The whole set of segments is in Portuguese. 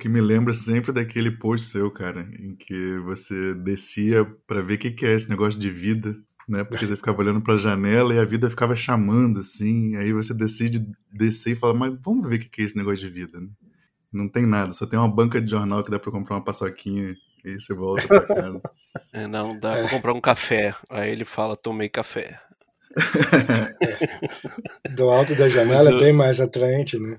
Que me lembra sempre daquele post seu, cara, em que você descia para ver o que, que é esse negócio de vida, né? Porque você ficava olhando para a janela e a vida ficava chamando, assim. Aí você decide descer e fala, mas vamos ver o que, que é esse negócio de vida, né? Não tem nada, só tem uma banca de jornal que dá para comprar uma paçoquinha e você volta para casa. É, não, dá pra comprar um café. Aí ele fala, tomei café. Do alto da janela é bem mais atraente, né?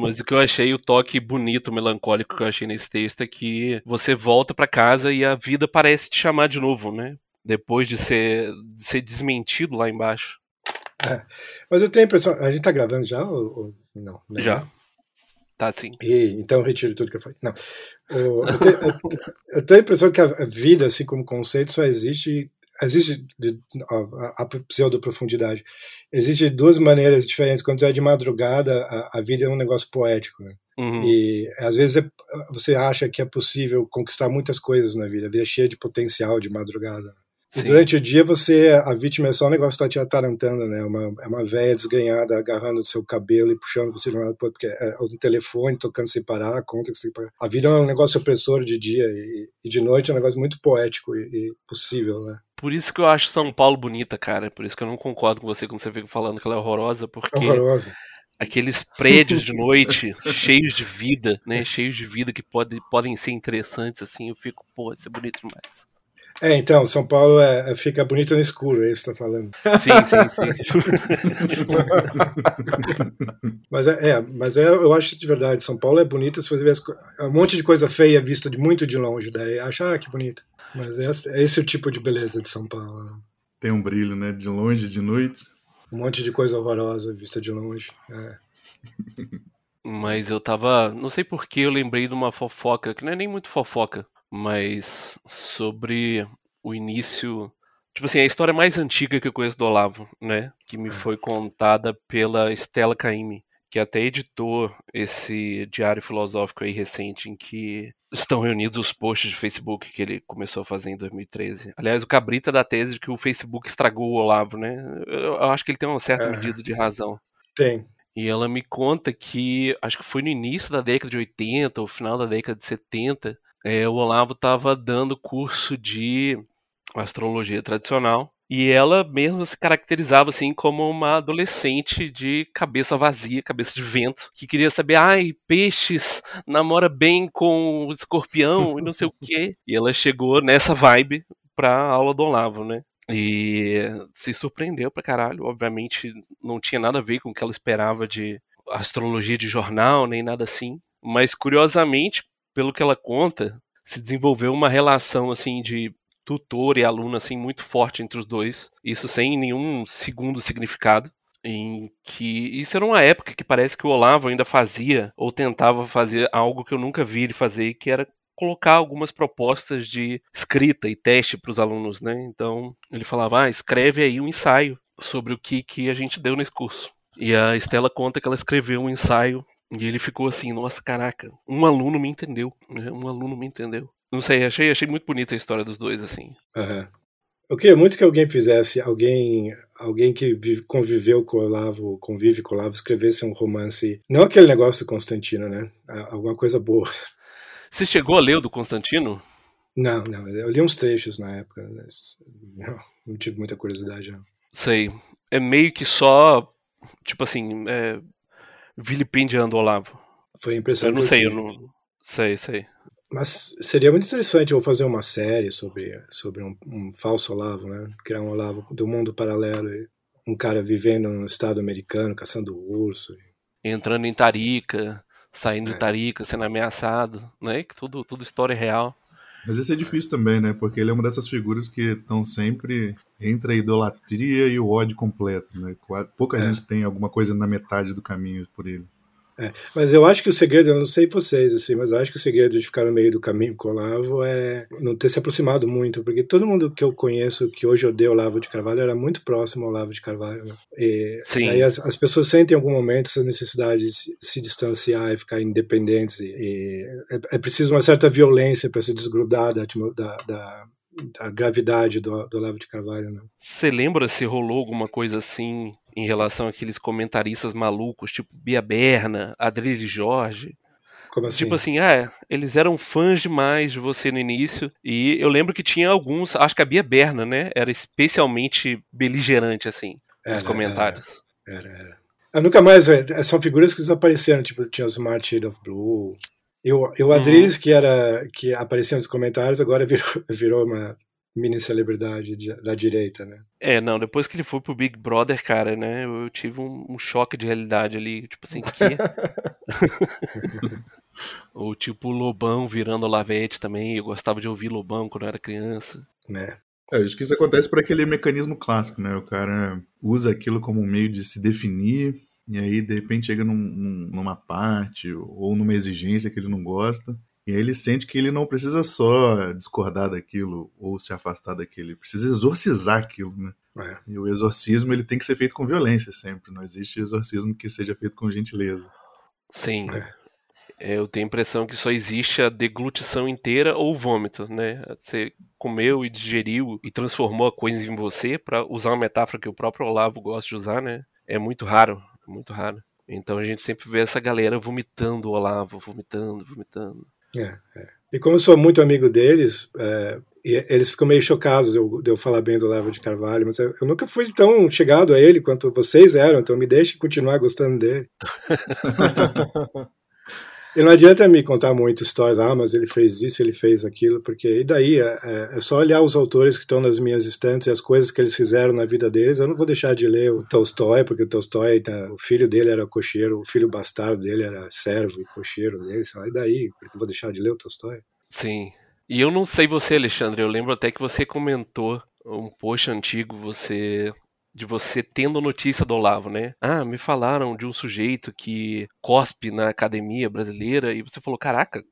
Mas o que eu achei, o toque bonito, melancólico que eu achei nesse texto é que você volta para casa e a vida parece te chamar de novo, né? Depois de ser, de ser desmentido lá embaixo. É. Mas eu tenho a impressão. A gente tá gravando já ou, ou não? Né? Já. Tá sim. E, então eu retiro tudo que eu falei. Não. eu, tenho, eu, eu tenho a impressão que a vida, assim como conceito, só existe existe a, a pseudo-profundidade. Existem duas maneiras diferentes. Quando é de madrugada, a, a vida é um negócio poético. Né? Uhum. E às vezes é, você acha que é possível conquistar muitas coisas na vida. A vida é cheia de potencial de madrugada. E durante o dia você, a vítima é só um negócio que está te atarantando, né? Uma, é uma velha desgrenhada agarrando o seu cabelo e puxando você de um lado para outro, porque é um telefone tocando sem parar, a conta que você tem que pagar. A vida é um negócio opressor de dia e, e de noite é um negócio muito poético e, e, possível, né? Por isso que eu acho São Paulo bonita, cara. Por isso que eu não concordo com você quando você fica falando que ela é horrorosa, porque... Horrorosa aqueles prédios de noite cheios de vida, né? Cheios de vida que pode, podem ser interessantes, assim. Eu fico, pô, isso é bonito demais. É, então, São Paulo é, é, fica bonito no escuro, é isso que você tá falando. Sim, sim, sim. mas é, é, mas é, eu acho de verdade, São Paulo é bonita se você ver um monte de coisa feia vista de muito de longe, daí acha, ah, que bonito. Mas é, é esse o tipo de beleza de São Paulo. Tem um brilho, né? De longe, de noite. Um monte de coisa horrorosa vista de longe. É. Mas eu tava. Não sei por que eu lembrei de uma fofoca, que não é nem muito fofoca, mas sobre o início. Tipo assim, a história mais antiga que eu conheço do Olavo, né? Que me é. foi contada pela Stella Caymmi, que até editou esse diário filosófico aí recente em que estão reunidos os posts de Facebook que ele começou a fazer em 2013. Aliás, o Cabrita da tese de que o Facebook estragou o Olavo, né? Eu acho que ele tem uma certa medida de razão. Tem. E ela me conta que, acho que foi no início da década de 80, ou final da década de 70, é, o Olavo estava dando curso de astrologia tradicional e ela mesma se caracterizava assim como uma adolescente de cabeça vazia, cabeça de vento, que queria saber, ai, peixes namora bem com o escorpião e não sei o quê. E ela chegou nessa vibe pra aula do Olavo, né? E se surpreendeu pra caralho. Obviamente não tinha nada a ver com o que ela esperava de astrologia de jornal, nem nada assim. Mas curiosamente, pelo que ela conta, se desenvolveu uma relação assim de tutor e aluno assim muito forte entre os dois, isso sem nenhum segundo significado. Em que isso era uma época que parece que o Olavo ainda fazia ou tentava fazer algo que eu nunca vi ele fazer, que era colocar algumas propostas de escrita e teste para os alunos, né? Então ele falava, ah, escreve aí um ensaio sobre o que, que a gente deu nesse curso. E a Estela conta que ela escreveu um ensaio e ele ficou assim, nossa, caraca, um aluno me entendeu, né? Um aluno me entendeu. Não sei, achei, achei muito bonita a história dos dois, assim. Uhum. Eu queria muito que alguém fizesse, alguém alguém que vive, conviveu com o Olavo, convive com o Olavo, escrevesse um romance. Não aquele negócio do Constantino, né? Alguma coisa boa. Você chegou a ler o do Constantino? Não, não. Eu li uns trechos na época. Não, não tive muita curiosidade, não. Sei. É meio que só, tipo assim, é, vilipendiando o Olavo. Foi impressionante. Eu não sei, eu não. Sei, sei. Mas seria muito interessante eu fazer uma série sobre, sobre um, um falso Olavo, né? Criar um Olavo do mundo paralelo. Um cara vivendo no estado americano, caçando urso. Entrando em Tarica, saindo é. de Tarica, sendo ameaçado, né? Tudo, tudo história real. Mas isso é difícil também, né? Porque ele é uma dessas figuras que estão sempre entre a idolatria e o ódio completo, né? Pouca é. gente tem alguma coisa na metade do caminho por ele. É, mas eu acho que o segredo, eu não sei vocês, assim, mas eu acho que o segredo de ficar no meio do caminho com o Olavo é não ter se aproximado muito, porque todo mundo que eu conheço que hoje odeia o Olavo de Carvalho era muito próximo ao Olavo de Carvalho. Né? E Sim. aí as, as, pessoas sentem em algum momento essa necessidade de se, se distanciar e ficar independentes. E, e é, é, preciso uma certa violência para se desgrudar da, da, da a gravidade do, do Olavo de Carvalho. Né? Você lembra se rolou alguma coisa assim em relação àqueles comentaristas malucos, tipo Bia Berna, Adriele Jorge? Assim? Tipo assim, ah, eles eram fãs demais de você no início. E eu lembro que tinha alguns, acho que a Bia Berna, né? Era especialmente beligerante, assim, era, nos comentários. Era, era. era. Eu nunca mais. É, são figuras que desapareceram, tipo, tinha os Smart Shade of Blue. Eu, eu uhum. que era que aparecia nos comentários, agora virou, virou uma mini celebridade de, da direita, né? É, não, depois que ele foi pro Big Brother, cara, né, eu tive um, um choque de realidade ali, tipo assim, que... Ou tipo o Lobão virando Lavete também, eu gostava de ouvir Lobão quando eu era criança. Né? É, acho que isso acontece por aquele mecanismo clássico, né? O cara usa aquilo como um meio de se definir, e aí de repente chega num, numa parte ou numa exigência que ele não gosta, e aí ele sente que ele não precisa só discordar daquilo ou se afastar daquilo, ele precisa exorcizar aquilo, né? É. E o exorcismo ele tem que ser feito com violência sempre, não existe exorcismo que seja feito com gentileza. Sim. É. é eu tenho a impressão que só existe a deglutição inteira ou vômito, né? Você comeu e digeriu e transformou a coisa em você, para usar uma metáfora que o próprio Olavo gosta de usar, né? É muito raro muito raro. Então a gente sempre vê essa galera vomitando o Olavo, vomitando, vomitando. É, é. E como eu sou muito amigo deles, é, eles ficam meio chocados de eu, de eu, falar bem do Olavo de Carvalho, mas eu, eu, nunca fui tão chegado a ele quanto vocês eram, então me deixe continuar gostando dele. E não adianta me contar muitas histórias, ah, mas ele fez isso, ele fez aquilo, porque e daí é, é, é só olhar os autores que estão nas minhas estantes e as coisas que eles fizeram na vida deles. Eu não vou deixar de ler o Tolstói, porque o Tolstói, tá, o filho dele era cocheiro, o filho bastardo dele era servo e cocheiro dele, sei lá, e daí? Porque eu vou deixar de ler o Tolstói? Sim. E eu não sei você, Alexandre, eu lembro até que você comentou um post antigo, você de você tendo notícia do Olavo, né? Ah, me falaram de um sujeito que cospe na academia brasileira e você falou, caraca,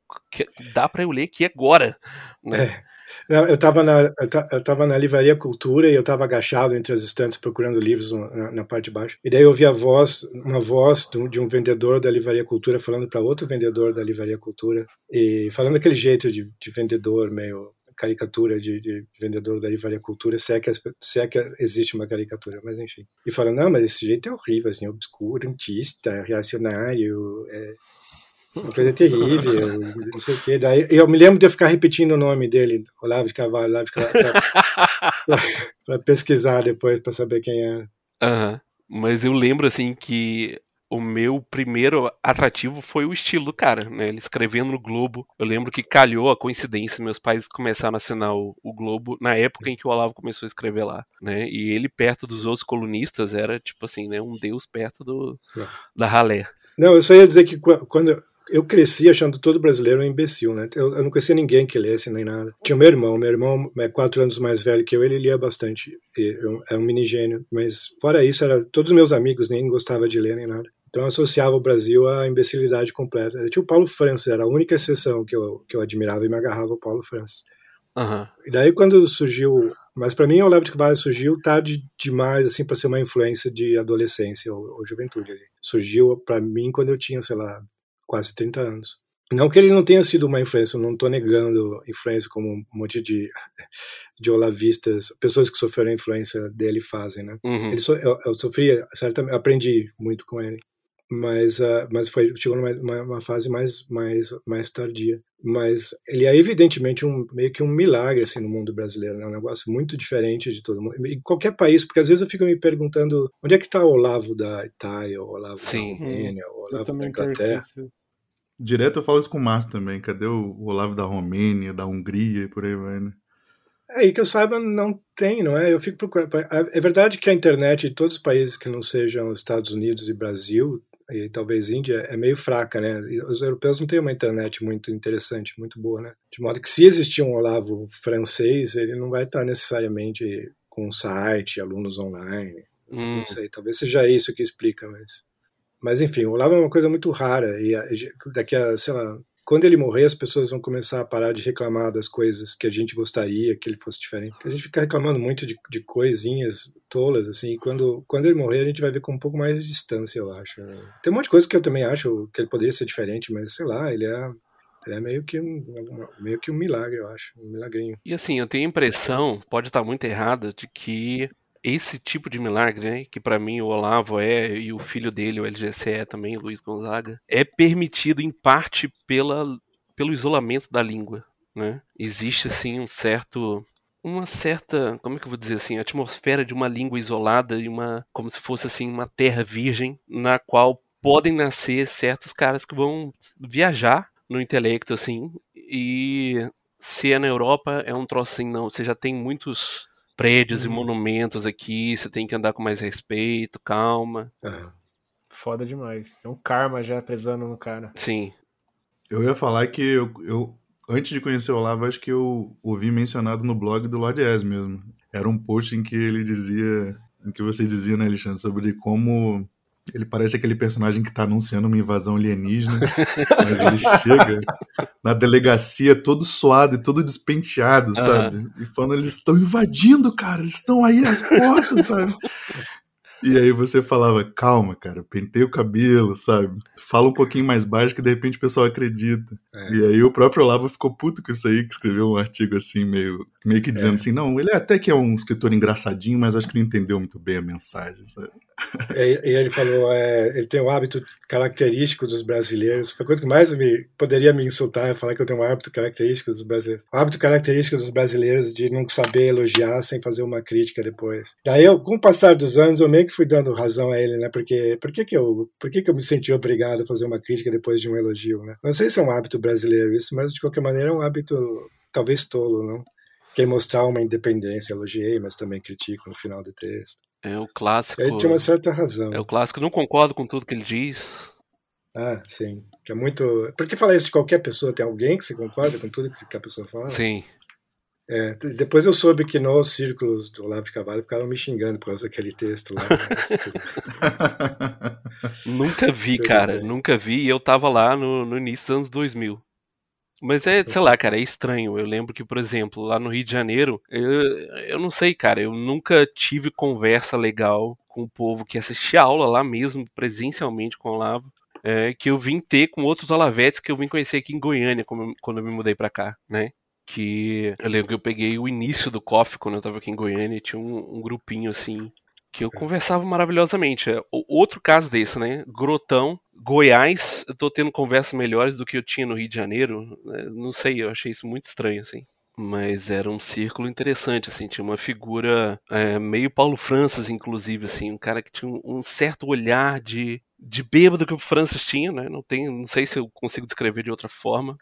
dá para eu ler aqui agora, né? É. Eu estava na, eu tava na Livraria Cultura e eu estava agachado entre as estantes procurando livros na, na, parte de baixo. E daí eu ouvi a voz, uma voz de um vendedor da Livraria Cultura falando para outro vendedor da Livraria Cultura e falando aquele jeito de, de vendedor meio caricatura de, de, vendedor da Livraria Cultura, se é, que, se é que existe uma caricatura, mas enfim. E fala, não, mas esse jeito é horrível, assim, obscurantista, reacionário, é uma coisa terrível, não sei o quê. Daí, eu me lembro de eu ficar repetindo o nome dele, Olavo de Carvalho, Olavo de Carvalho, para pesquisar depois, para saber quem era. Uhum. Mas eu lembro, assim, que o meu primeiro atrativo foi o estilo do cara, né? Ele escrevendo no Globo. Eu lembro que calhou a coincidência, meus pais começaram a assinar o, o, Globo na época em que o Olavo começou a escrever lá, né? E ele perto dos outros colunistas era tipo assim, né, um deus perto do é. da ralé. Não, eu só ia dizer que quando eu cresci achando todo brasileiro um imbecil, né? Eu, eu, não conhecia ninguém que lesse nem nada. Tinha meu irmão, meu irmão é quatro anos mais velho que eu, ele lia bastante. Eu, é um mini gênio, mas fora isso, era todos os meus amigos nem gostavam de ler nem nada. Então eu associava o Brasil à imbecilidade completa. Tinha o Paulo Francis, era a única exceção que eu, que eu admirava e me agarrava ao Paulo Francis. Uhum. E daí quando surgiu, mas para mim o Carvalho surgiu tarde demais assim para ser uma influência de adolescência ou, ou juventude. Surgiu para mim quando eu tinha, sei lá, quase 30 anos. Não que ele não tenha sido uma influência, eu não estou negando influência como um monte de, de olavistas, pessoas que sofreram a influência dele fazem, né? Uhum. Ele so, eu, eu sofri, certamente, aprendi muito com ele mas uh, mas foi chegou numa uma fase mais mais mais tardia mas ele é evidentemente um meio que um milagre assim no mundo brasileiro né? um negócio muito diferente de todo mundo em qualquer país porque às vezes eu fico me perguntando onde é que está o Olavo da Itália o Olavo Sim. da Romênia o Olavo da Inglaterra Direto eu falo isso com o Márcio também. Cadê o Olavo da Romênia, da Hungria e por aí vai, né? É, e que eu saiba, não tem, não é? Eu fico procurando. É, é verdade que a internet em todos os países que não sejam Estados Unidos e Brasil, e talvez Índia, é meio fraca, né? Os europeus não têm uma internet muito interessante, muito boa, né? De modo que se existir um Olavo francês, ele não vai estar necessariamente com um site, alunos online. Hum. Não sei, talvez seja isso que explica, mas. Mas enfim, o Olavo é uma coisa muito rara e daqui a, sei lá, quando ele morrer, as pessoas vão começar a parar de reclamar das coisas que a gente gostaria que ele fosse diferente. A gente fica reclamando muito de, de coisinhas tolas, assim, quando, quando ele morrer, a gente vai ver com um pouco mais de distância, eu acho. Tem um monte de coisa que eu também acho que ele poderia ser diferente, mas sei lá, ele é. É meio que, um, meio que um milagre, eu acho. Um milagrinho. E assim, eu tenho a impressão, pode estar muito errada, de que esse tipo de milagre, né, que para mim o Olavo é e o filho dele, o LGC é também, Luiz Gonzaga, é permitido em parte pela, pelo isolamento da língua, né? Existe assim um certo uma certa, como é que eu vou dizer assim, atmosfera de uma língua isolada e uma como se fosse assim uma terra virgem na qual podem nascer certos caras que vão viajar no intelecto assim e se é na Europa é um troço assim não, você já tem muitos prédios uhum. e monumentos aqui, você tem que andar com mais respeito, calma. Uhum. Foda demais. Tem um karma já pesando no cara. Sim. Eu ia falar que eu, eu antes de conhecer o Olavo, acho que eu ouvi mencionado no blog do Lord S mesmo. Era um post em que ele dizia, em que você dizia, né, Alexandre, sobre como ele parece aquele personagem que tá anunciando uma invasão alienígena, mas ele chega na delegacia todo suado e todo despenteado, sabe? E falando, eles estão invadindo, cara, eles estão aí nas portas, sabe? E aí você falava, calma, cara, pentei o cabelo, sabe? Fala um pouquinho mais baixo que de repente o pessoal acredita. É. E aí o próprio Olavo ficou puto com isso aí, que escreveu um artigo assim, meio, meio que dizendo é. assim, não, ele até que é um escritor engraçadinho, mas acho que não entendeu muito bem a mensagem, sabe? E, e ele falou, é, ele tem um hábito característico dos brasileiros. Foi a coisa que mais me, poderia me insultar é falar que eu tenho um hábito característico dos brasileiros. O hábito característico dos brasileiros de não saber elogiar sem fazer uma crítica depois. Daí, eu, com o passar dos anos, eu meio que fui dando razão a ele, né? Porque por que, que, eu, por que, que eu me senti obrigado a fazer uma crítica depois de um elogio, né? Não sei se é um hábito brasileiro isso, mas de qualquer maneira é um hábito talvez tolo, não? Quer mostrar uma independência, elogiei, mas também critico no final do texto. É o clássico. Ele tinha uma certa razão. É o clássico, não concordo com tudo que ele diz. Ah, sim. Que é muito. Por que falar isso de qualquer pessoa? Tem alguém que se concorda com tudo que a pessoa fala? Sim. É, depois eu soube que nos círculos do Olavo de Carvalho ficaram me xingando por causa daquele texto lá. nunca vi, cara. Nunca vi. E eu tava lá no, no início dos anos 2000. Mas é, sei lá, cara, é estranho. Eu lembro que, por exemplo, lá no Rio de Janeiro, eu, eu não sei, cara, eu nunca tive conversa legal com o povo que assistia aula lá mesmo, presencialmente com o Olavo, é, que eu vim ter com outros olavetes que eu vim conhecer aqui em Goiânia quando, quando eu me mudei para cá, né? Que eu lembro que eu peguei o início do COF quando eu tava aqui em Goiânia e tinha um, um grupinho assim que eu conversava maravilhosamente. É, outro caso desse, né? Grotão, Goiás, eu tô tendo conversas melhores do que eu tinha no Rio de Janeiro. É, não sei, eu achei isso muito estranho, assim. Mas era um círculo interessante, assim, tinha uma figura é, meio Paulo Francis, inclusive, assim, um cara que tinha um, um, certo olhar de, de bêbado que o Francis tinha, né? Não, tem, não sei se eu consigo descrever de outra forma.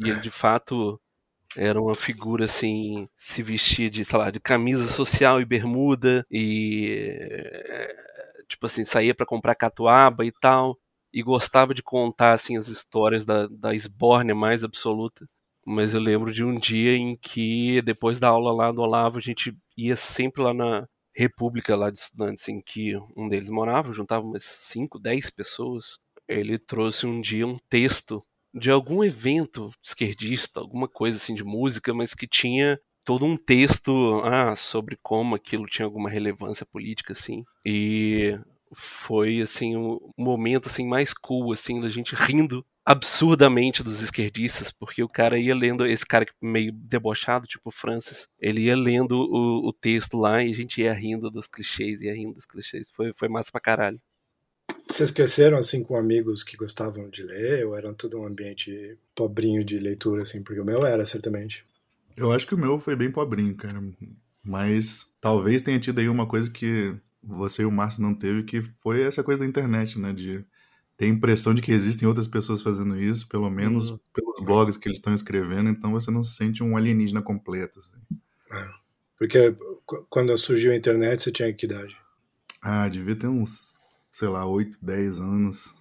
E ele, de fato, era uma figura assim, se vestia de, sei lá, de camisa social e bermuda e eh, tipo assim, saía para comprar catuaba e tal, e gostava de contar assim as histórias da, da esbórnia mais absoluta. Mas eu lembro de um dia em que depois da aula lá do Olavo, a gente ia sempre lá na República lá de estudantes em que um deles morava, juntava umas 5, 10 pessoas. Ele trouxe um dia um texto de algum evento esquerdista, alguma coisa assim de música, mas que tinha todo um texto ah, sobre como aquilo tinha alguma relevância política assim. E foi assim um momento assim mais cool assim da gente rindo absurdamente dos esquerdistas, porque o cara ia lendo, esse cara meio debochado, tipo Francis, ele ia lendo o, o texto lá e a gente ia rindo dos clichês, ia rindo dos clichês. Foi, foi massa pra caralho. Vocês cresceram assim com amigos que gostavam de ler ou era todo um ambiente pobrinho de leitura assim? Porque o meu era certamente. Eu acho que o meu foi bem pobrinho, cara. Mas talvez tenha tido aí uma coisa que você e o Márcio não teve, que foi essa coisa da internet, né? De tem a impressão de que existem outras pessoas fazendo isso, pelo menos Uhum. pelos blogs que eles estão escrevendo, então você não se sente um alienígena completo. assim. Porque qu- quando surgiu a internet, você tinha que idade? Ah, devia ter uns, sei lá, 8, 10 anos.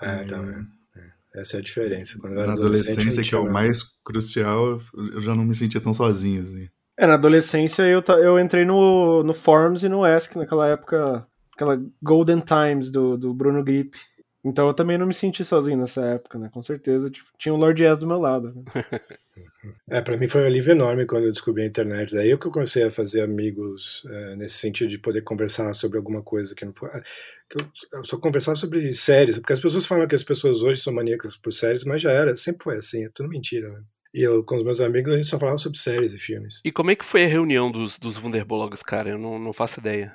É, E, tá, é. É. Essa é a diferença. Quando eu era Na adolescente, adolescência, que é o mais crucial, eu já não me sentia tão sozinho, assim. É, na adolescência eu, eu entrei no, no Forms e no Ask naquela época, aquela Golden Times do, do Bruno Grip. Então eu também não me senti sozinho nessa época, né? Com certeza tipo, tinha o Lord S do meu lado. né? É, para mim foi um alívio enorme quando eu descobri a internet. Daí que eu comecei a fazer amigos é, nesse sentido de poder conversar sobre alguma coisa que não foi. ah, que eu, eu só conversar sobre séries, porque as pessoas falam que as pessoas hoje são maníacas por séries, mas já era, sempre foi assim, é tudo mentira. Né? E eu, com os meus amigos, a gente só falava sobre séries e filmes. E como é que foi a reunião dos, dos Wunderblogs, cara? Eu não, não faço ideia.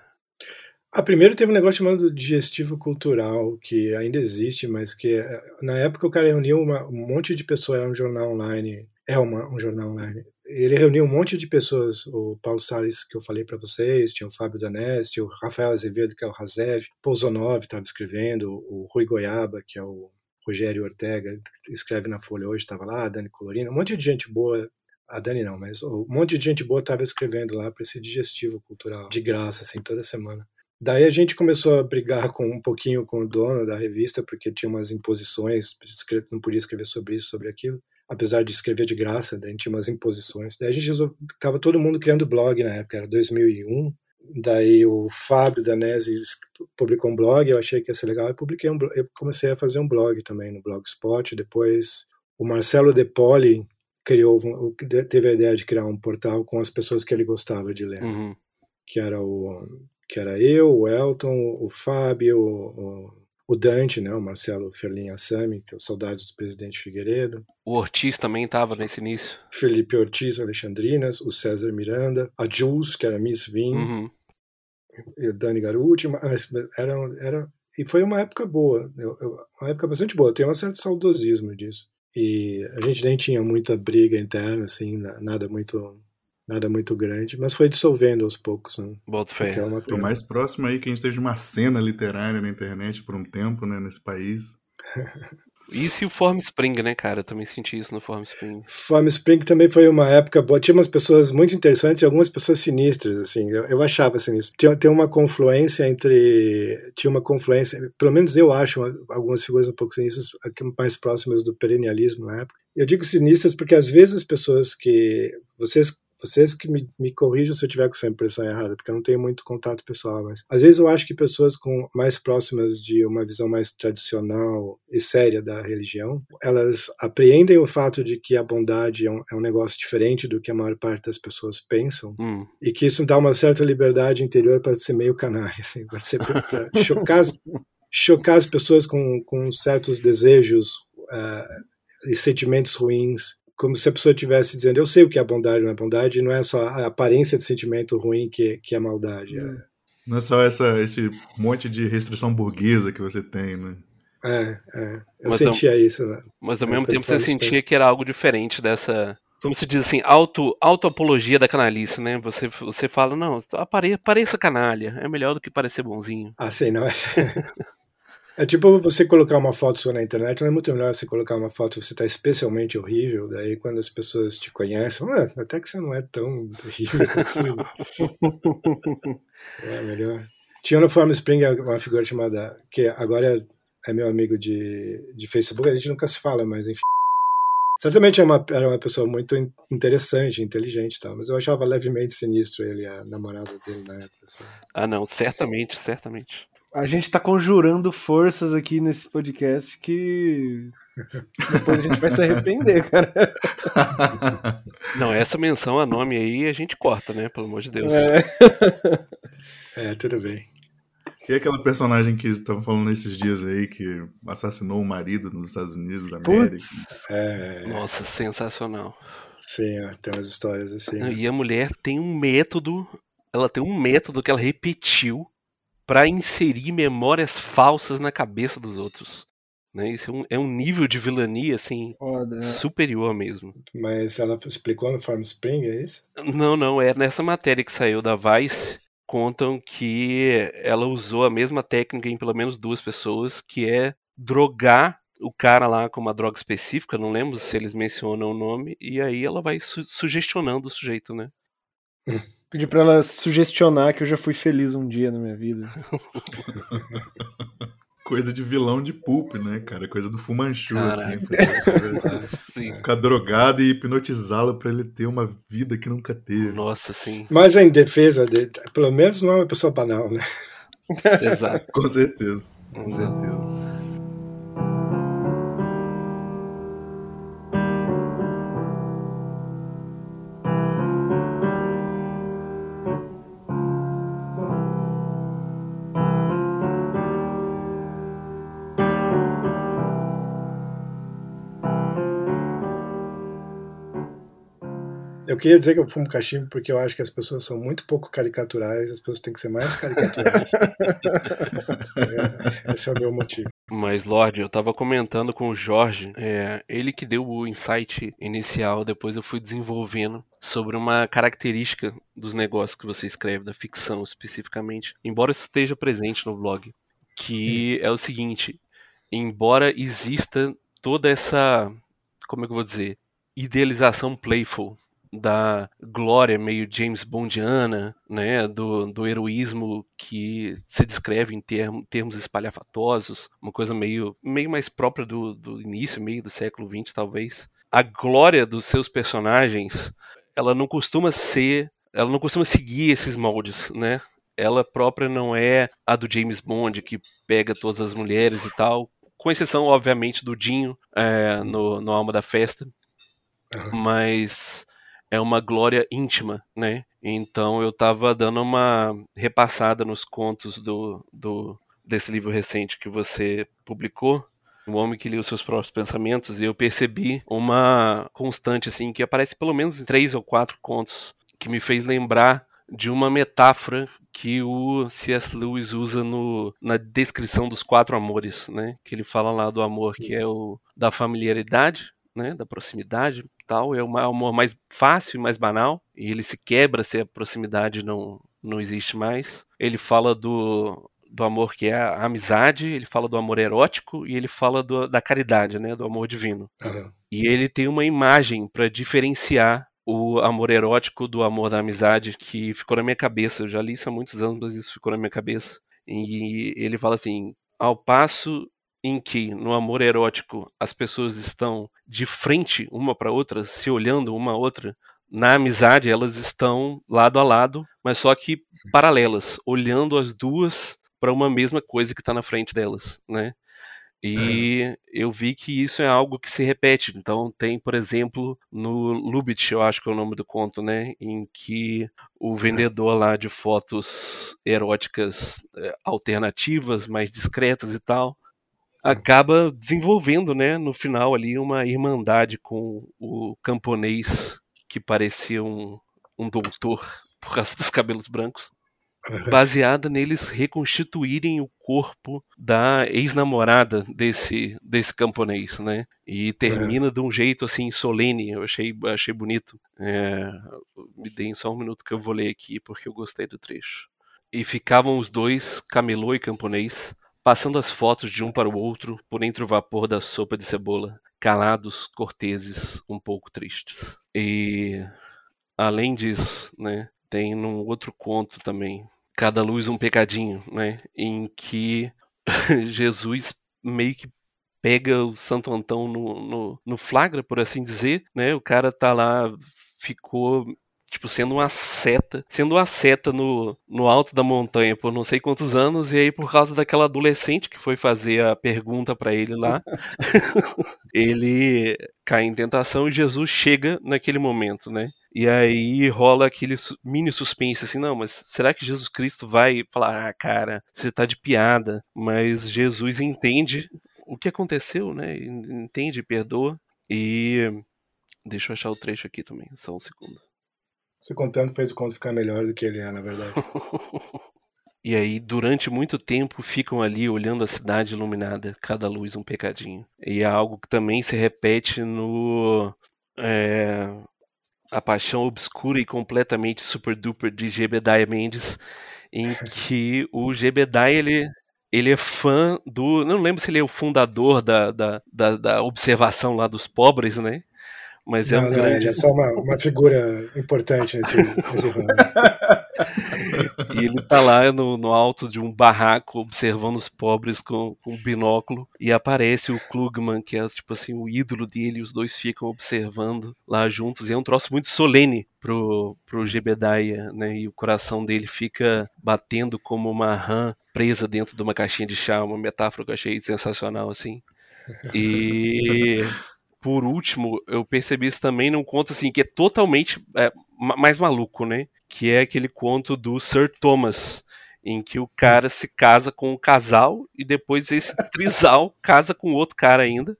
Ah, primeiro teve um negócio chamado digestivo cultural, que ainda existe, mas que eh, na época o cara reuniu uma- um monte de pessoas, era um jornal online, é uma- um jornal online. Ele reuniu um monte de pessoas, o Paulo Salles, que eu falei para vocês, tinha o Fábio Danés, tinha o Rafael Azevedo, que é o Razev, Pouzonov estava escrevendo, o Rui Goiaba, que é o Rogério Ortega, que escreve na Folha hoje, estava lá, a Dani Colorina, um monte de gente boa a Dani não, mas um monte de gente boa estava escrevendo lá para esse digestivo cultural, de graça, assim, toda semana. Daí a gente começou a brigar com um pouquinho com o dono da revista, porque tinha umas imposições, não podia escrever sobre isso, sobre aquilo. Apesar de escrever de graça, daí tinha umas imposições. Daí a gente resolveu, tava todo mundo criando blog na época, era 2001. Daí o Fábio Danese es- publicou um blog, eu achei que ia ser legal, eu publiquei um, eu comecei a fazer um blog também no Blogspot. Depois o Marcelo De Poli criou, teve a ideia de criar um portal com as pessoas que ele gostava de ler Uhum. que era o que era eu, o Elton, o Fábio, o, o Dante, né, o Marcelo Ferlin Assami, que é o Saudades do Presidente Figueiredo, O Ortiz também estava nesse início. Felipe Ortiz Alexandrinas, o César Miranda, a Jules, que era Miss Vim, Uhum. o Dani Garuti, mas era, era e foi uma época boa, uma época bastante boa. Eu tenho um certo saudosismo disso. E a gente nem tinha muita briga interna, assim, na- nada muito nada muito grande, mas foi dissolvendo aos poucos. Né? Boto fé. é o mais próximo aí que a gente teve de uma cena literária na internet por um tempo, né, nesse país. Isso e o Form Spring, né, cara? Eu também senti isso no Form Spring. Farm Spring também foi uma época boa. Tinha umas pessoas muito interessantes e algumas pessoas sinistras, assim. Eu, eu achava sinistro. Tinha, tem uma confluência entre. Tinha uma confluência. Pelo menos eu acho uma- algumas figuras um pouco sinistras, aqui mais próximas do perennialismo na época. Eu digo sinistras porque às vezes as pessoas que. Vocês. Vocês que me, me corrijam se eu tiver com essa impressão errada, porque eu não tenho muito contato pessoal, mas às vezes eu acho que pessoas com mais próximas de uma visão mais tradicional e séria da religião, elas apreendem o fato de que a bondade é um, é um negócio diferente do que a maior parte das pessoas pensam Hum. e que isso dá uma certa liberdade interior para ser meio canalha, assim, para ser para chocar, as- chocar as pessoas com, com certos desejos ah, e sentimentos ruins, como se a pessoa estivesse dizendo, eu sei o que é a bondade, não é bondade, e não é só a aparência de sentimento ruim que, que é maldade. É, Não é só essa, esse monte de restrição burguesa que você tem, né? é, é. eu Mas sentia isso. Né? Mas ao É, mesmo tempo você sentia que era algo diferente dessa. Como se diz assim, auto, auto-apologia da canalice, né? Você, você fala, não, apare, pareça canalha, é melhor do que parecer bonzinho. Ah, sim, não é. É tipo você colocar uma foto sua na internet, não é muito melhor você colocar uma foto você está especialmente horrível, daí quando as pessoas te conhecem, "Ah, até que você não é tão horrível assim. é melhor. Tinha no Form Spring uma figura chamada, que agora é meu amigo de, de Facebook, a gente nunca se fala, mas enfim. Certamente era uma, era uma pessoa muito in- interessante, inteligente e tal, mas eu achava levemente sinistro ele, a namorada dele na época. assim. Ah, não, certamente, certamente. A gente tá conjurando forças aqui nesse podcast que depois a gente vai se arrepender, cara. Não, essa menção a nome aí a gente corta, né? Pelo amor de Deus. É. É, tudo bem. E aquela personagem que estavam falando esses dias aí, que assassinou o marido nos Estados Unidos da. América. É, Nossa, sensacional. sim, tem umas histórias assim. E a mulher tem um método, ela tem um método que ela repetiu pra inserir memórias falsas na cabeça dos outros. Né? Isso é um, é um nível de vilania, assim, Foda, né? superior mesmo. Mas ela explicou no Farm Spring, é isso? Não, não, é nessa matéria que saiu da Vice, contam que ela usou a mesma técnica em pelo menos duas pessoas, que é drogar o cara lá com uma droga específica, não lembro se eles mencionam o nome, e aí ela vai su sugestionando o sujeito, né? Pedi pra ela sugestionar que eu já fui feliz um dia na minha vida. Coisa de vilão de pulp, né, cara? Coisa do Fumanchu, assim. sim. Ficar drogado e hipnotizá-lo pra ele ter uma vida que nunca teve. Nossa, sim. Mas em defesa dele, pelo menos não é uma pessoa banal, né? Exato. Com certeza. Com certeza. Eu queria dizer que eu fumo cachimbo porque eu acho que as pessoas são muito pouco caricaturais, as pessoas têm que ser mais caricaturais. é, esse é o meu motivo. Mas, Lorde, eu tava comentando com o Jorge, é, ele que deu o insight inicial, depois eu fui desenvolvendo sobre uma característica dos negócios que você escreve, da ficção especificamente, embora isso esteja presente no blog, que é o seguinte, embora exista toda essa, como é que eu vou dizer, idealização playful da glória meio James Bondiana, né, do, do heroísmo que se descreve em term, termos espalhafatosos, uma coisa meio, meio mais própria do, do início, meio do século XX, talvez. A glória dos seus personagens, ela não costuma ser, ela não costuma seguir esses moldes, né? Ela própria não é a do James Bond, que pega todas as mulheres e tal, com exceção, obviamente, do Dinho é, no, no Alma da Festa. Uhum. Mas é uma glória íntima, né? Então eu estava dando uma repassada nos contos do, do desse livro recente que você publicou, o homem que lia os seus próprios pensamentos, e eu percebi uma constante assim que aparece pelo menos em três ou quatro contos que me fez lembrar de uma metáfora que o C.S. Lewis usa no, na descrição dos quatro amores, né? Que ele fala lá do amor que é o da familiaridade, né? Da proximidade, tal, é um amor mais fácil e mais banal, e ele se quebra se a proximidade não, não existe mais. Ele fala do, do amor que é a amizade, ele fala do amor erótico e ele fala do, da caridade, né, do amor divino. Uhum. E ele tem uma imagem para diferenciar o amor erótico do amor da amizade que ficou na minha cabeça. Eu já li isso há muitos anos, mas isso ficou na minha cabeça. E ele fala assim: ao passo em que no amor erótico as pessoas estão de frente uma para outra, se olhando uma a outra, na amizade elas estão lado a lado, mas só que paralelas, olhando as duas para uma mesma coisa que está na frente delas, né? E é. eu vi que isso é algo que se repete. Então tem, por exemplo, no Lubitsch, eu acho que é o nome do conto, né, em que o vendedor lá de fotos eróticas eh, alternativas, mais discretas e tal, acaba desenvolvendo, né, no final ali uma irmandade com o camponês que parecia um, um doutor por causa dos cabelos brancos, baseada neles reconstituírem o corpo da ex-namorada desse desse camponês, né? E termina é. de um jeito assim solene. Eu achei achei bonito. É, me deem só um minuto que eu vou ler aqui porque eu gostei do trecho. E ficavam os dois, camelô e camponês, passando as fotos de um para o outro por entre o vapor da sopa de cebola, calados, corteses, um pouco tristes. E além disso, né, tem num outro conto também, Cada luz um pecadinho, né, em que Jesus meio que pega o Santo Antão no, no, no flagra, por assim dizer, né? O cara tá lá, ficou tipo, sendo uma seta, sendo uma seta no, no alto da montanha por não sei quantos anos, e aí por causa daquela adolescente que foi fazer a pergunta para ele lá, ele cai em tentação e Jesus chega naquele momento, né? E aí rola aquele mini suspense assim, não, mas será que Jesus Cristo vai falar, ah, cara, você tá de piada? Mas Jesus entende o que aconteceu, né? Entende, perdoa. E deixa eu achar o trecho aqui também, só um segundo. Você contando fez o conto ficar melhor do que ele é, na verdade. e aí, durante muito tempo, ficam ali olhando a cidade iluminada, cada luz um pecadinho. E é algo que também se repete no. É, a Paixão Obscura e Completamente Super Duper de Gebediah Mendes, em que o Gebediah ele ele é fã do. Não lembro se ele é o fundador da, da, da, da observação lá dos pobres, né? Mas é não, um não, grande. ele é só uma, uma figura importante nesse, nesse ramo. E ele tá lá no, no alto de um barraco observando os pobres com, com um binóculo e aparece o Klugman, que é tipo assim o ídolo dele, e os dois ficam observando lá juntos. E é um troço muito solene pro, pro Gebediah, né? E o coração dele fica batendo como uma rã presa dentro de uma caixinha de chá, uma metáfora que eu achei sensacional assim. E por último, eu percebi isso também num conto assim que é totalmente é, ma- mais maluco, né? Que é aquele conto do Sir Thomas, em que o cara se casa com um casal e depois esse trisal casa com outro cara ainda,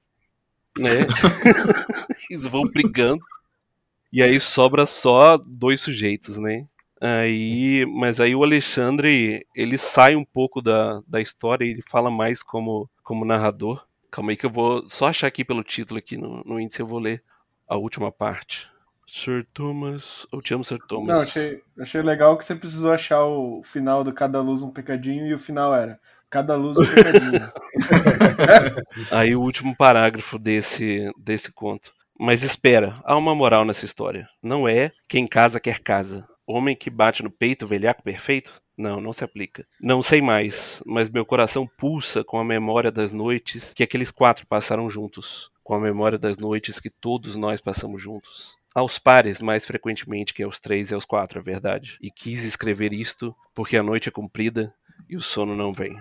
né? Eles vão brigando e aí sobra só dois sujeitos, né? Aí, mas aí o Alexandre ele sai um pouco da, da história e ele fala mais como, como narrador. Calma aí que eu vou só achar aqui pelo título aqui no, no índice eu vou ler a última parte. Sir Thomas, eu te amo Sir Thomas. Não, achei, achei legal que você precisou achar o final do Cada Luz um Pecadinho e o final era Cada Luz um Pecadinho. Aí o último parágrafo desse, desse conto. Mas espera, há uma moral nessa história. Não é quem casa quer casa. Homem que bate no peito, velhaco perfeito? Não, não se aplica. Não sei mais, mas meu coração pulsa com a memória das noites que aqueles quatro passaram juntos. Com a memória das noites que todos nós passamos juntos. Aos pares, mais frequentemente que aos três e aos quatro, é verdade. E quis escrever isto porque a noite é comprida e o sono não vem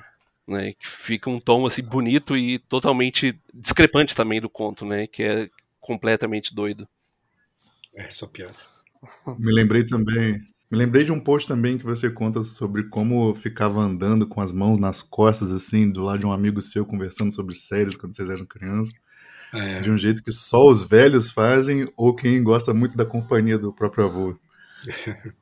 né? Que fica um tom assim bonito e totalmente discrepante também do conto, né? Que é completamente doido. É só pior. Me lembrei também. Me lembrei de um post também que você conta sobre como ficava andando com as mãos nas costas, assim, do lado de um amigo seu, conversando sobre séries quando vocês eram crianças. É, De um jeito que só os velhos fazem ou quem gosta muito da companhia do próprio avô.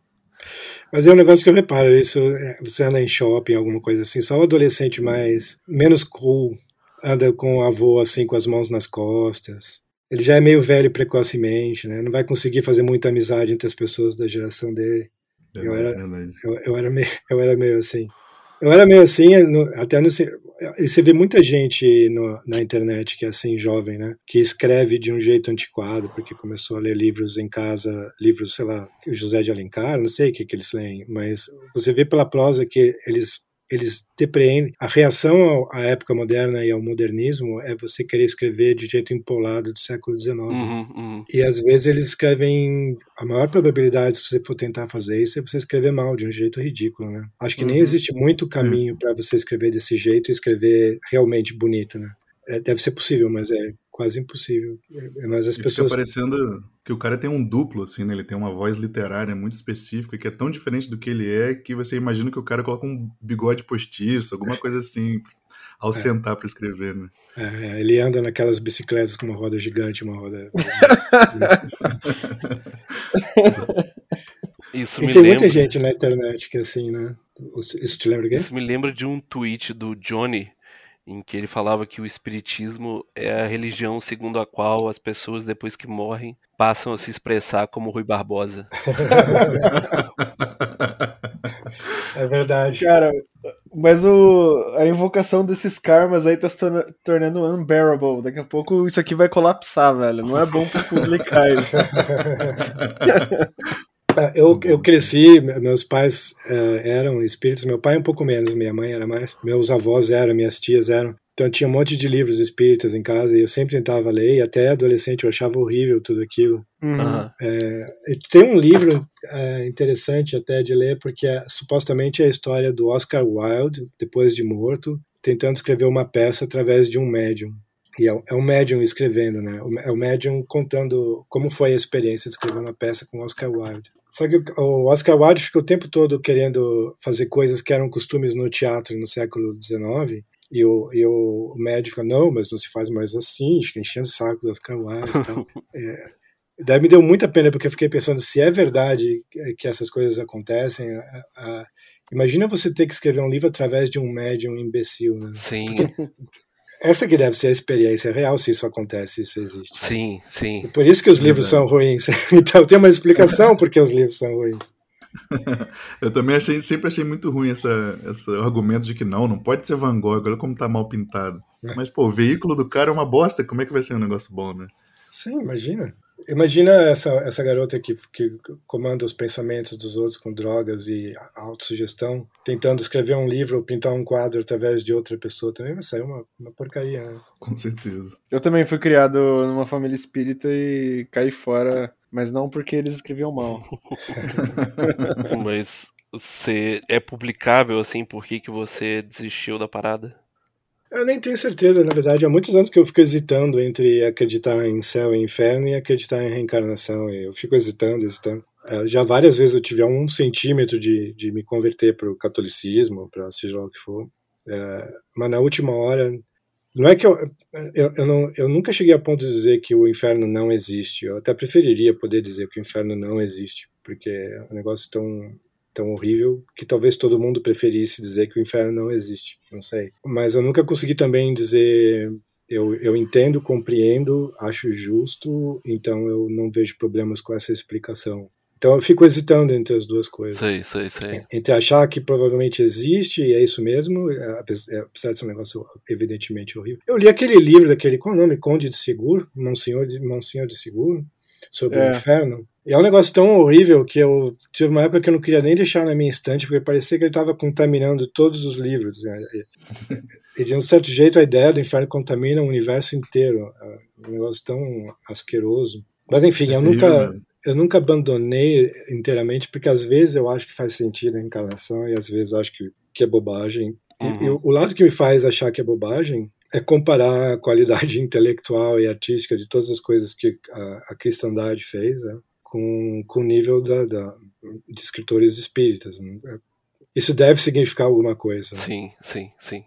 Mas é um negócio que eu reparo, isso, é, você anda em shopping, alguma coisa assim, só o adolescente mais, menos cool, anda com o avô assim, com as mãos nas costas. Ele já é meio velho precocemente, né? Não vai conseguir fazer muita amizade entre as pessoas da geração dele. Eu era- Verdade. Eu, eu, era, meio, eu era meio assim. Eu era meio assim, no- até no. E você vê muita gente no- na internet que é assim, jovem, né? Que escreve de um jeito antiquado, porque começou a ler livros em casa, livros, sei lá, José de Alencar, não sei o que, que eles leem, mas você vê pela prosa que eles. Eles depreendem. A reação à época moderna e ao modernismo é você querer escrever de jeito empolado do século XIX. Uhum, uhum. E às vezes eles escrevem. A maior probabilidade, se você for tentar fazer isso, é você escrever mal, de um jeito ridículo, né? Acho que nem Uhum. existe muito caminho para você escrever desse jeito e escrever realmente bonito, né? É, deve ser possível, mas é quase impossível. É, Mas as E pessoas. fica parecendo que o cara tem um duplo, assim, né? Ele tem uma voz literária muito específica, que é tão diferente do que ele é, que você imagina que o cara coloca um bigode postiço, alguma coisa assim, ao sentar para escrever, né? é, ele anda naquelas bicicletas com uma roda gigante, uma roda. Isso e me tem lembra. muita gente na internet que é assim, né? Isso te lembra quem? Isso me lembra de um tweet do Johnny em que ele falava que o espiritismo é a religião segundo a qual as pessoas depois que morrem passam a se expressar como Rui Barbosa. É verdade. Cara, mas o, a invocação desses karmas aí tá se torna- tornando unbearable. Daqui a pouco isso aqui vai colapsar, velho. Não é bom pra publicar isso. Eu, eu cresci, me- meus pais eh, eram espíritos, meu pai um pouco menos, minha mãe era mais, meus avós eram, minhas tias eram. Então tinha um monte de livros espíritas em casa e eu sempre tentava ler, e até adolescente eu achava horrível tudo aquilo. Uhum. E tem um livro eh, interessante até de ler, porque é, supostamente é a história do Oscar Wilde, depois de morto, tentando escrever uma peça através de um médium. E é, é um médium escrevendo, né? É o médium contando como foi a experiência de escrever uma peça com Oscar Wilde. Só que o- o Oscar Wilde fica o tempo todo querendo fazer coisas que eram costumes no teatro no século XIX, e o, e o médium fica, não, mas não se faz mais assim, fica enchendo o saco do Oscar Wilde e tal. É, daí me deu muita pena, porque eu fiquei pensando, se é verdade que- essas coisas acontecem, a- a- imagina você ter que escrever um livro através de um médium imbecil, né? Sim, Essa que deve ser a experiência real, se isso acontece, se isso existe. sim, sim. Por isso que os livros são ruins. Então tem uma explicação porque os livros são ruins. eu também achei, sempre achei muito ruim essa, esse argumento de que não, não pode ser Van Gogh, olha como tá mal pintado. É. Mas, pô, o veículo do cara é uma bosta, como é que vai ser um negócio bom, né? Sim, imagina. Imagina essa, essa garota que, que comanda os pensamentos dos outros com drogas e autossugestão, tentando escrever um livro ou pintar um quadro através de outra pessoa. Também vai sair uma, uma porcaria, né? Com certeza. Eu também fui criado numa família espírita e caí fora, mas não porque eles escreviam mal. mas você é publicável assim, por que, que você desistiu da parada? Eu nem tenho certeza, na verdade. Há muitos anos que eu fico hesitando entre acreditar em céu e inferno e acreditar em reencarnação. Eu fico hesitando, hesitando. É, já várias vezes eu tive um centímetro de, de me converter para o catolicismo, para seja lá o que for. É, mas na última hora, não é que eu, eu, eu, não, eu nunca cheguei a ponto de dizer que o inferno não existe. Eu até preferiria poder dizer que o inferno não existe, porque é um negócio tão tão horrível que talvez todo mundo preferisse dizer que o inferno não existe. Não sei. Mas eu nunca consegui também dizer. Eu, eu entendo, compreendo, acho justo, então eu não vejo problemas com essa explicação. Então eu fico hesitando entre as duas coisas. Sei, sei, sei. Entre achar que provavelmente existe e é isso mesmo, é, apesar de ser um negócio evidentemente horrível. Eu li aquele livro daquele, qual é o nome? Conde de Seguro, Monsenhor de, Monsenhor de Seguro, sobre é. o inferno. E é um negócio tão horrível que eu tive uma época que eu não queria nem deixar na minha estante, porque parecia que ele estava contaminando todos os livros. Né? E, de um certo jeito a ideia do inferno contamina o universo inteiro. É um negócio tão asqueroso. Mas enfim, eu nunca, eu nunca abandonei inteiramente, porque às vezes eu acho que faz sentido a encarnação e às vezes eu acho que, que é bobagem. Uhum. E, e o lado que me faz achar que é bobagem é comparar a qualidade intelectual e artística de todas as coisas que a, a cristandade fez, né? com, com o nível da, da, de escritores espíritas. Né? Isso deve significar alguma coisa. Né? Sim, sim, sim.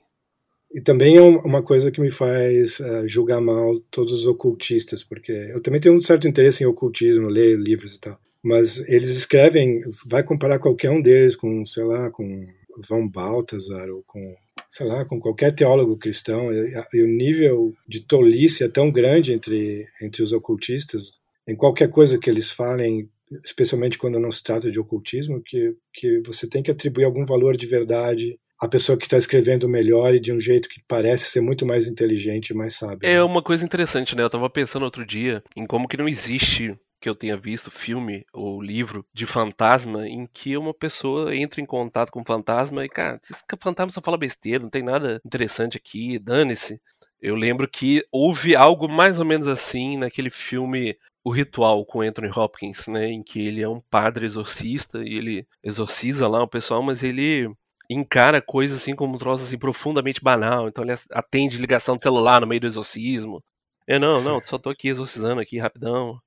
E também é uma coisa que me faz uh, julgar mal todos os ocultistas, porque eu também tenho um certo interesse em ocultismo, ler livros e tal. Mas eles escrevem, vai comparar qualquer um deles com, sei lá, com Von Balthasar ou com, sei lá, com qualquer teólogo cristão. E, o nível de tolice é tão grande entre, entre os ocultistas em qualquer coisa que eles falem, especialmente quando não se trata de ocultismo, que, que você tem que atribuir algum valor de verdade à pessoa que está escrevendo melhor e de um jeito que parece ser muito mais inteligente e mais sábio. É uma coisa interessante, né? Eu estava pensando outro dia em como que não existe que eu tenha visto filme ou livro de fantasma em que uma pessoa entra em contato com um fantasma e, cara, esse fantasma só fala besteira, não tem nada interessante aqui, dane-se. Eu lembro que houve algo mais ou menos assim naquele filme o ritual com Anthony Hopkins, né, em que ele é um padre exorcista e ele exorciza lá o pessoal, mas ele encara coisas assim como um troço assim profundamente banal, então ele atende ligação de celular no meio do exorcismo. É, não, não, só tô aqui exorcizando aqui rapidão.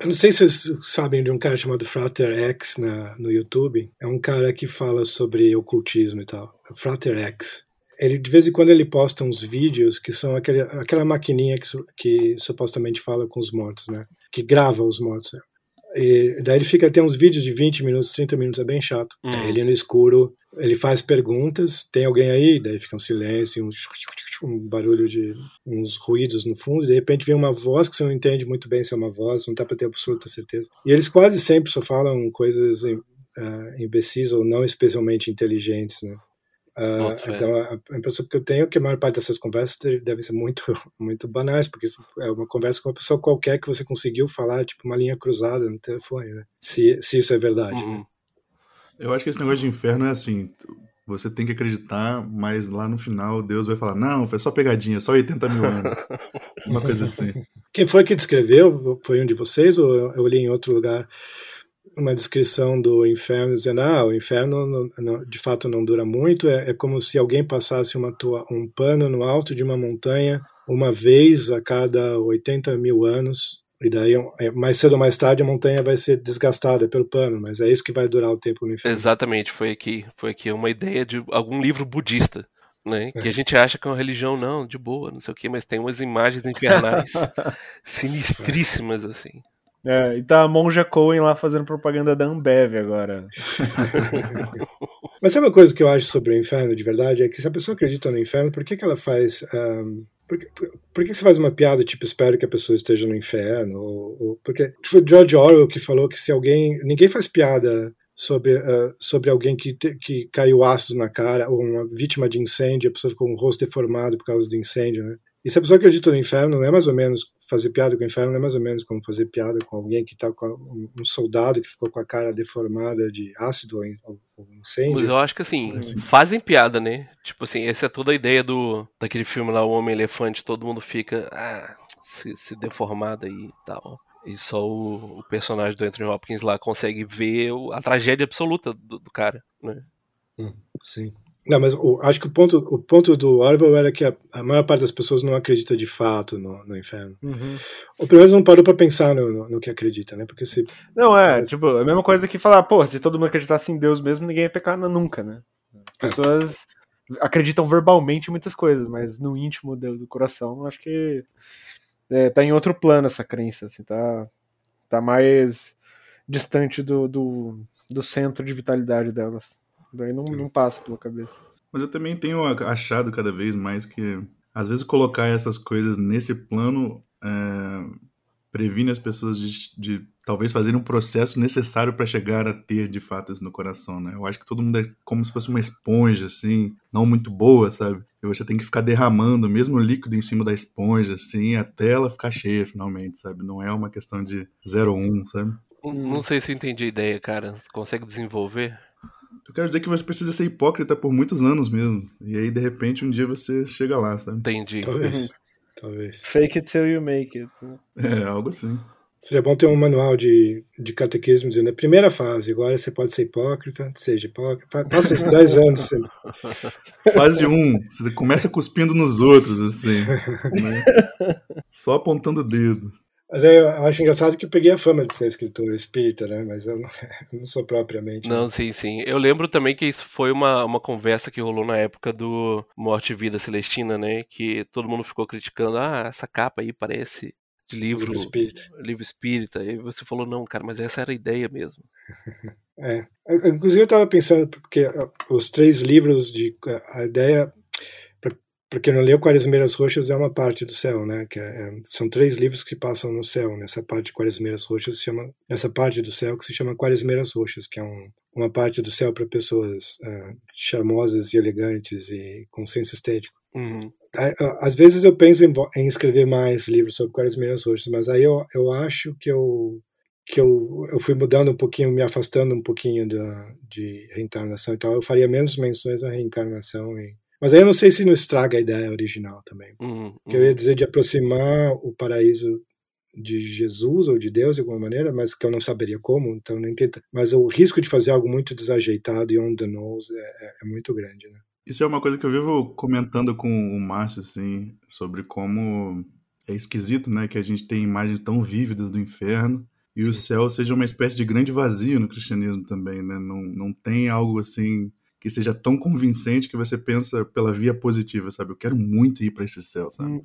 Eu não sei se vocês sabem de um cara chamado Frater X na, no YouTube. É um cara que fala sobre ocultismo e tal. Frater X ele de vez em quando ele posta uns vídeos que são aquele, aquela maquininha que, que supostamente fala com os mortos, né? Que grava os mortos. Né? E daí ele fica até uns vídeos de 20 minutos, 30 minutos, é bem chato. Uhum. Ele no escuro, ele faz perguntas, tem alguém aí? Daí fica um silêncio, um, um, barulho de uns ruídos no fundo, e de repente vem uma voz que você não entende muito bem se é uma voz, não dá para ter absoluta certeza. E eles quase sempre só falam coisas uh, imbecis ou não especialmente inteligentes, né? Uh, então, a, a impressão que eu tenho é que a maior parte dessas conversas devem ser muito, muito banais, porque é uma conversa com uma pessoa qualquer que você conseguiu falar, tipo, uma linha cruzada no telefone, né? Se, se isso é verdade. Uhum. Né? Eu acho que esse negócio de inferno é assim: você tem que acreditar, mas lá no final Deus vai falar: não, foi só pegadinha, só 80 mil anos. uma coisa assim. Quem foi que descreveu? Foi um de vocês ou eu li em outro lugar? uma descrição do inferno dizendo ah o inferno não, não, de fato não dura muito é, é como se alguém passasse uma tua, um pano no alto de uma montanha uma vez a cada 80 mil anos e daí é, mais cedo ou mais tarde a montanha vai ser desgastada pelo pano mas é isso que vai durar o tempo no inferno exatamente foi aqui foi aqui uma ideia de algum livro budista né? Que a é. gente acha que é uma religião, não, de boa, não sei o que, mas tem umas imagens infernais sinistríssimas, assim. É, e tá a Monja Cohen lá fazendo propaganda da Ambev agora. Mas sabe uma coisa que eu acho sobre o inferno de verdade? É que se a pessoa acredita no inferno, por que, que ela faz. Um, por, que, por, por, que você faz uma piada tipo, espero que a pessoa esteja no inferno? Ou, ou, porque foi George Orwell que falou que se alguém. Ninguém faz piada sobre, uh, sobre alguém que, te, que caiu ácido na cara, ou uma vítima de incêndio, a pessoa ficou com o rosto deformado por causa do incêndio, né? E se a pessoa acredita no inferno, não é mais ou menos fazer piada com o inferno, não é mais ou menos como fazer piada com alguém que está com um soldado que ficou com a cara deformada de ácido ou, ou incêndio. Mas eu acho que assim, assim, fazem piada, né? Tipo assim, essa é toda a ideia do daquele filme lá, O Homem Elefante, todo mundo fica ah, se, se deformado aí e tal. E só o, o, personagem do Anthony Hopkins lá consegue ver a tragédia absoluta do, do cara, né? Hum, sim. Não, mas o, acho que o ponto, o ponto do Orwell era que a, a maior parte das pessoas não acredita de fato no, no inferno. Uhum. Ou pelo menos não parou para pensar no, no, no, que acredita, né? Porque se. Não, é, parece... tipo, a mesma coisa que falar, pô, se todo mundo acreditasse em Deus mesmo, ninguém ia pecar nunca, né? As é. pessoas é. acreditam verbalmente em muitas coisas, mas no íntimo do, do coração, acho que é, tá em outro plano essa crença, assim, tá, tá mais distante do, do, do centro de vitalidade delas. Daí não, não passa pela cabeça. Mas eu também tenho achado cada vez mais que, às vezes, colocar essas coisas nesse plano é, previne as pessoas de, de, talvez fazerem um processo necessário para chegar a ter de fato isso no coração, né? Eu acho que todo mundo é como se fosse uma esponja, assim, não muito boa, sabe? E você tem que ficar derramando o mesmo líquido em cima da esponja, assim, até ela ficar cheia finalmente, sabe? Não é uma questão de 0 ou 1, um, sabe? Não sei se eu entendi a ideia, cara. Você consegue desenvolver? Eu quero dizer que você precisa ser hipócrita por muitos anos mesmo. E aí, de repente, um dia você chega lá, sabe? Entendi. Talvez. Talvez. Fake it till you make it. É, algo assim. Seria bom ter um manual de, de catequismo dizendo, a primeira fase, agora você pode ser hipócrita, seja hipócrita, passa de 10 anos. Você... Fase 1, um, você começa cuspindo nos outros, assim, né? só apontando o dedo. Mas é, eu acho engraçado que eu peguei a fama de ser escritor espírita, né? Mas eu não, eu não sou propriamente. Não, né? sim, sim. Eu lembro também que isso foi uma, uma conversa que rolou na época do Morte e Vida Celestina, né? Que todo mundo ficou criticando. Ah, essa capa aí parece de livro, livro espírita. Livro espírita. E você falou, não, cara, mas essa era a ideia mesmo. é. Inclusive eu estava pensando, porque os três livros de. A ideia para quem não leu, Quaresmeiras Roxas é uma parte do céu, né? Que é, é, são três livros que se passam no céu. Nessa parte de Quaresmeiras Roxas se chama essa parte do céu que se chama Quaresmeiras Roxas, que é um, uma parte do céu para pessoas uh, charmosas e elegantes e com senso estético. Uhum. Às vezes eu penso em, em, escrever mais livros sobre Quaresmeiras Roxas, mas aí eu, eu acho que eu que eu, eu fui mudando um pouquinho, me afastando um pouquinho da, de reencarnação e tal. Eu faria menos menções à reencarnação e mas aí eu não sei se não estraga a ideia original também. Uhum, uhum. Que eu ia dizer de aproximar o paraíso de Jesus ou de Deus de alguma maneira, mas que eu não saberia como, então nem tenta. Mas o risco de fazer algo muito desajeitado e on the nose é, é, é muito grande, né? Isso é uma coisa que eu vivo comentando com o Márcio, assim, sobre como é esquisito, né, que a gente tem imagens tão vívidas do inferno e o céu seja uma espécie de grande vazio no cristianismo também, né? Não, não tem algo assim que seja tão convincente que você pensa pela via positiva, sabe? Eu quero muito ir para esse céu, sabe? Hum,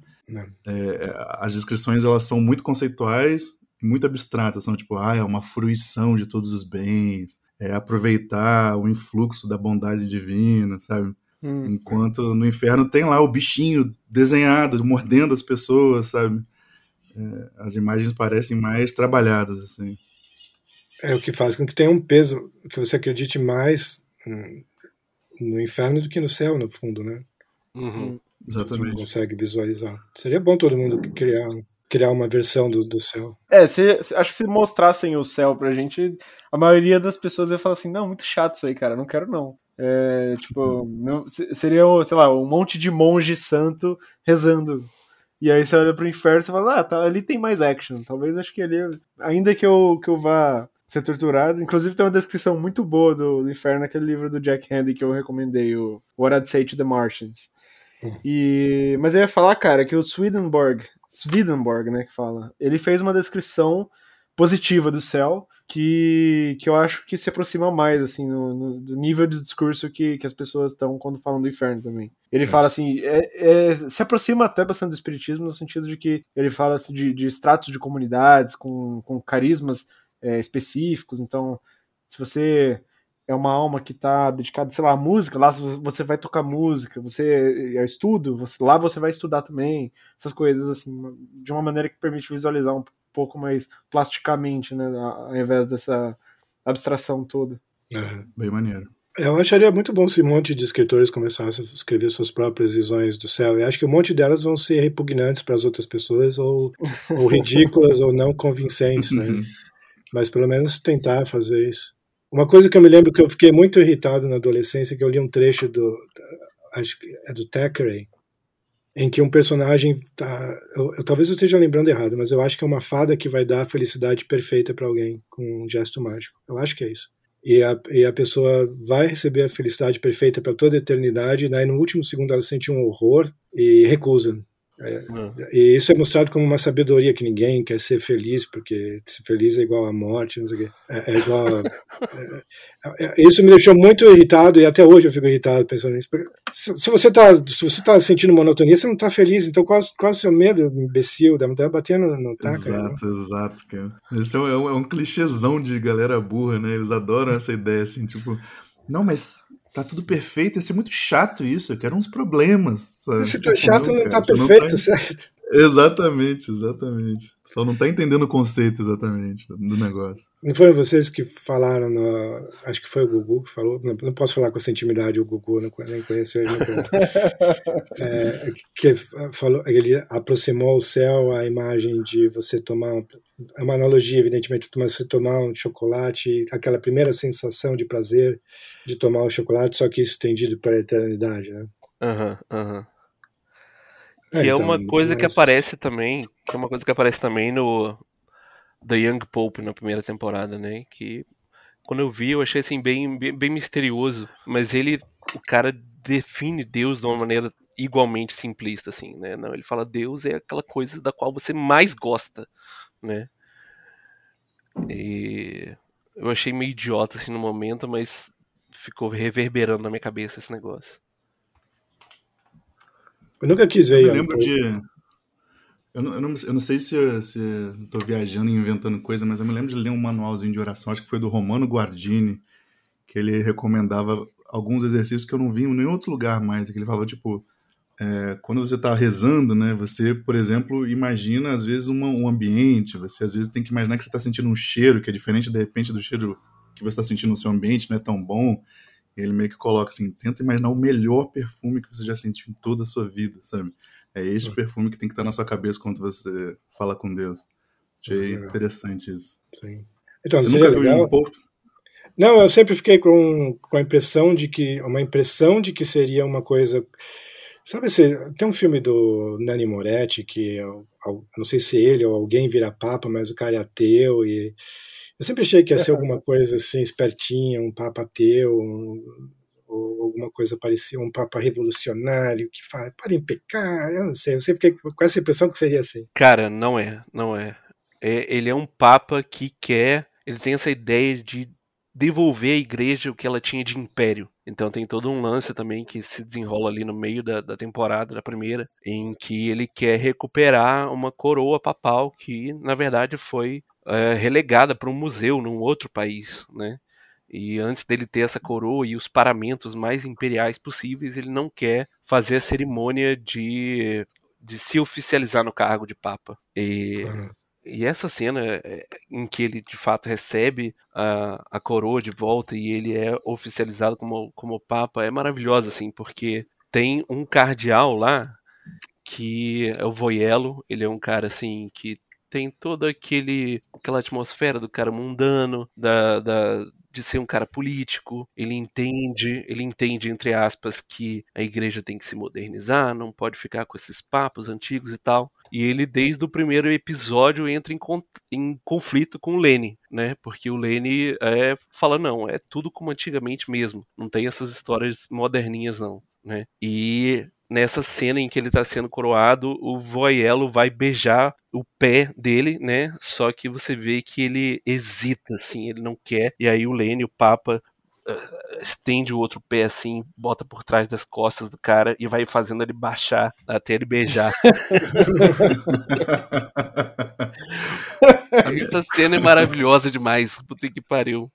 é, é, as descrições elas são muito conceituais e muito abstratas, são tipo, ah, é uma fruição de todos os bens, é aproveitar o influxo da bondade divina, sabe? Hum, Enquanto no inferno tem lá o bichinho desenhado, mordendo as pessoas, sabe? É, as imagens parecem mais trabalhadas, assim. É o que faz com que tenha um peso, que você acredite mais hum, no inferno do que no céu, no fundo, né? Uhum. Exatamente. Você não consegue visualizar. Seria bom todo mundo criar, criar uma versão do, do céu. É, se, acho que se mostrassem o céu pra gente, a maioria das pessoas ia falar assim, não, muito chato isso aí, cara, não quero não. É, tipo, não, seria, sei lá, um monte de monge santo rezando. E aí você olha pro inferno e fala, ah, tá, ali tem mais action. Talvez acho que ali, ainda que eu, que eu vá ser torturado. Inclusive tem uma descrição muito boa do, do inferno naquele livro do Jack Handy que eu recomendei, o What I'd Say to the Martians. Hum. E, mas eu ia falar, cara, que o Swedenborg, Swedenborg, né, que fala, ele fez uma descrição positiva do céu que, que eu acho que se aproxima mais, assim, no, no do nível de discurso que, que as pessoas estão quando falam do inferno também. Ele é. fala assim, é, é, se aproxima até bastante do espiritismo no sentido de que ele fala assim, de, de estratos de comunidades com, com carismas é, específicos. Então, se você é uma alma que está dedicada, sei lá, à música, lá você vai tocar música, você é estudo, você, lá você vai estudar também, essas coisas assim, de uma maneira que permite visualizar um pouco mais plasticamente, né, ao invés dessa abstração toda. É. Bem maneiro. Eu acharia muito bom se um monte de escritores começassem a escrever suas próprias visões do céu. Eu acho que um monte delas vão ser repugnantes para as outras pessoas, ou, ou ridículas, ou não convincentes, né? Mas pelo menos tentar fazer isso. Uma coisa que eu me lembro que eu fiquei muito irritado na adolescência, que eu li um trecho do, acho que é do Thackeray, em que um personagem tá, eu, eu- talvez eu esteja lembrando errado, mas eu acho que é uma fada que vai dar a felicidade perfeita para alguém com um gesto mágico. Eu acho que é isso. E a, e a pessoa vai receber a felicidade perfeita para toda a eternidade, e daí no último segundo ela sente um horror e recusa. Hum. E isso é mostrado como uma sabedoria que ninguém quer ser feliz, porque ser feliz é igual à morte, não sei o quê. É, é igual a, é- é- isso me deixou muito irritado e até hoje eu fico irritado pensando nisso. Porque se, se você está se você tá sentindo monotonia, você não está feliz. Então qual, qual é o seu medo, imbecil? Dá vontade de bater no, taco. né? Exato, exato, cara. Esse é um, é um- é um clichêzão de galera burra, né? Eles adoram essa ideia, assim, tipo, não, mas tá tudo perfeito, ia ser muito chato isso, eu quero uns problemas. Sabe? Se tá chato, não, tá não perfeito, tá- certo? Exatamente, exatamente. Só não tá entendendo o conceito exatamente do negócio. Não foram vocês que falaram, no, acho que foi o Gugu que falou, não, não posso falar com essa intimidade, o Gugu, não, nem conheço ele. Não conheço. É, que falou, ele aproximou o céu à imagem de você tomar, um- é uma analogia, evidentemente, mas você tomar um chocolate, aquela primeira sensação de prazer de tomar o chocolate, só que estendido para a eternidade, né? Aham, aham. É, Que é então, uma coisa que mas- aparece também, que é uma coisa que aparece também no The Young Pope na primeira temporada, né? Que quando eu vi eu achei assim bem, bem, bem misterioso, mas ele, o cara define Deus de uma maneira igualmente simplista, assim, né? Não, ele fala Deus é aquela coisa da qual você mais gosta, né? E eu achei meio idiota assim no momento, mas ficou reverberando na minha cabeça esse negócio. Eu nunca quis ver Eu lembro de. Eu não, eu não, eu não sei se, tô viajando e inventando coisa, mas eu me lembro de ler um manualzinho de oração, acho que foi do Romano Guardini, que ele recomendava alguns exercícios que eu não vi em nenhum outro lugar mais. Que ele falava, tipo, é, quando você está rezando, né, você, por exemplo, imagina às vezes uma- um ambiente, você às vezes tem que imaginar que você está sentindo um cheiro que é diferente, de repente, do cheiro que você está sentindo no seu ambiente, não é tão bom. Ele meio que coloca assim, tenta imaginar o melhor perfume que você já sentiu em toda a sua vida, sabe? É esse perfume que tem que estar na sua cabeça quando você fala com Deus. Achei Legal. interessante isso. Sim. Então, Você nunca viu legal. um pouco? Não, eu sempre fiquei com, com a impressão de que uma impressão de que seria uma coisa. Sabe, se, tem um filme do Nani Moretti que é não sei se ele ou alguém vira papa, mas o cara é ateu e eu sempre achei que ia ser alguma coisa assim espertinha, um papa ateu, ou alguma coisa parecida, um papa revolucionário que fala, podem pecar, eu não sei, eu sempre fiquei com essa impressão que seria assim. Cara, não é, não é. É- Ele é um papa que quer, ele tem essa ideia de devolver à igreja o que ela tinha de império. Então tem todo um lance também que se desenrola ali no meio da, da temporada, da primeira, em que ele quer recuperar uma coroa papal que, na verdade, foi é, relegada para um museu num outro país, né? E antes dele ter essa coroa e os paramentos mais imperiais possíveis, ele não quer fazer a cerimônia de, de se oficializar no cargo de papa. E, Uhum. e essa cena é, em que ele de fato recebe a, a coroa de volta e ele é oficializado como, como papa é maravilhosa, assim, porque tem um cardeal lá que é o Voyello, ele é um cara assim que tem toda aquele aquela atmosfera do cara mundano, da, da de ser um cara político, ele entende, ele entende entre aspas que a igreja tem que se modernizar, não pode ficar com esses papos antigos e tal. E ele desde o primeiro episódio entra em, em conflito com o Lenny, né? Porque o Lenny é, fala não, é tudo como antigamente mesmo, não tem essas histórias moderninhas não, né? E nessa cena em que ele tá sendo coroado, o Voyello vai beijar o pé dele, né? Só que você vê que ele hesita, assim, ele não quer. E aí o Lene, o Papa, uh, estende o outro pé assim, bota por trás das costas do cara e vai fazendo ele baixar até ele beijar. Essa cena é maravilhosa demais. Puta que pariu.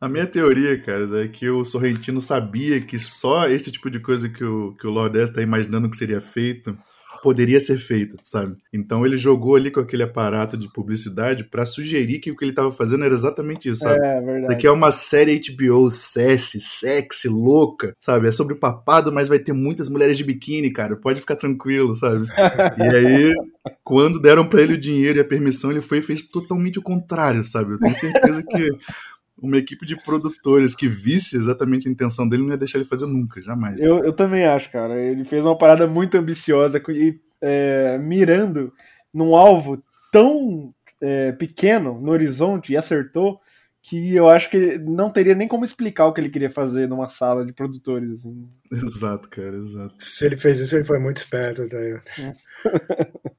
A minha teoria, cara, é que o Sorrentino sabia que só esse tipo de coisa que o, que o Lord S tá imaginando que seria feito poderia ser feita, sabe? Então ele jogou ali com aquele aparato de publicidade para sugerir que o que ele estava fazendo era exatamente isso, sabe? É, verdade. Isso aqui é uma série HBO sexy, sexy, louca, sabe? É sobre papado, mas vai ter muitas mulheres de biquíni, cara. Pode ficar tranquilo, sabe? e aí, quando deram para ele o dinheiro e a permissão, ele foi e fez totalmente o contrário, sabe? Eu tenho certeza que uma equipe de produtores que visse exatamente a intenção dele não ia deixar ele fazer nunca, jamais. Eu, eu também acho, cara. Ele fez uma parada muito ambiciosa e é, mirando num alvo tão é, pequeno no horizonte e acertou que eu acho que não teria nem como explicar o que ele queria fazer numa sala de produtores. Assim. Exato, cara, exato. Se ele fez isso, ele foi muito esperto. Tá?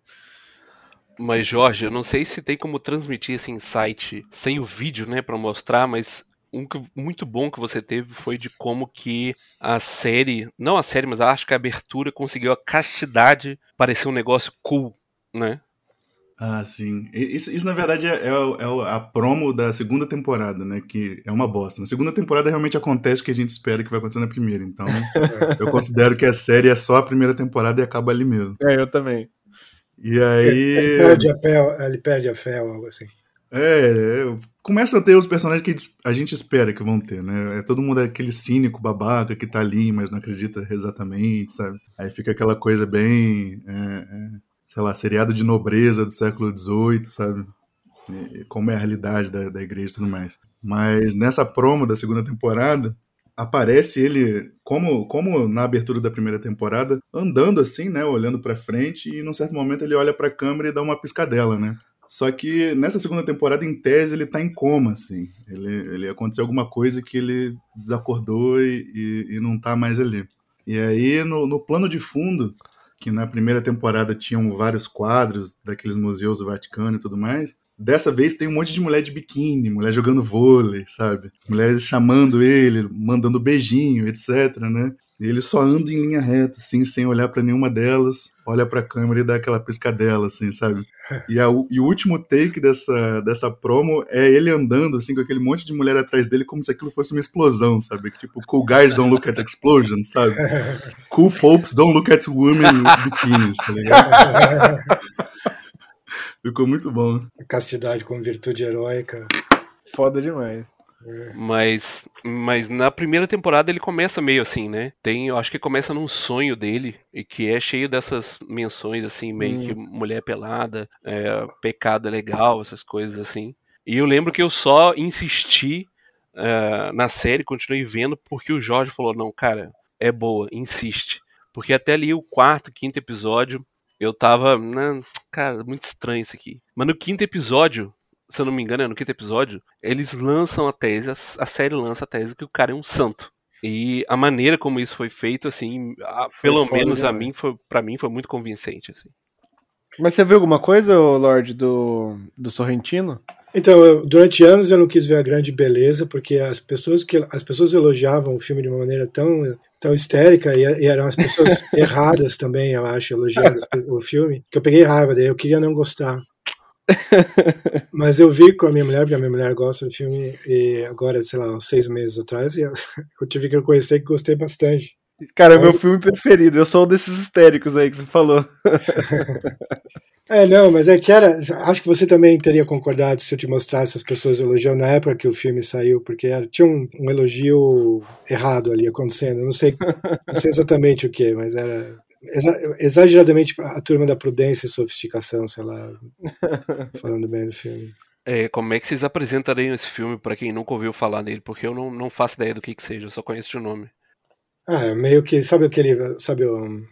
Mas, Jorge, eu não sei se tem como transmitir esse insight sem o vídeo, né, para mostrar, mas um que, muito bom que você teve foi de como que a série, não a série, mas acho que a abertura conseguiu a castidade parecer um negócio cool, né? Ah, sim. Isso, isso na verdade, é, é, é, a promo da segunda temporada, né? Que é uma bosta. Na segunda temporada realmente acontece o que a gente espera que vai acontecer na primeira. Então, eu considero que a série é só a primeira temporada e acaba ali mesmo. É, eu também. E aí. Ele perde a fé, ele perde a fé ou algo assim. É, começa a ter os personagens que a gente espera que vão ter, né? É, todo mundo é aquele cínico, babaca, que tá ali, mas não acredita exatamente, sabe? Aí fica aquela coisa bem, é, é, sei lá, seriado de nobreza do século XVIII, sabe? E, como é a realidade da, da igreja e tudo mais. Mas nessa promo da segunda temporada, aparece ele, como, como na abertura da primeira temporada, andando assim, né, olhando para frente, e num certo momento ele olha para a câmera e dá uma piscadela, né? Só que nessa segunda temporada, em tese, ele tá em coma, assim. Ele, ele aconteceu alguma coisa que ele desacordou e, e, e não tá mais ali. E aí, no, no plano de fundo, que na primeira temporada tinham vários quadros daqueles museus do Vaticano e tudo mais, Dessa vez tem um monte de mulher de biquíni, mulher jogando vôlei, sabe? Mulher chamando ele, mandando beijinho, etc, né? E ele só anda em linha reta, assim, sem olhar para nenhuma delas, olha para a câmera e dá aquela piscadela, assim, sabe? E, a, e, o último take dessa, dessa promo é ele andando, assim, com aquele monte de mulher atrás dele, como se aquilo fosse uma explosão, sabe? Tipo, cool guys don't look at explosions, sabe? Cool popes don't look at women bikinis, tá ligado? Ficou muito bom. A castidade como virtude heróica. Foda demais. É. Mas, mas na primeira temporada ele começa meio assim, né? Tem, eu acho que começa num sonho dele e que é cheio dessas menções assim, meio hum. que mulher pelada, é, pecado legal, essas coisas assim. E eu lembro que eu só insisti uh, na série, continuei vendo porque o Jorge falou não, cara, é boa, insiste, porque até ali o quarto, quinto episódio eu tava, né, cara, muito estranho isso aqui. Mas no quinto episódio, se eu não me engano, é no quinto episódio, eles lançam a tese, a série lança a tese que o cara é um santo. E a maneira como isso foi feito, assim, a, pelo menos a mim, foi, para mim, foi muito convincente, assim. Mas você viu alguma coisa, Lorde, do, do Sorrentino? Então, durante anos eu não quis ver a grande beleza, porque as pessoas que as pessoas elogiavam o filme de uma maneira tão, tão histérica e, e eram as pessoas erradas também, eu acho, elogiando o filme, que eu peguei raiva daí, eu queria não gostar. Mas eu vi com a minha mulher, porque a minha mulher gosta do filme, e agora, sei lá, uns seis meses atrás, eu, eu tive que reconhecer que gostei bastante. Cara, é meu filme preferido. Eu sou um desses histéricos aí que você falou. é, não, mas é que era. Acho que você também teria concordado se eu te mostrasse as pessoas elogiando na época que o filme saiu, porque era, tinha um, um elogio errado ali acontecendo. não sei, não sei exatamente o que, mas era exageradamente a turma da prudência e sofisticação, sei lá, falando bem do filme. É, como é que vocês apresentariam esse filme para quem nunca ouviu falar nele? Porque eu não, não faço ideia do que, que seja, eu só conheço de nome. Ah, meio que, sabe aquele, sabe o,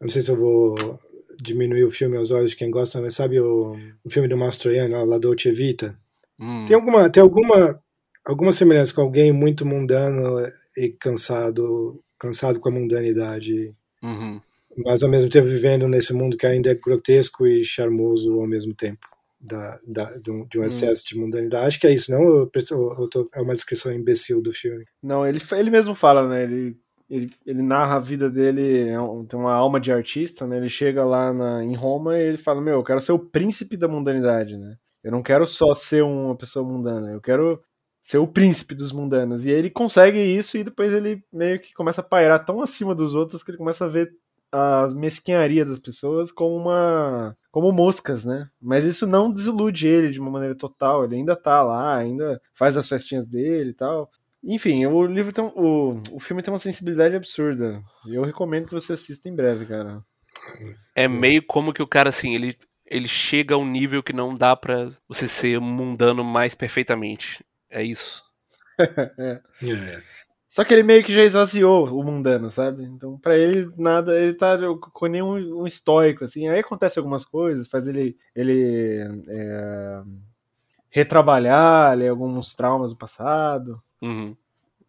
não sei se eu vou diminuir o filme aos olhos de quem gosta, mas sabe o, o filme do Mastroianni, La Dolce Vita? Hum. Tem alguma, tem alguma, alguma semelhança com alguém muito mundano e cansado, cansado com a mundanidade, uhum. mas ao mesmo tempo vivendo nesse mundo que ainda é grotesco e charmoso ao mesmo tempo. Da, da, de, um, de um hum. excesso hum. de mundanidade. Acho que é isso, não? Eu, eu, eu tô, é uma descrição imbecil do filme. Não, ele, ele mesmo fala, né? Ele ele, ele narra a vida dele, é tem uma alma de artista, né? Ele chega lá na, em Roma e ele fala: Meu, eu quero ser o príncipe da mundanidade, né? Eu não quero só ser uma pessoa mundana, eu quero ser o príncipe dos mundanos. E aí ele consegue isso e depois ele meio que começa a pairar tão acima dos outros que ele começa a ver as mesquinharias das pessoas como uma como moscas, né? Mas isso não desilude ele de uma maneira total. Ele ainda tá lá, ainda faz as festinhas dele e tal. Enfim, o livro tem, o, o filme tem uma sensibilidade absurda. E eu recomendo que você assista em breve, cara. É meio como que o cara, assim, ele, ele chega a um nível que não dá para você ser mundano mais perfeitamente. É isso. é. é. Só que ele meio que já esvaziou o mundano, sabe? Então, para ele, nada, ele tá com nenhum um estoico, assim. Aí acontece algumas coisas, faz ele, ele é, retrabalhar ali, alguns traumas do passado. Uhum.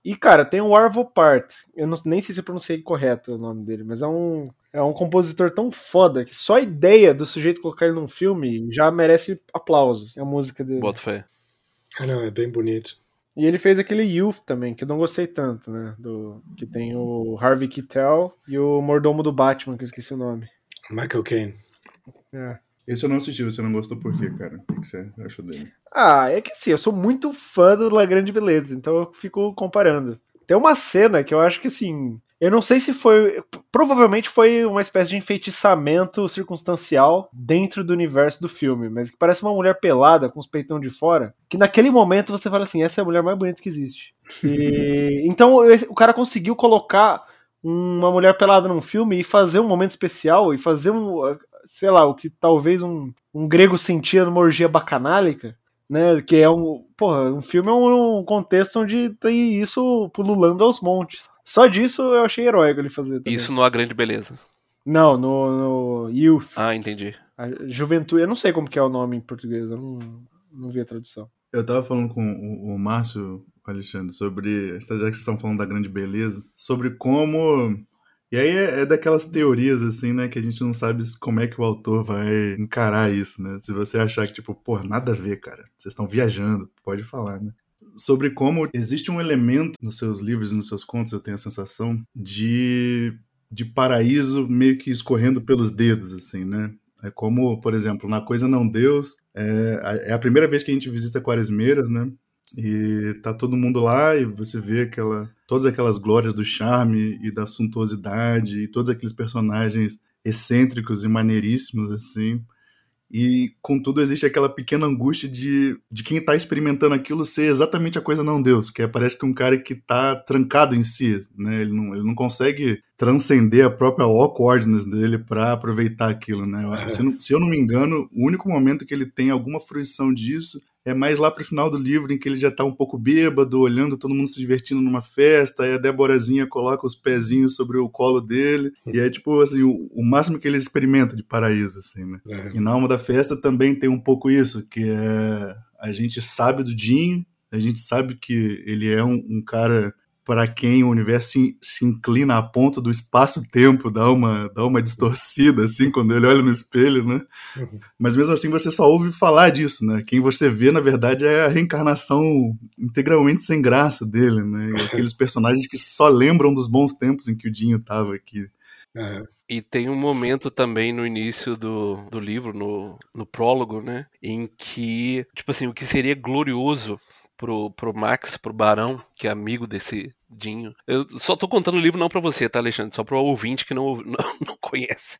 E, cara, tem o Arvo Part. Eu não, nem sei se eu pronunciei correto o nome dele, mas é um, é um compositor tão foda que só a ideia do sujeito colocar ele num filme já merece aplausos. É a música dele. Bota fé. Ah, não, é bem bonito. E ele fez aquele Youth também, que eu não gostei tanto, né? Do, que tem o Harvey Keitel e o mordomo do Batman, que eu esqueci o nome. Michael Caine. É. Esse eu não assisti, você não gostou por quê, cara? O que você achou dele? Ah, é que assim, eu sou muito fã do La Grande Beleza, então eu fico comparando. Tem uma cena que eu acho que assim. Eu não sei se foi. Provavelmente foi uma espécie de enfeitiçamento circunstancial dentro do universo do filme, mas que parece uma mulher pelada com os peitão de fora. Que naquele momento você fala assim: essa é a mulher mais bonita que existe. E, então o cara conseguiu colocar uma mulher pelada num filme e fazer um momento especial e fazer um sei lá, o que talvez um, um grego sentia numa orgia bacanálica, né? Que é um. Porra, um filme é um, um contexto onde tem isso pululando aos montes. Só disso eu achei heróico ele fazer. Também. Isso não há grande beleza. Não, no, no Youth. Ah, entendi. A juventude, eu não sei como que é o nome em português, eu não, não vi a tradução. Eu tava falando com o, o Márcio, Alexandre, sobre, já que vocês estão falando da grande beleza, sobre como e aí é, é, daquelas teorias, assim, né, que a gente não sabe como é que o autor vai encarar isso, né? Se você achar que, tipo, pô, nada a ver, cara, vocês estão viajando, pode falar, né? Sobre como existe um elemento nos seus livros e nos seus contos, eu tenho a sensação, de, de paraíso meio que escorrendo pelos dedos, assim, né? É como, por exemplo, na Coisa Não Deus, é, é a primeira vez que a gente visita Quaresmeiras, né? E tá todo mundo lá e você vê aquela todas aquelas glórias do charme e da suntuosidade e todos aqueles personagens excêntricos e maneiríssimos assim. E contudo existe aquela pequena angústia de, de quem está experimentando aquilo ser exatamente a coisa não Deus, que é, parece que um cara que está trancado em si, né? Ele não, ele não consegue transcender a própria awkwardness dele para aproveitar aquilo, né? Se, se eu não me engano, o único momento que ele tem alguma fruição disso é mais lá pro final do livro, em que ele já tá um pouco bêbado, olhando todo mundo se divertindo numa festa, aí a Déborazinha coloca os pezinhos sobre o colo dele, e é tipo assim, o, o máximo que ele experimenta de paraíso, assim, né? É. E na alma da festa também tem um pouco isso, que é a gente sabe do Dinho, a gente sabe que ele é um, um cara para quem o universo se, se, inclina a ponto do espaço-tempo dá uma, dá uma distorcida, assim, quando ele olha no espelho, né? Uhum. Mas mesmo assim você só ouve falar disso, né? Quem você vê, na verdade, é a reencarnação integralmente sem graça dele, né? E aqueles personagens que só lembram dos bons tempos em que o Dinho estava aqui. Uhum. E tem um momento também no início do, do livro, no, no prólogo, né? Em que, tipo assim, o que seria glorioso pro, pro Max, pro Barão, que é amigo desse Dinho. Eu só tô contando o livro não para você, tá, Alexandre? Só pro ouvinte que não, não, não conhece.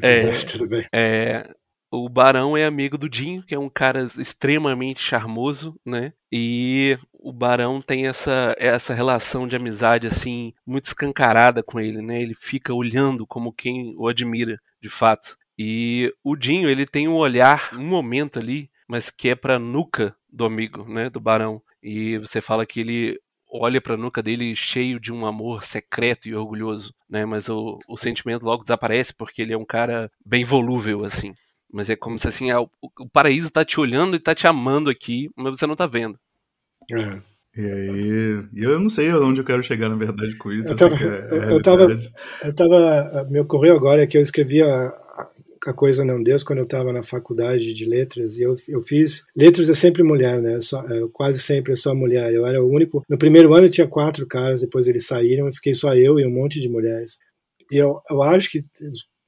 É, Tudo bem. É, o Barão é amigo do Dinho, que é um cara extremamente charmoso, né? E o Barão tem essa, essa relação de amizade, assim, muito escancarada com ele, né? Ele fica olhando como quem o admira, de fato. E o Dinho, ele tem um olhar, um momento ali, mas que é pra nuca do amigo, né, do Barão. E você fala que ele olha para a nuca dele cheio de um amor secreto e orgulhoso, né? Mas o, o sentimento logo desaparece porque ele é um cara bem volúvel, assim. Mas é como se assim, ah, o, o paraíso tá te olhando e tá te amando aqui, mas você não tá vendo. É. E aí, eu não sei onde eu quero chegar, na verdade, com isso. Eu tava, é eu, tava, eu tava, me ocorreu agora que eu escrevia a coisa não Deus quando eu estava na faculdade de letras e eu, eu fiz letras é sempre mulher né só, é, quase sempre é só mulher eu era o único no primeiro ano tinha quatro caras depois eles saíram fiquei só eu e um monte de mulheres e eu, eu acho que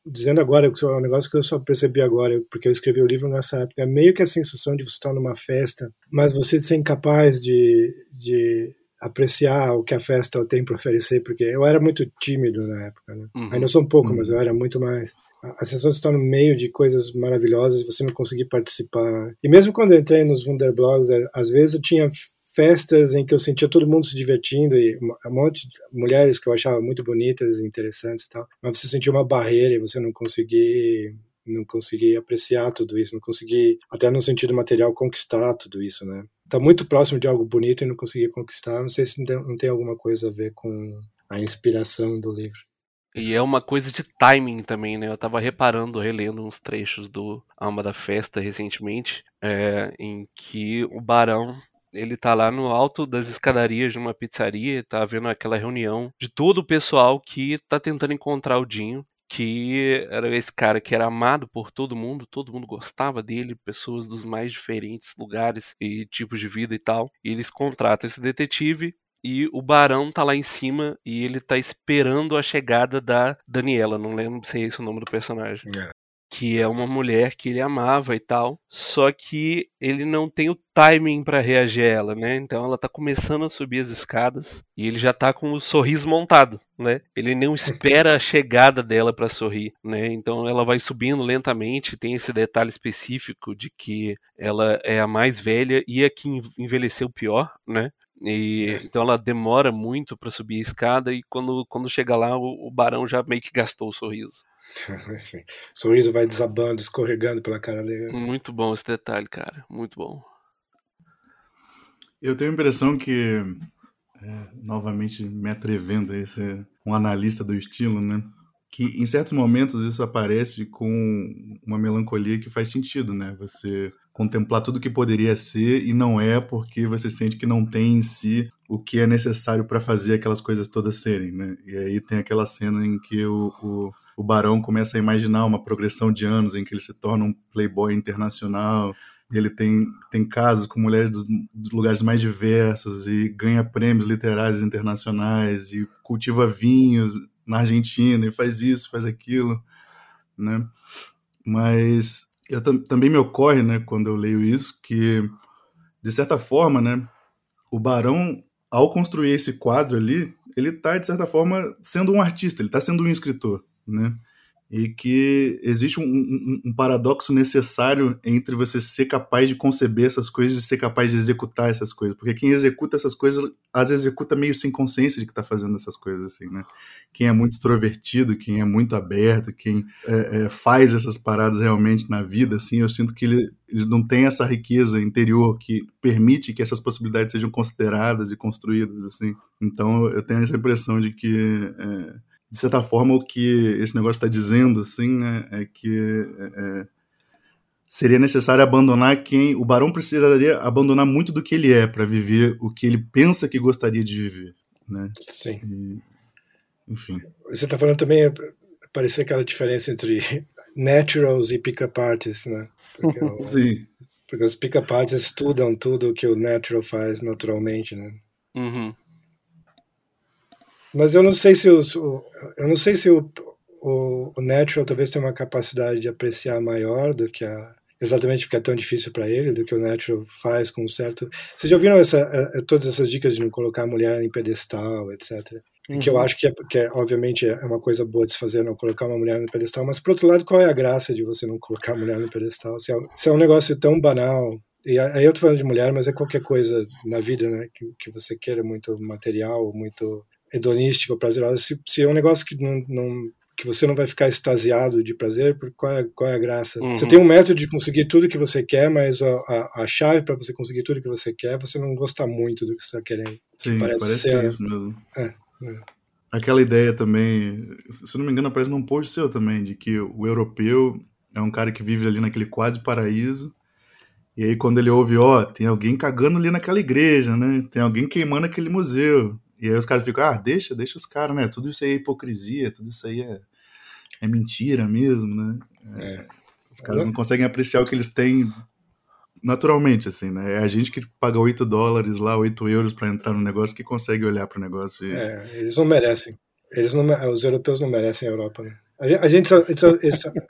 dizendo agora é um negócio que eu só percebi agora porque eu escrevi o livro nessa época é meio que a sensação de você estar numa festa mas você ser incapaz de, de apreciar o que a festa tem para oferecer, porque eu era muito tímido na época, né? Uhum. Ainda sou um pouco, Uhum. mas eu era muito mais. A a sensação de estar no meio de coisas maravilhosas e você não conseguir participar. E mesmo quando eu entrei nos Wunderblogs, é, às vezes eu tinha festas em que eu sentia todo mundo se divertindo e um monte de mulheres que eu achava muito bonitas interessantes e tal, mas você sentia uma barreira e você não conseguia não consegui apreciar tudo isso, não consegui, até no sentido material, conquistar tudo isso, né? Tá muito próximo de algo bonito e não consegui conquistar. Não sei se não tem alguma coisa a ver com a inspiração do livro. E é uma coisa de timing também, né? Eu tava reparando, relendo uns trechos do Alma da Festa recentemente, é, em que o Barão ele tá lá no alto das escadarias de uma pizzaria, tá vendo aquela reunião de todo o pessoal que tá tentando encontrar o Dinho, que era esse cara que era amado por todo mundo, todo mundo gostava dele, pessoas dos mais diferentes lugares e tipos de vida e tal. E eles contratam esse detetive e o Barão tá lá em cima e ele tá esperando a chegada da Daniela, não lembro se é esse o nome do personagem. É. Que é uma mulher que ele amava e tal, só que ele não tem o timing pra reagir a ela, né? Então ela tá começando a subir as escadas e ele já tá com o sorriso montado, né? Ele não espera a chegada dela pra sorrir, né? Então ela vai subindo lentamente, tem esse detalhe específico de que ela é a mais velha e a que envelheceu pior, né? E, É. Então ela demora muito pra subir a escada e quando, quando chega lá o, o barão já meio que gastou o sorriso. Assim, o sorriso vai desabando, escorregando pela cara dele. Muito bom esse detalhe, cara. Muito bom. Eu tenho a impressão que, é, novamente me atrevendo a ser um analista do estilo, né? Que em certos momentos isso aparece com uma melancolia que faz sentido, né? Você contemplar tudo que poderia ser e não é porque você sente que não tem em si o que é necessário para fazer aquelas coisas todas serem, né? E aí tem aquela cena em que o, o, o Barão começa a imaginar uma progressão de anos em que ele se torna um playboy internacional ele tem, tem casos com mulheres dos, dos, lugares mais diversos e ganha prêmios literários internacionais e cultiva vinhos na Argentina e faz isso, faz aquilo, né? Mas eu também me ocorre, né, quando eu leio isso, que de certa forma, né, o Barão, ao construir esse quadro ali, ele está de certa forma sendo um artista, ele está sendo um escritor, né? E que existe um, um, um, paradoxo necessário entre você ser capaz de conceber essas coisas e ser capaz de executar essas coisas, porque quem executa essas coisas vezes executa meio sem consciência de que está fazendo essas coisas assim, né? Quem é muito extrovertido, quem é muito aberto, quem é, é, faz essas paradas realmente na vida, assim, eu sinto que ele, ele não tem essa riqueza interior que permite que essas possibilidades sejam consideradas e construídas, assim. Então eu tenho essa impressão de que é, de certa forma, o que esse negócio está dizendo, assim, né, é que é, seria necessário abandonar quem. O Barão precisaria abandonar muito do que ele é para viver o que ele pensa que gostaria de viver, né? Sim. E, enfim. Você está falando também, parecer aquela diferença entre naturals e pick-up artists, né? Porque, o, Sim. Porque os pick-up artists estudam tudo o que o natural faz naturalmente, né? Uhum. Mas eu não sei se os, eu não sei se o, o, o natural talvez tenha uma capacidade de apreciar maior do que a exatamente porque é tão difícil para ele do que o natural faz com um certo. Vocês já ouviram essa, todas essas dicas de não colocar a mulher em pedestal, etc. Uhum. Que eu acho que, é, que é, obviamente é uma coisa boa de se fazer, não colocar uma mulher no pedestal, mas por outro lado, qual é a graça de você não colocar a mulher no pedestal? Se é, se é um negócio tão banal, e aí eu tô falando de mulher, mas é qualquer coisa na vida, né, que, que você queira muito material, muito hedonístico, prazerosa, se, se, é um negócio que não, não, que você não vai ficar extasiado de prazer, qual é, qual é a graça? Uhum. Você tem um método de conseguir tudo que você quer, mas a, a, a chave para você conseguir tudo que você quer, você não gostar muito do que você está querendo. Sim, parece, parece ser, que é isso mesmo. É, é. Aquela ideia também, se não me engano, aparece num post seu também, de que o europeu é um cara que vive ali naquele quase paraíso, e aí quando ele ouve, ó, oh, tem alguém cagando ali naquela igreja, né? Tem alguém queimando aquele museu. E aí os caras ficam, ah, deixa, deixa os caras, né? Tudo isso aí é hipocrisia, tudo isso aí é, é mentira mesmo, né? É, os caras não conseguem apreciar o que eles têm naturalmente, assim, né? É a gente que paga 8 dólares lá, 8 euros para entrar no negócio que consegue olhar para o negócio. E... É, eles não merecem. Eles não, os europeus não merecem a Europa, né? A gente,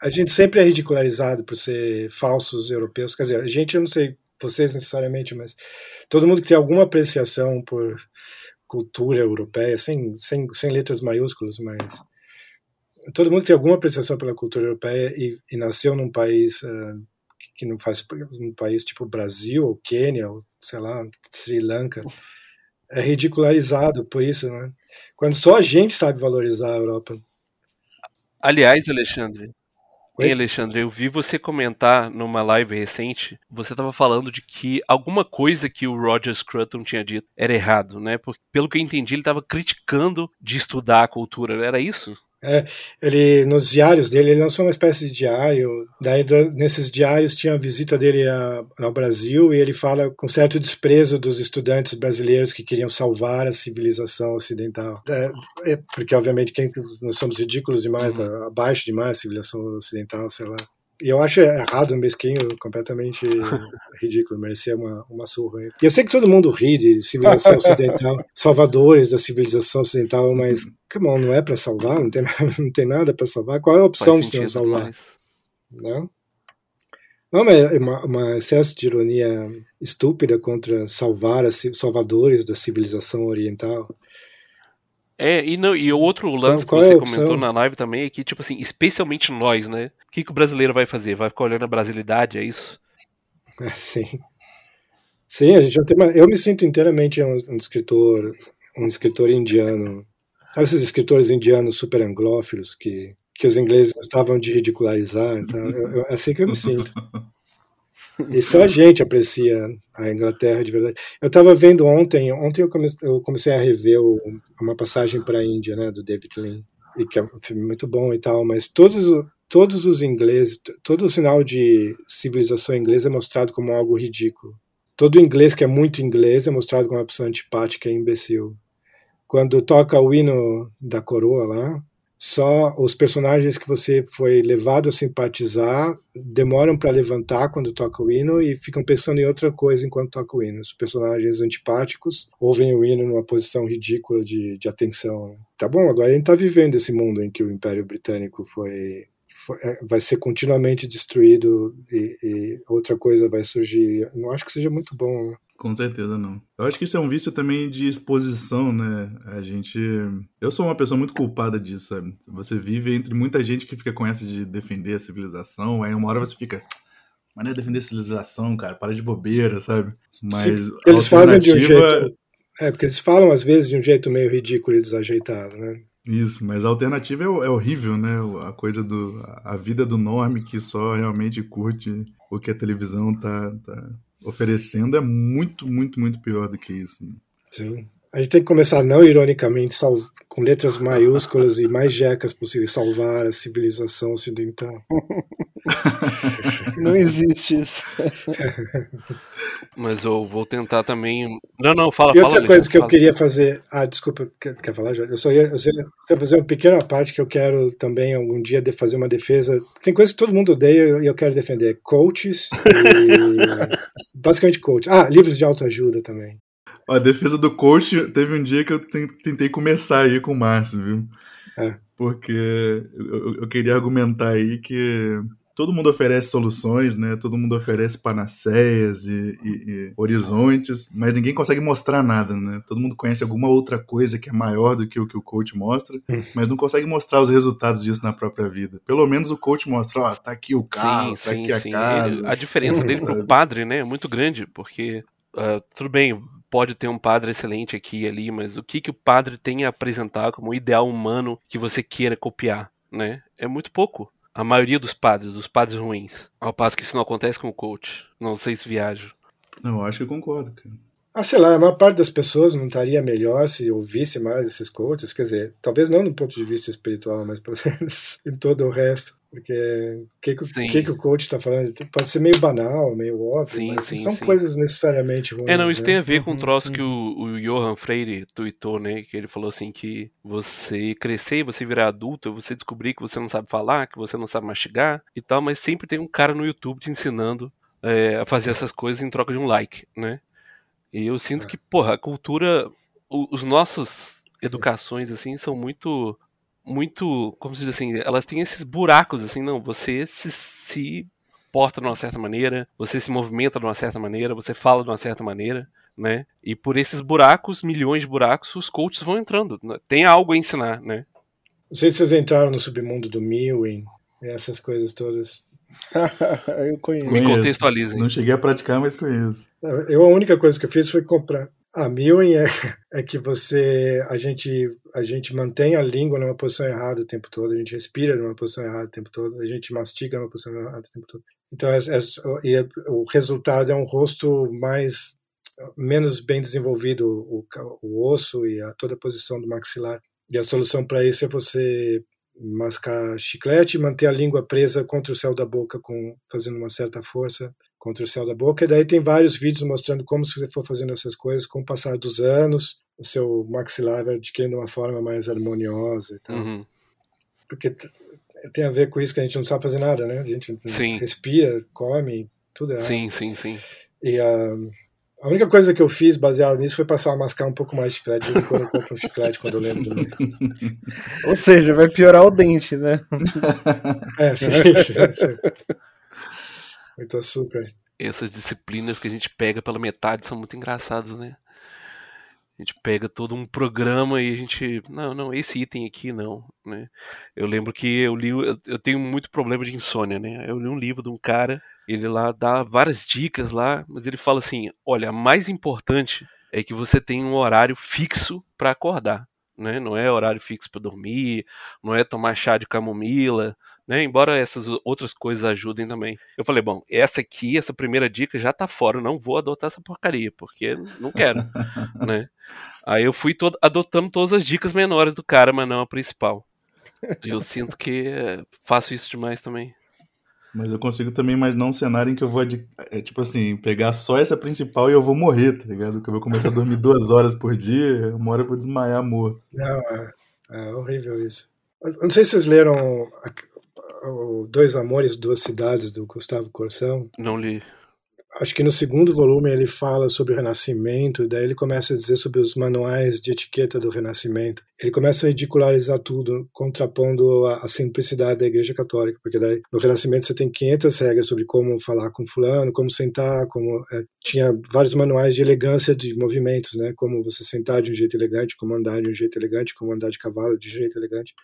a gente sempre é ridicularizado por ser falsos europeus. Quer dizer, a gente, eu não sei vocês necessariamente, mas todo mundo que tem alguma apreciação por cultura europeia, sem, sem, sem letras maiúsculas, mas todo mundo tem alguma apreciação pela cultura europeia e, e nasceu num país uh, que não faz um país tipo Brasil ou Quênia ou sei lá Sri Lanka é ridicularizado por isso, né? Quando só a gente sabe valorizar a Europa. Aliás, Alexandre, Oi? Alexandre, eu vi você comentar numa live recente, você estava falando de que alguma coisa que o Roger Scruton tinha dito era errado, né? Porque, pelo que eu entendi, ele estava criticando de estudar a cultura, era isso? É, ele nos diários dele, ele lançou uma espécie de diário. Daí nesses diários tinha a visita dele a, ao Brasil e ele fala com certo desprezo dos estudantes brasileiros que queriam salvar a civilização ocidental. É, é, porque obviamente quem, nós somos ridículos demais, uhum. abaixo demais a civilização ocidental, sei lá. E eu acho errado, mesquinho, completamente ridículo, merecia uma, uma surra. E eu sei que todo mundo ri de civilização ocidental, salvadores da civilização ocidental, mas, come on, não é para salvar? Não tem, não tem nada para salvar? Qual é a opção de não salvar? Não? Não, mas é uma, uma, excesso de ironia estúpida contra salvar os salvadores da civilização oriental. É, e, não, e o outro lance qual, qual que você é comentou na live também é que, tipo assim, especialmente nós, né? O que, que o brasileiro vai fazer? Vai ficar olhando a brasilidade, é isso? É, sim. Sim, a gente não tem uma... Eu me sinto inteiramente um, um escritor, um escritor indiano. Sabe esses escritores indianos super anglófilos que, que os ingleses gostavam de ridicularizar? Então, eu, eu, é assim que eu me sinto. E só a gente aprecia a Inglaterra de verdade. Eu estava vendo ontem, ontem eu comecei, eu comecei a rever o, uma passagem para a Índia, né, do David Lean, e que é um filme muito bom e tal, mas todos, todos os ingleses, todo o sinal de civilização inglesa é mostrado como algo ridículo. Todo inglês que é muito inglês é mostrado como uma pessoa antipática e imbecil. Quando toca o hino da coroa lá, só os personagens que você foi levado a simpatizar demoram para levantar quando toca o hino e ficam pensando em outra coisa enquanto toca o hino. Os personagens antipáticos ouvem o hino numa posição ridícula de, de atenção. Né? Tá bom, agora a gente está vivendo esse mundo em que o Império Britânico foi, foi é, vai ser continuamente destruído e, e, outra coisa vai surgir. Não acho que seja muito bom. Né? Com certeza não. Eu acho que isso é um vício também de exposição, né? A gente. Eu sou uma pessoa muito culpada disso, sabe? Você vive entre muita gente que fica com essa de defender a civilização, aí uma hora você fica. Mas não é defender a civilização, cara, para de bobeira, sabe? Mas. Sim, eles fazem de um jeito. É, porque eles falam às vezes de um jeito meio ridículo e desajeitado, né? Isso, mas a alternativa é, é horrível, né? A coisa do. A vida do norme que só realmente curte o que a televisão tá, tá oferecendo é muito, muito, muito pior do que isso. Né? Sim. A gente tem que começar, não ironicamente, com letras maiúsculas e mais jecas possíveis, salvar a civilização ocidental. não existe isso. Mas eu vou tentar também. Não, não, fala, E outra fala, coisa que fala. eu queria fazer. Ah, desculpa, quer, quer falar já? Eu só ia, eu só ia fazer uma pequena parte que eu quero também algum dia de fazer uma defesa. Tem coisas que todo mundo odeia e eu quero defender: coaches e. basicamente coaches. Ah, livros de autoajuda também. A defesa do coach teve um dia que eu tentei começar aí com o Márcio, viu? É. Porque eu, eu queria argumentar aí que todo mundo oferece soluções, né? Todo mundo oferece panaceias e, e, e, horizontes, mas ninguém consegue mostrar nada, né? Todo mundo conhece alguma outra coisa que é maior do que o que o coach mostra, hum. mas não consegue mostrar os resultados disso na própria vida. Pelo menos o coach mostra, ó, tá aqui o carro, sim, tá sim, aqui sim. a casa. Ele, a diferença dele pro padre, né, é muito grande, porque uh, tudo bem, pode ter um padre excelente aqui e ali, mas o que, que o padre tem a apresentar como ideal humano que você queira copiar, né? É muito pouco. A maioria dos padres, dos padres ruins. Ao passo que isso não acontece com o coach. Não sei se viajo. Não, acho que eu concordo, cara. Ah, sei lá, a maior parte das pessoas não estaria melhor se ouvisse mais esses coaches, quer dizer, talvez não no ponto de vista espiritual, mas pelo menos em todo o resto. Porque o que, que, que, o coach está falando pode ser meio banal, meio óbvio, sim, mas sim, não são sim. coisas necessariamente ruins. É, não, isso né? tem a ver com um uhum, troço que uhum. o, o Johan Freire tweetou, né? Que ele falou assim que você crescer, você virar adulto, você descobrir que você não sabe falar, que você não sabe mastigar e tal, mas sempre tem um cara no YouTube te ensinando é, a fazer essas coisas em troca de um like, né? E eu sinto é. que, porra, a cultura, os nossos educações, assim, são muito, muito, como se diz assim, elas têm esses buracos, assim, não, você se, se porta de uma certa maneira, você se movimenta de uma certa maneira, você fala de uma certa maneira, né? E por esses buracos, milhões de buracos, os coaches vão entrando. Né? Tem algo a ensinar, né? Não sei se vocês entraram no submundo do Mewing, essas coisas todas. Eu conheço. Me contextualizem. Não cheguei a praticar, mas conheço. Eu a única coisa que eu fiz foi comprar. A Mewing é, é que você a gente a gente mantém a língua numa posição errada o tempo todo, a gente respira numa posição errada o tempo todo, a gente mastiga numa posição errada o tempo todo. Então é, é, e é, o resultado é um rosto mais menos bem desenvolvido o, o osso e a toda a posição do maxilar. E a solução para isso é você mascar chiclete, manter a língua presa contra o céu da boca, com, fazendo uma certa força contra o céu da boca. E daí tem vários vídeos mostrando como se você for fazendo essas coisas, com o passar dos anos, o seu maxilar vai adquirindo uma forma mais harmoniosa e tal. Uhum. Porque tem a ver com isso que a gente não sabe fazer nada, né? A gente sim. respira, come, tudo é. Sim, sim, sim. E a, a única coisa que eu fiz baseado nisso foi passar a mascar um pouco mais de chiclete. De vez em quando eu compro um chiclete quando eu lembro do meio. Ou seja, vai piorar o dente, né? É, sim, sim, sim. Muito açúcar. Essas disciplinas que a gente pega pela metade são muito engraçadas, né? A gente pega todo um programa e a gente. Não, não, esse item aqui não. Né? Eu lembro que eu li. Eu tenho muito problema de insônia, né? Eu li um livro de um cara, ele lá dá várias dicas lá, mas ele fala assim: olha, a mais importante é que você tem um horário fixo para acordar. Né? Não é horário fixo para dormir, não é tomar chá de camomila, né? Embora essas outras coisas ajudem também. Eu falei, bom, essa aqui, essa primeira dica já tá fora, não vou adotar essa porcaria, porque não quero, né? Aí eu fui todo, adotando todas as dicas menores do cara, mas não a principal. Eu sinto que faço isso demais também. Mas eu consigo também imaginar um cenário em que eu vou, é, tipo assim, pegar só essa principal e eu vou morrer, tá ligado? Que eu vou começar a dormir duas horas por dia, uma hora eu vou desmaiar morto. Não, é, é horrível isso. Eu não sei se vocês leram Dois Amores, Duas Cidades, do Gustavo Corsão. Não li acho que no segundo volume ele fala sobre o Renascimento, e daí ele começa a dizer sobre os manuais de etiqueta do Renascimento. Ele começa a ridicularizar tudo, contrapondo a, a simplicidade da Igreja Católica, porque daí no Renascimento você tem 500 regras sobre como falar com fulano, como sentar, como é, tinha vários manuais de elegância de movimentos, né? Como você sentar de um jeito elegante, como andar de um jeito elegante, como andar de cavalo de um jeito elegante.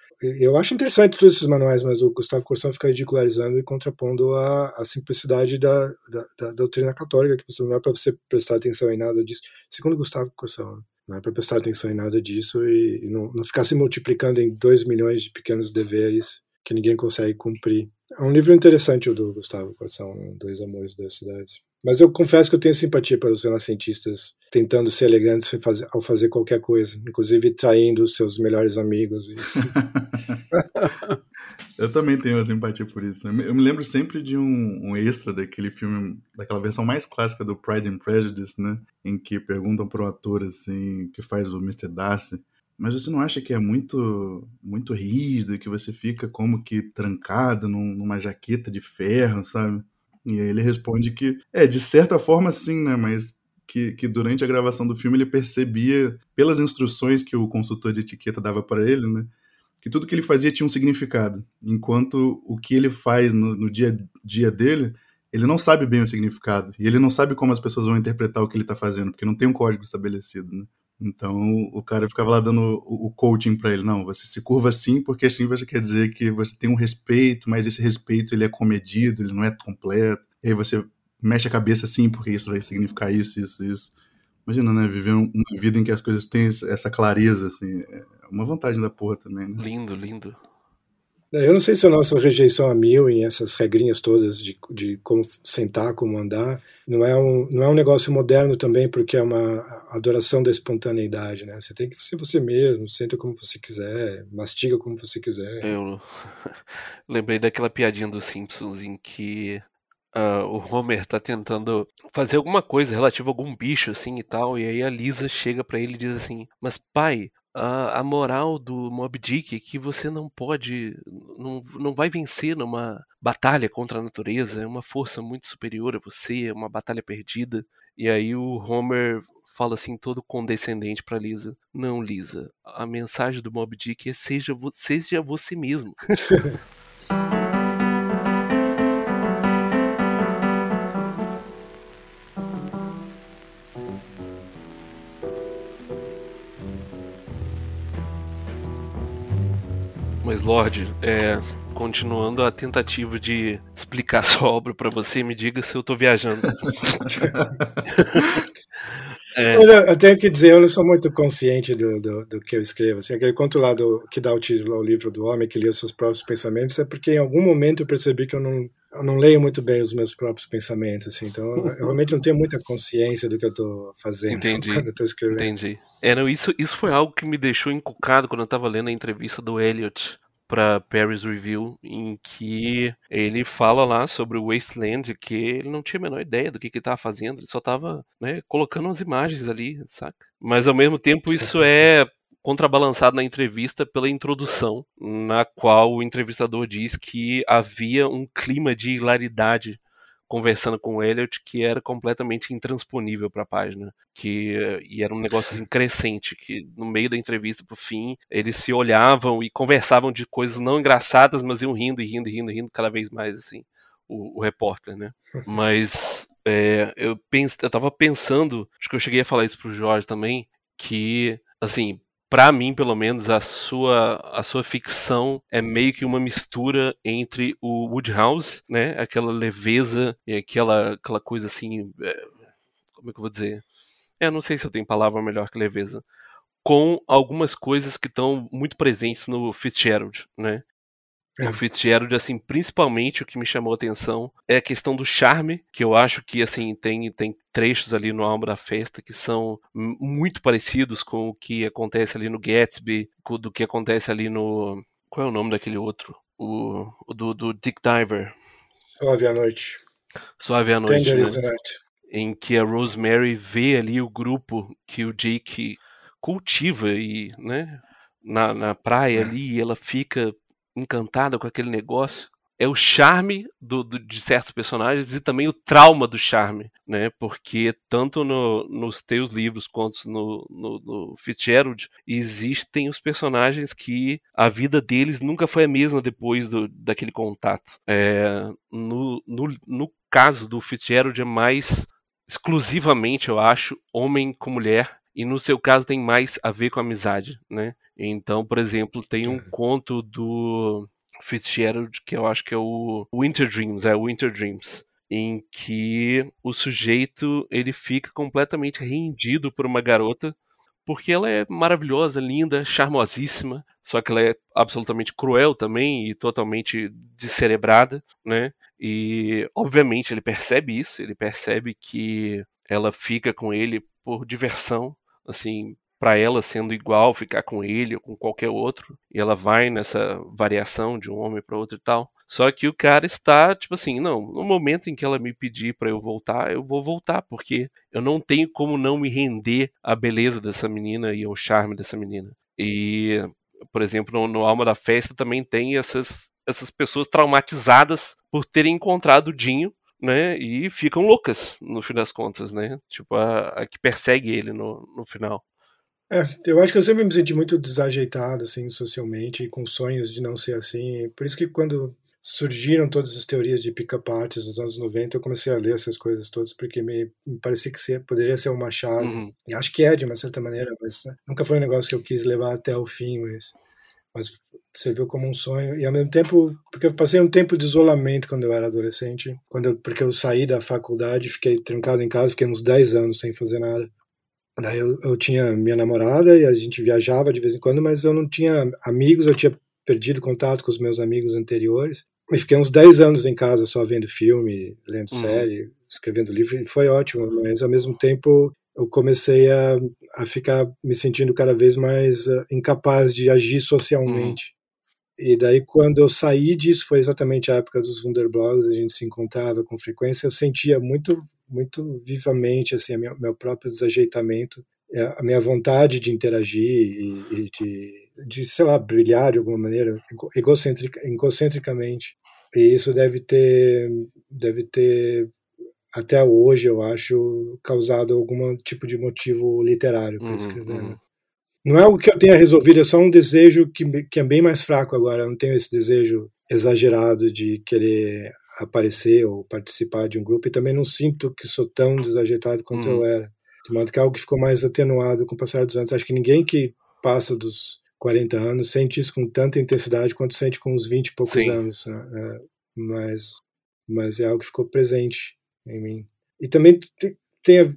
Eu acho interessante todos esses manuais, mas o Gustavo Corsão fica ridicularizando e contrapondo a, a simplicidade da, da, da doutrina católica, que não é para você prestar atenção em nada disso. Segundo Gustavo Corsão, não é para prestar atenção em nada disso e, e não, não, ficar se multiplicando em dois milhões de pequenos deveres que ninguém consegue cumprir. É um livro interessante o do Gustavo Corsão, Dois Amores das Cidades. Mas eu confesso que eu tenho simpatia para os renascentistas tentando ser elegantes ao fazer qualquer coisa, inclusive traindo seus melhores amigos. E... Eu também tenho uma simpatia por isso. Eu me lembro sempre de um, um, extra daquele filme, daquela versão mais clássica do Pride and Prejudice, né? Em que perguntam pro ator, assim, que faz o Mr. Darcy. Mas você não acha que é muito muito rígido, que você fica como que trancado num, numa jaqueta de ferro, sabe? E aí ele responde que, é, de certa forma sim, né? Mas que, que, durante a gravação do filme ele percebia, pelas instruções que o consultor de etiqueta dava para ele, né? Que tudo que ele fazia tinha um significado, enquanto o que ele faz no, no dia a dia dele, ele não sabe bem o significado, e ele não sabe como as pessoas vão interpretar o que ele está fazendo, porque não tem um código estabelecido, né? Então o cara ficava lá dando o, o coaching para ele, não, você se curva assim porque assim você quer dizer que você tem um respeito, mas esse respeito ele é comedido, ele não é completo. E aí você mexe a cabeça assim porque isso vai significar isso, isso, isso. Imagina, né? Viver uma vida em que as coisas têm essa clareza, assim. É uma vantagem da porra também, né? Lindo, lindo. É, eu não sei se a nossa rejeição a mil em essas regrinhas todas de, de como sentar, como andar, não é, um, não é um negócio moderno também, porque é uma adoração da espontaneidade, né? Você tem que ser você mesmo, senta como você quiser, mastiga como você quiser. Eu lembrei daquela piadinha dos Simpsons em que uh, o Homer tá tentando fazer alguma coisa relativa a algum bicho assim e tal, e aí a Lisa chega para ele e diz assim: Mas pai, a, a moral do Mob Dick é que você não pode, não, não vai vencer numa batalha contra a natureza, é uma força muito superior a você, é uma batalha perdida. E aí o Homer fala assim todo condescendente para Lisa: "Não, Lisa, a mensagem do Mob Dick é seja, seja você mesmo". Mas, Lorde, é, continuando a tentativa de explicar sua obra para você, me diga se eu tô viajando. é. Eu tenho que dizer, eu não sou muito consciente do, do, do que eu escrevo. Assim, aquele conto lá do, que dá o título ao livro do homem, que lia os seus próprios pensamentos, é porque em algum momento eu percebi que eu não, eu não leio muito bem os meus próprios pensamentos, assim, então eu realmente não tenho muita consciência do que eu estou fazendo entendi, quando eu tô escrevendo. Entendi. É, não, isso, isso foi algo que me deixou encucado quando eu estava lendo a entrevista do Elliot para Paris Review, em que ele fala lá sobre o Wasteland, que ele não tinha a menor ideia do que, que ele estava fazendo, ele só estava né, colocando umas imagens ali, saca? Mas ao mesmo tempo isso é contrabalançado na entrevista pela introdução, na qual o entrevistador diz que havia um clima de hilaridade conversando com o Elliot que era completamente intransponível para a página, que e era um negócio assim, crescente, que no meio da entrevista pro fim, eles se olhavam e conversavam de coisas não engraçadas, mas iam rindo e rindo e rindo, rindo cada vez mais assim, o, o repórter, né? Mas é, eu, pense, eu tava pensando, acho que eu cheguei a falar isso pro Jorge também, que assim, para mim, pelo menos, a sua, a sua ficção é meio que uma mistura entre o Woodhouse, né? Aquela leveza e aquela, aquela coisa assim. É, como é que eu vou dizer? Eu não sei se eu tenho palavra melhor que leveza. Com algumas coisas que estão muito presentes no Fitzgerald, né? É. O Fitzgerald, assim, principalmente o que me chamou a atenção é a questão do charme, que eu acho que, assim, tem, tem trechos ali no Alma da Festa que são muito parecidos com o que acontece ali no Gatsby, do que acontece ali no... Qual é o nome daquele outro? O, o do, do Dick Diver. Suave à Noite. Suave à Noite, né? Em que a Rosemary vê ali o grupo que o Jake cultiva e, né, na, na praia é. ali, e ela fica encantada com aquele negócio é o charme do, do, de certos personagens e também o trauma do charme, né? Porque tanto no, nos teus livros quanto no, no, no, Fitzgerald existem os personagens que a vida deles nunca foi a mesma depois do, daquele contato. É, no, no, caso do Fitzgerald é mais exclusivamente, eu acho, homem com mulher e no seu caso tem mais a ver com amizade, né? Então, por exemplo, tem um conto do Fitzgerald que eu acho que é o Winter Dreams, é o Winter Dreams, em que o sujeito ele fica completamente rendido por uma garota porque ela é maravilhosa, linda, charmosíssima, só que ela é absolutamente cruel também e totalmente descerebrada, né? E obviamente ele percebe isso, ele percebe que ela fica com ele por diversão, assim, para ela sendo igual ficar com ele ou com qualquer outro, e ela vai nessa variação de um homem para outro e tal. Só que o cara está tipo assim, não, no momento em que ela me pedir para eu voltar, eu vou voltar, porque eu não tenho como não me render à beleza dessa menina e ao charme dessa menina. E, por exemplo, no, no Alma da Festa também tem essas essas pessoas traumatizadas por terem encontrado o Dinho né? E ficam loucas no fim das contas, né? Tipo, a, a que persegue ele no, no final. É, eu acho que eu sempre me senti muito desajeitado, assim, socialmente, com sonhos de não ser assim. Por isso que quando surgiram todas as teorias de pick-up artists nos anos 90, eu comecei a ler essas coisas todas, porque me, me parecia que ser, poderia ser uma chave. Uhum. E acho que é, de uma certa maneira, mas né, nunca foi um negócio que eu quis levar até o fim, mas, mas serviu como um sonho. E ao mesmo tempo, porque eu passei um tempo de isolamento quando eu era adolescente, quando eu, porque eu saí da faculdade, fiquei trancado em casa, fiquei uns 10 anos sem fazer nada. Daí eu, eu tinha minha namorada e a gente viajava de vez em quando, mas eu não tinha amigos, eu tinha perdido contato com os meus amigos anteriores. E fiquei uns 10 anos em casa só vendo filme, lendo uhum. série, escrevendo livro, e foi ótimo, mas ao mesmo tempo eu comecei a, a ficar me sentindo cada vez mais uh, incapaz de agir socialmente. Uhum. E daí, quando eu saí disso, foi exatamente a época dos Wunderblogs, a gente se encontrava com frequência, eu sentia muito, muito vivamente, assim, minha, meu próprio desajeitamento, é, a minha vontade de interagir e, e de, de, sei lá, brilhar de alguma maneira, egocentric, egocentricamente. E isso deve ter, deve ter, até hoje, eu acho, causado algum tipo de motivo literário para uhum, escrever. Uhum. Né? Não é algo que eu tenha resolvido, é só um desejo que, que é bem mais fraco agora. Eu não tenho esse desejo exagerado de querer aparecer ou participar de um grupo e também não sinto que sou tão desajeitado quanto hum. eu era. De modo que é algo que ficou mais atenuado com o passar dos anos. Acho que ninguém que passa dos 40 anos, sente isso com tanta intensidade quanto sente com os 20 e poucos Sim. anos. Né? É, mas, mas é algo que ficou presente em mim. E também tem, tem,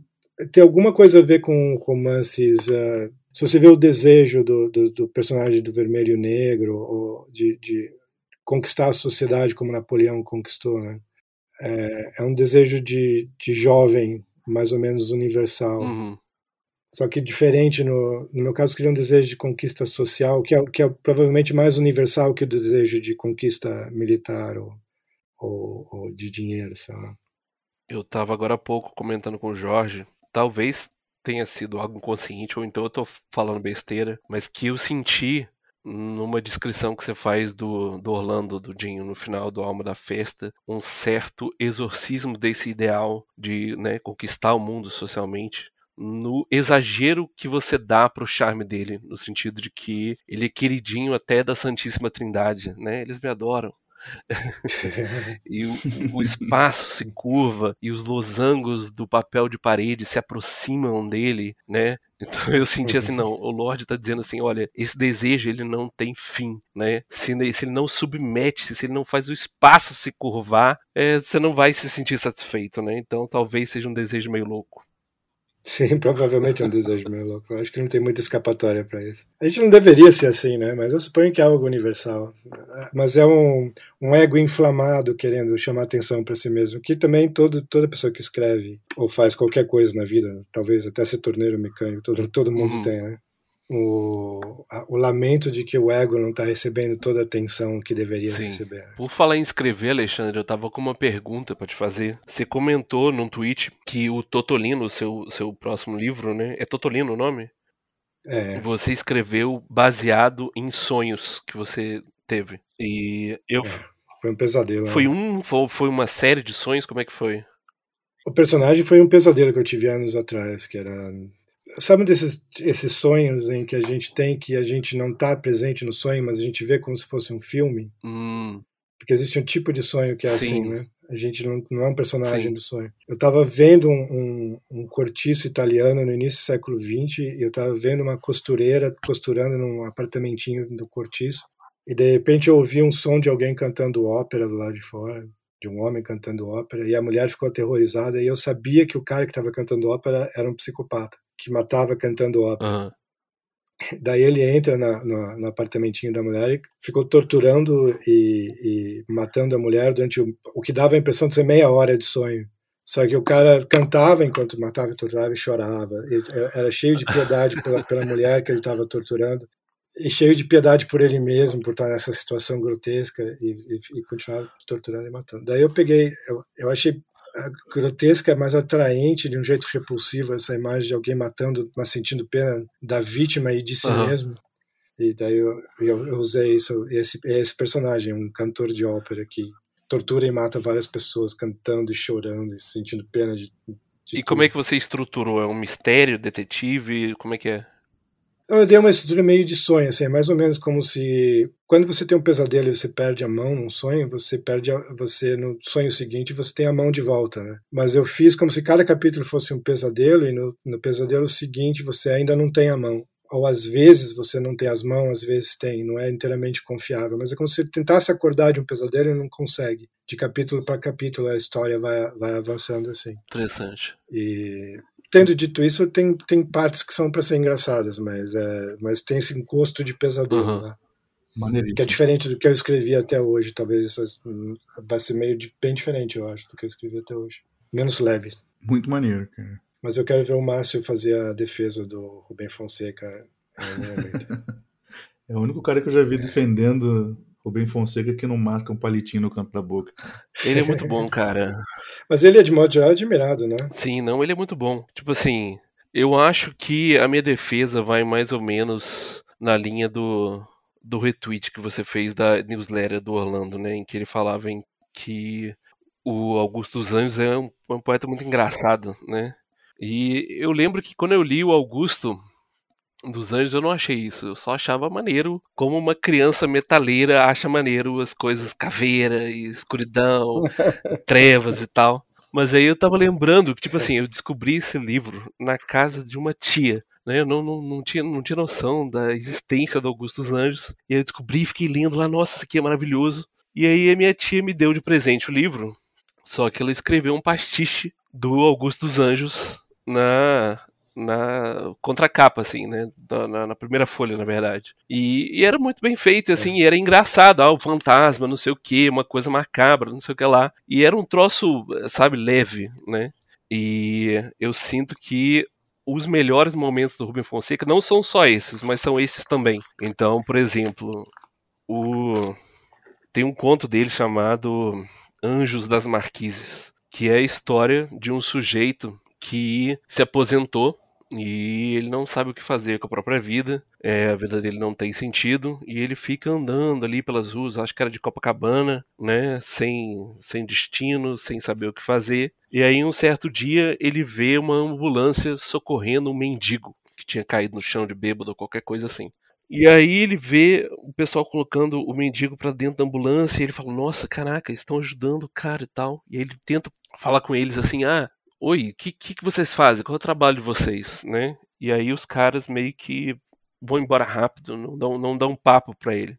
tem alguma coisa a ver com romances. Uh, se você vê o desejo do, do, do personagem do vermelho e negro, ou de, de, conquistar a sociedade como Napoleão conquistou, né? É, é um desejo de, de jovem, mais ou menos universal. Uhum. Só que diferente, no, no meu caso, queria um desejo de conquista social, que é, que é provavelmente mais universal que o desejo de conquista militar ou, ou, ou de dinheiro, sei lá. Eu estava agora há pouco comentando com o Jorge, talvez tenha sido algo inconsciente, ou então eu estou falando besteira, mas que eu senti numa descrição que você faz do, do Orlando, do Dinho, no final do Alma da Festa, um certo exorcismo desse ideal de né, conquistar o mundo socialmente no exagero que você dá pro charme dele, no sentido de que ele é queridinho até da Santíssima Trindade, né? Eles me adoram. e o, o, espaço se curva e os losangos do papel de parede se aproximam dele, né? Então eu senti assim, não, o Lorde está dizendo assim, olha, esse desejo ele não tem fim, né? Se, se ele não submete, se ele não faz o espaço se curvar, é, você não vai se sentir satisfeito, né? Então talvez seja um desejo meio louco. Sim, provavelmente é um desejo meio louco. Eu acho que não tem muita escapatória para isso. A gente não deveria ser assim, né? Mas eu suponho que é algo universal. Mas é um, um ego inflamado querendo chamar atenção para si mesmo, que também todo, toda pessoa que escreve ou faz qualquer coisa na vida, talvez até ser torneiro mecânico, todo, todo mundo uhum. tem, né? O, a, o lamento de que o ego não está recebendo toda a atenção que deveria Sim. receber. Por falar em escrever, Alexandre, eu estava com uma pergunta para te fazer. Você comentou num tweet que o Totolino, seu, seu próximo livro, né? É Totolino o nome? É. Você escreveu baseado em sonhos que você teve. E eu. É, foi um pesadelo. Foi né? um. Foi uma série de sonhos? Como é que foi? O personagem foi um pesadelo que eu tive anos atrás, que era sabe desses esses sonhos em que a gente tem que a gente não está presente no sonho, mas a gente vê como se fosse um filme? Hum. Porque existe um tipo de sonho que é assim, Sim. assim, né? A gente não, não é um personagem Sim. do sonho. Eu estava vendo um, um, um, cortiço italiano no início do século XX e eu estava vendo uma costureira costurando num apartamentinho do cortiço e de repente eu ouvi um som de alguém cantando ópera do lado de fora de um homem cantando ópera e a mulher ficou aterrorizada e eu sabia que o cara que estava cantando ópera era um psicopata que matava cantando ópera. Uhum. Daí ele entra na, no, no, apartamentinho da mulher e ficou torturando e, e matando a mulher durante o, o, que dava a impressão de ser meia hora de sonho. Só que o cara cantava enquanto matava e torturava e chorava. E era cheio de piedade pela, pela mulher que ele estava torturando e cheio de piedade por ele mesmo, por estar nessa situação grotesca e, e, e continuar torturando e matando. Daí eu peguei, eu, eu achei grotesca, mais atraente, de um jeito repulsivo, essa imagem de alguém matando, mas sentindo pena da vítima e de si uhum. mesmo. E daí eu, eu, eu usei isso, esse, esse personagem, um cantor de ópera que tortura e mata várias pessoas cantando e chorando e sentindo pena de. de e como é que você estruturou? É um mistério, detetive? Como é que é? Eu dei uma estrutura meio de sonho, assim, é mais ou menos como se quando você tem um pesadelo e você perde a mão num sonho, você perde a, você no sonho seguinte você tem a mão de volta, né? Mas eu fiz como se cada capítulo fosse um pesadelo e no, no pesadelo seguinte você ainda não tem a mão. Ou às vezes você não tem as mãos, às vezes tem, não é inteiramente confiável, mas é como se você tentasse acordar de um pesadelo e não consegue. De capítulo para capítulo a história vai, vai avançando assim. Interessante. E tendo dito isso, tem, tem partes que são para ser engraçadas, mas, é, mas tem esse encosto de pesadelo, uhum. né? Que é diferente do que eu escrevi até hoje. Talvez isso vai ser meio de, bem diferente, eu acho, do que eu escrevi até hoje. Menos leve. Muito maneiro, cara. Mas eu quero ver o Márcio fazer a defesa do Rubem Fonseca. é o único cara que eu já vi defendendo Rubem Fonseca que não masca um palitinho no canto da boca. Ele é muito bom, cara. Mas ele é de modo geral admirado, né? Sim, não, ele é muito bom. Tipo assim, eu acho que a minha defesa vai mais ou menos na linha do, do retweet que você fez da newsletter do Orlando, né? Em que ele falava em que o Augusto dos Anjos é um, um poeta muito engraçado, né? E eu lembro que quando eu li o Augusto, dos Anjos eu não achei isso. Eu só achava maneiro como uma criança metaleira acha maneiro as coisas caveira e escuridão, trevas e tal. Mas aí eu tava lembrando que, tipo assim, eu descobri esse livro na casa de uma tia né? Eu não, não, não, tinha, não tinha noção da existência do Augusto dos Anjos. E aí eu descobri, fiquei lendo lá, nossa, isso aqui é maravilhoso. E aí a minha tia me deu de presente o livro, só que ela escreveu um pastiche do Augusto dos Anjos na, na contracapa, assim, né? Na, na, primeira folha, na verdade. E, e era muito bem feito, assim, é. e era engraçado, ah, o fantasma, não sei o que, uma coisa macabra, não sei o que lá. E era um troço, sabe, leve, né? E eu sinto que os melhores momentos do Rubem Fonseca não são só esses, mas são esses também. Então, por exemplo, o tem um conto dele chamado Anjos das Marquises, que é a história de um sujeito que se aposentou e ele não sabe o que fazer com a própria vida, é, a vida dele não tem sentido e ele fica andando ali pelas ruas, acho que era de Copacabana, né, sem, sem destino, sem saber o que fazer. E aí um certo dia ele vê uma ambulância socorrendo um mendigo que tinha caído no chão de bêbado ou qualquer coisa assim. E aí ele vê o pessoal colocando o mendigo para dentro da ambulância e ele fala: Nossa, caraca, estão ajudando o cara e tal. E aí ele tenta falar com eles assim: Ah, oi, o que, que, que vocês fazem? Qual é o trabalho de vocês? Né? E aí os caras meio que vão embora rápido, não dão, não dão papo para ele.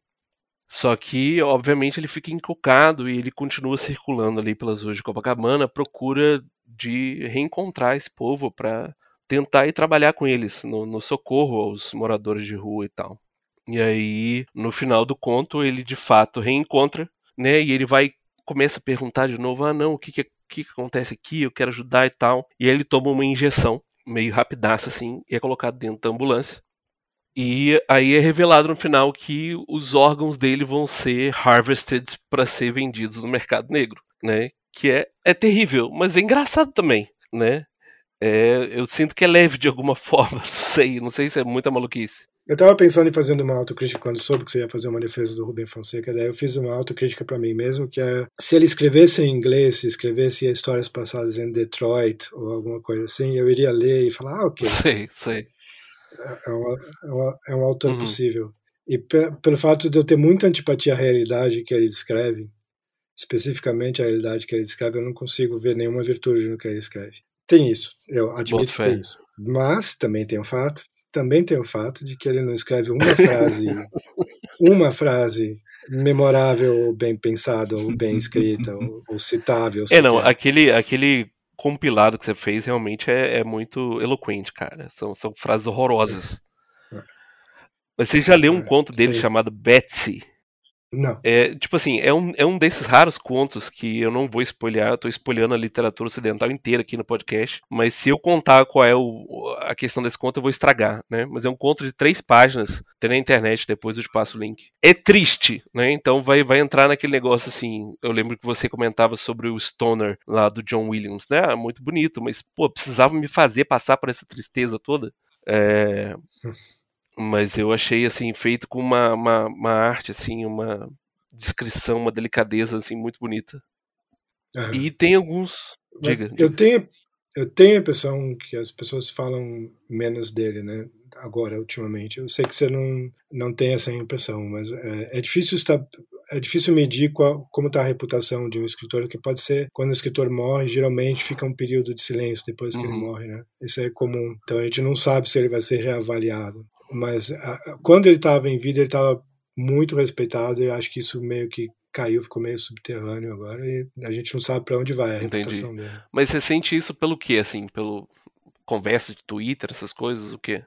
Só que, obviamente, ele fica encucado e ele continua circulando ali pelas ruas de Copacabana procura de reencontrar esse povo para tentar ir trabalhar com eles no, no, socorro aos moradores de rua e tal. E aí, no final do conto, ele de fato reencontra, né? E ele vai começa a perguntar de novo: ah, não, o que, que, que acontece aqui? Eu quero ajudar e tal. E aí ele toma uma injeção, meio rapidaça assim, e é colocado dentro da ambulância. E aí é revelado no final que os órgãos dele vão ser harvested para ser vendidos no mercado negro, né? Que é, é terrível, mas é engraçado também, né? é, eu sinto que é leve de alguma forma, não sei, não sei se é muita maluquice. Eu estava pensando em fazer uma autocrítica quando soube que você ia fazer uma defesa do Rubem Fonseca, daí eu fiz uma autocrítica para mim mesmo, que era se ele escrevesse em inglês, se escrevesse histórias passadas em Detroit ou alguma coisa assim, eu iria ler e falar, ah, ok. Sei, sei. É, uma, é, uma, é um autor uhum. possível. E pelo fato de eu ter muita antipatia à realidade que ele descreve, especificamente a realidade que ele descreve, eu não consigo ver nenhuma virtude no que ele escreve. Tem isso, eu admito que tem isso. Mas também tem o fato, também tem o fato de que ele não escreve uma frase, uma frase memorável, ou bem pensada, ou bem escrita, ou, ou citável. É, não, aquele, aquele compilado que você fez realmente é, é muito eloquente, cara. São, são frases horrorosas. É. Você já leu um é, conto dele sei. chamado Betsy? Não. É, tipo assim, é um, é um desses raros contos que eu não vou spoiler, eu tô spoilhando a literatura ocidental inteira aqui no podcast, mas se eu contar qual é o, a questão desse conto, eu vou estragar, né? Mas é um conto de três páginas, tem na internet, depois eu te passo o link. É triste, né? Então vai, vai entrar naquele negócio assim, eu lembro que você comentava sobre o Stoner lá do John Williams, né? Ah, muito bonito, mas, pô, precisava me fazer passar por essa tristeza toda. É... Mas eu achei assim feito com uma, uma, uma, arte assim uma descrição uma delicadeza assim muito bonita uhum. e tem alguns diga, eu tenho eu tenho a impressão que as pessoas falam menos dele né agora ultimamente eu sei que você não não tem essa impressão mas é, é difícil estar é difícil medir qual, como está a reputação de um escritor, que pode ser quando o escritor morre, geralmente fica um período de silêncio depois que uhum. ele morre, né? Isso é comum. Então a gente não sabe se ele vai ser reavaliado. Mas a, quando ele estava em vida, ele estava muito respeitado e acho que isso meio que caiu, ficou meio subterrâneo agora e a gente não sabe para onde vai a Entendi. reputação dele. Mas você sente isso pelo quê, assim? Pelo conversa de Twitter, essas coisas, o quê?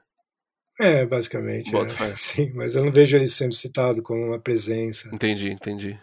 É, basicamente. É. Sim, mas eu não vejo ele sendo citado como uma presença. Entendi, entendi.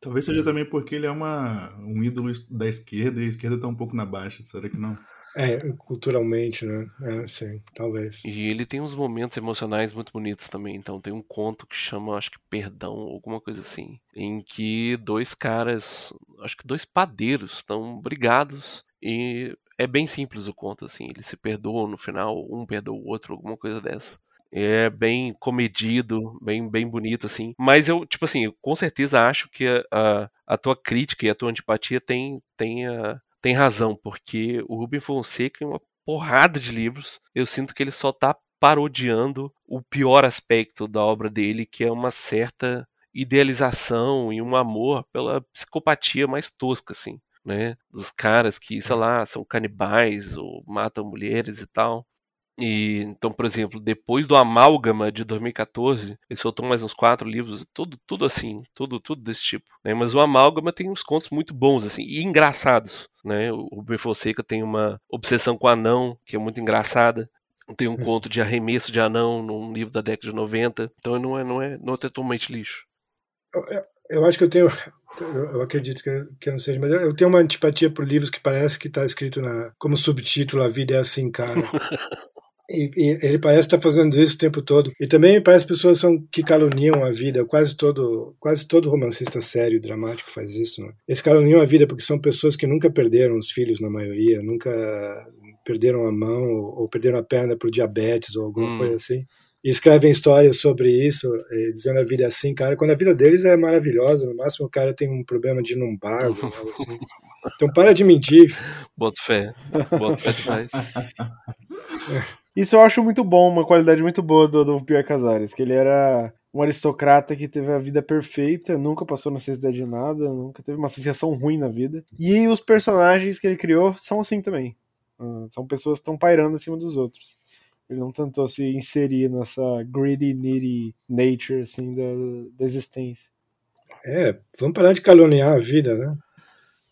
Talvez seja também porque ele é uma, um ídolo da esquerda e a esquerda está um pouco na baixa, será que não? É, culturalmente, né? É, sim, talvez. E ele tem uns momentos emocionais muito bonitos também. Então tem um conto que chama, acho que Perdão, alguma coisa assim. Em que dois caras, acho que dois padeiros, estão brigados e é bem simples o conto, assim. Eles se perdoam no final, um perdoa o outro, alguma coisa dessa. É bem comedido, bem, bem bonito, assim. Mas eu, tipo assim, eu com certeza acho que a, a, a tua crítica e a tua antipatia tem, tem a tem razão, porque o Rubem Fonseca, em uma porrada de livros, eu sinto que ele só tá parodiando o pior aspecto da obra dele, que é uma certa idealização e um amor pela psicopatia mais tosca, assim, né? Dos caras que, sei lá, são canibais ou matam mulheres e tal. E então, por exemplo, depois do Amálgama de 2014, ele soltou mais uns quatro livros, tudo, tudo assim, tudo, tudo desse tipo. Né? Mas o Amálgama tem uns contos muito bons assim e engraçados. Né? O Rubem Fonseca tem uma obsessão com anão que é muito engraçada. Tem um conto de arremesso de anão num livro da década de 90. Então não é, não é, não é totalmente lixo. Eu, eu acho que eu tenho eu acredito que, que eu não seja, mas eu tenho uma antipatia por livros que parece que está escrito na, como subtítulo A Vida é Assim, Cara. E, e, ele parece estar fazendo isso o tempo todo. E também parece pessoas são, que caluniam a vida. Quase todo, quase todo romancista sério e dramático faz isso. Né? Eles caluniam a vida porque são pessoas que nunca perderam os filhos, na maioria, nunca perderam a mão ou, ou perderam a perna por diabetes ou alguma hum. coisa assim e escrevem histórias sobre isso, dizendo a vida é assim, cara, quando a vida deles é maravilhosa, no máximo o cara tem um problema de lumbago, algo assim. Então para de mentir. Bota fé. Bota fé demais. Isso eu acho muito bom, uma qualidade muito boa do Adolfo Pierre Casares, que ele era um aristocrata que teve a vida perfeita, nunca passou necessidade de nada, nunca teve uma sensação ruim na vida. E os personagens que ele criou são assim também. Ah, são pessoas que estão pairando acima dos outros. Ele não tentou se inserir nessa greedy, needy nature assim, da, da existência. É, vamos parar de caluniar a vida, né?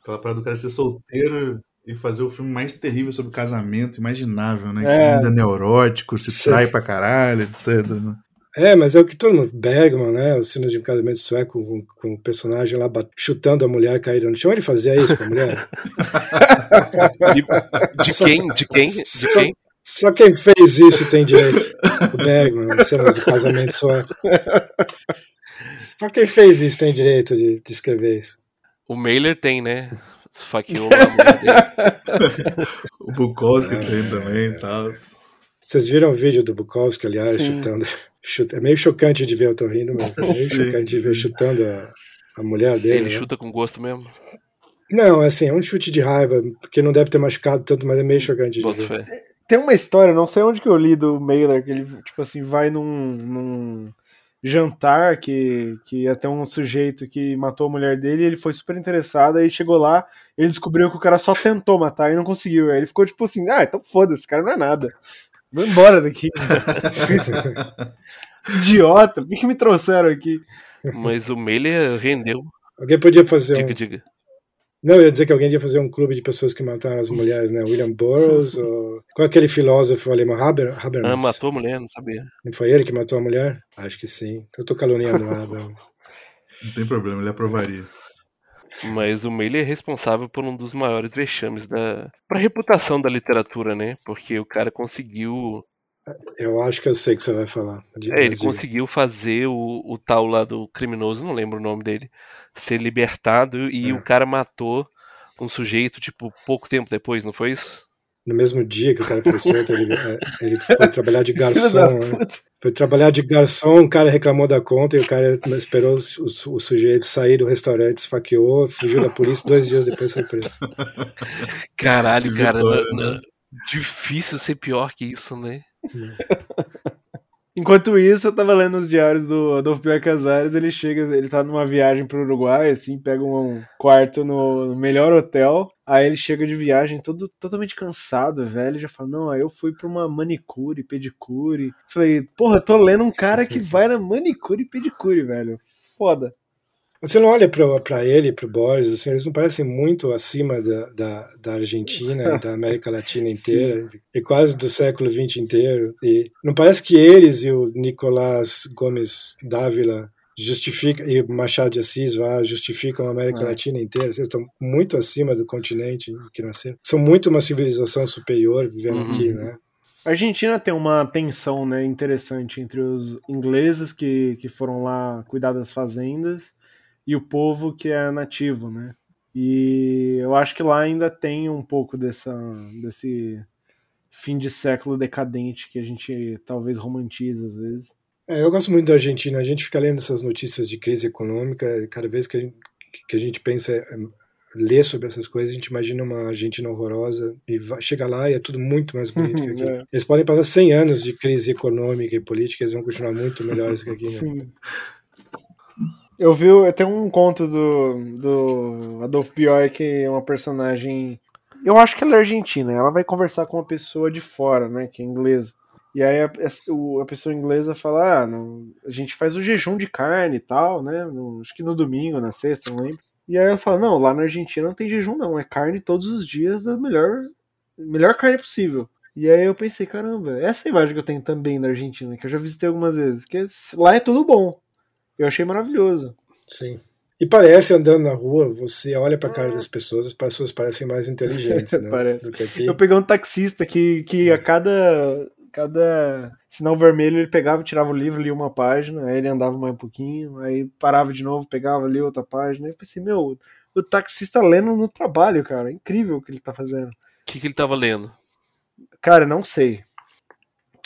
Aquela parada do cara ser solteiro e fazer o filme mais terrível sobre casamento imaginável, né? É. Que ainda é neurótico, se Sim. trai pra caralho, etc. Né? É, mas é o que todo mundo. Bergman, né? Os Sinos de um Casamento Sueco com, com o personagem lá chutando a mulher caída no chão. Ele fazia isso com a mulher. de, de quem? De quem? De só, quem? Só quem fez isso tem direito. O Bergman, cenas do casamento sueco. Só quem fez isso tem direito de, de escrever isso. O Mailer tem, né? Esfaqueou O Bukowski é, tem também e tal. Vocês viram o vídeo do Bukowski, aliás, Sim. chutando. Chute, é meio chocante de ver, eu tô rindo, mas é meio Sim. chocante de ver chutando a, a mulher dele. Ele né? chuta com gosto mesmo? Não, assim, é um chute de raiva, porque não deve ter machucado tanto, mas é meio chocante de ver. Fé. Tem uma história, não sei onde que eu li do Mailer, que ele, tipo assim, vai num, num jantar que, que ia ter um sujeito que matou a mulher dele, e ele foi super interessado, aí chegou lá, ele descobriu que o cara só tentou matar e não conseguiu. Aí ele ficou tipo assim, ah, então foda-se, esse cara não é nada. Vou embora daqui. Idiota, por que, que me trouxeram aqui? Mas o Mailer rendeu. Alguém podia fazer diga, um... Diga. Não, eu ia dizer que alguém ia fazer um clube de pessoas que mataram as mulheres, né? William Burroughs, ou... qual é aquele filósofo alemão? Haber, Habermas. Ah, matou a mulher, não sabia. Não foi ele que matou a mulher? Acho que sim. Eu tô caluniando o Habermas. Não tem problema, ele aprovaria. Mas o Mailer é responsável por um dos maiores vexames da para a reputação da literatura, né? Porque o cara conseguiu eu acho que eu sei que você vai falar. É, ele conseguiu fazer o, o tal lá do criminoso, não lembro o nome dele, ser libertado e é. o cara matou um sujeito, tipo, pouco tempo depois, não foi isso? No mesmo dia que o cara foi solto, ele, é, ele foi trabalhar de garçom. Né? Foi trabalhar de garçom, o cara reclamou da conta e o cara esperou o, o, o sujeito sair do restaurante, esfaqueou, fugiu da polícia, dois dias depois foi preso. Caralho, cara, né? difícil ser pior que isso, né? Enquanto isso, eu tava lendo os diários do Adolfo Pio Casares, ele chega, ele tá numa viagem pro Uruguai, assim, pega um quarto no melhor hotel, aí ele chega de viagem todo totalmente cansado, velho, já fala, não, aí eu fui pra uma manicure, pedicure. Falei, porra, tô lendo um cara que vai na manicure e pedicure, velho. Foda. Você não olha para ele, para o Boris, assim, eles não parecem muito acima da, da, da Argentina, da América Latina inteira, e quase do século XX inteiro. E não parece que eles e o Nicolás Gomes Dávila justificam, e Machado de Assis lá, justificam a América é. Latina inteira. Vocês estão muito acima do continente que nasceram. São muito uma civilização superior vivendo uhum. aqui, né? A Argentina tem uma tensão né, interessante entre os ingleses que, que foram lá cuidar das fazendas e o povo que é nativo, né? E eu acho que lá ainda tem um pouco dessa, desse fim de século decadente que a gente talvez romantiza às vezes. É, eu gosto muito da Argentina. A gente fica lendo essas notícias de crise econômica, cada vez que a gente, que a gente pensa, é, lê sobre essas coisas, a gente imagina uma Argentina horrorosa e vai, chega lá e é tudo muito mais bonito que aqui. É. Eles podem passar 100 anos de crise econômica e política, eles vão continuar muito melhores que aqui. Né? Sim. Eu vi, tem um conto do, do Adolfo Bioy que é uma personagem Eu acho que ela é argentina. Ela vai conversar com uma pessoa de fora, né? Que é inglesa. E aí a, a, pessoa inglesa fala: ah, a gente faz o jejum de carne e tal, né? No, acho que no domingo, na sexta, não lembro. E aí ela fala: não, lá na Argentina não tem jejum, não. É carne todos os dias, a melhor, melhor carne possível. E aí eu pensei, caramba, essa é a imagem que eu tenho também da Argentina, que eu já visitei algumas vezes, que lá é tudo bom. Eu achei maravilhoso. Sim. E parece, andando na rua, você olha pra cara das pessoas, as pessoas parecem mais inteligentes, né? parece. Do que aqui. Eu peguei um taxista que, que a cada, cada sinal vermelho ele pegava, tirava o livro, lia uma página, aí ele andava mais um pouquinho, aí parava de novo, pegava, lia outra página. Aí eu pensei, meu, o taxista lendo no trabalho, cara. É incrível o que ele tá fazendo. O que, que ele tava lendo? Cara, não sei.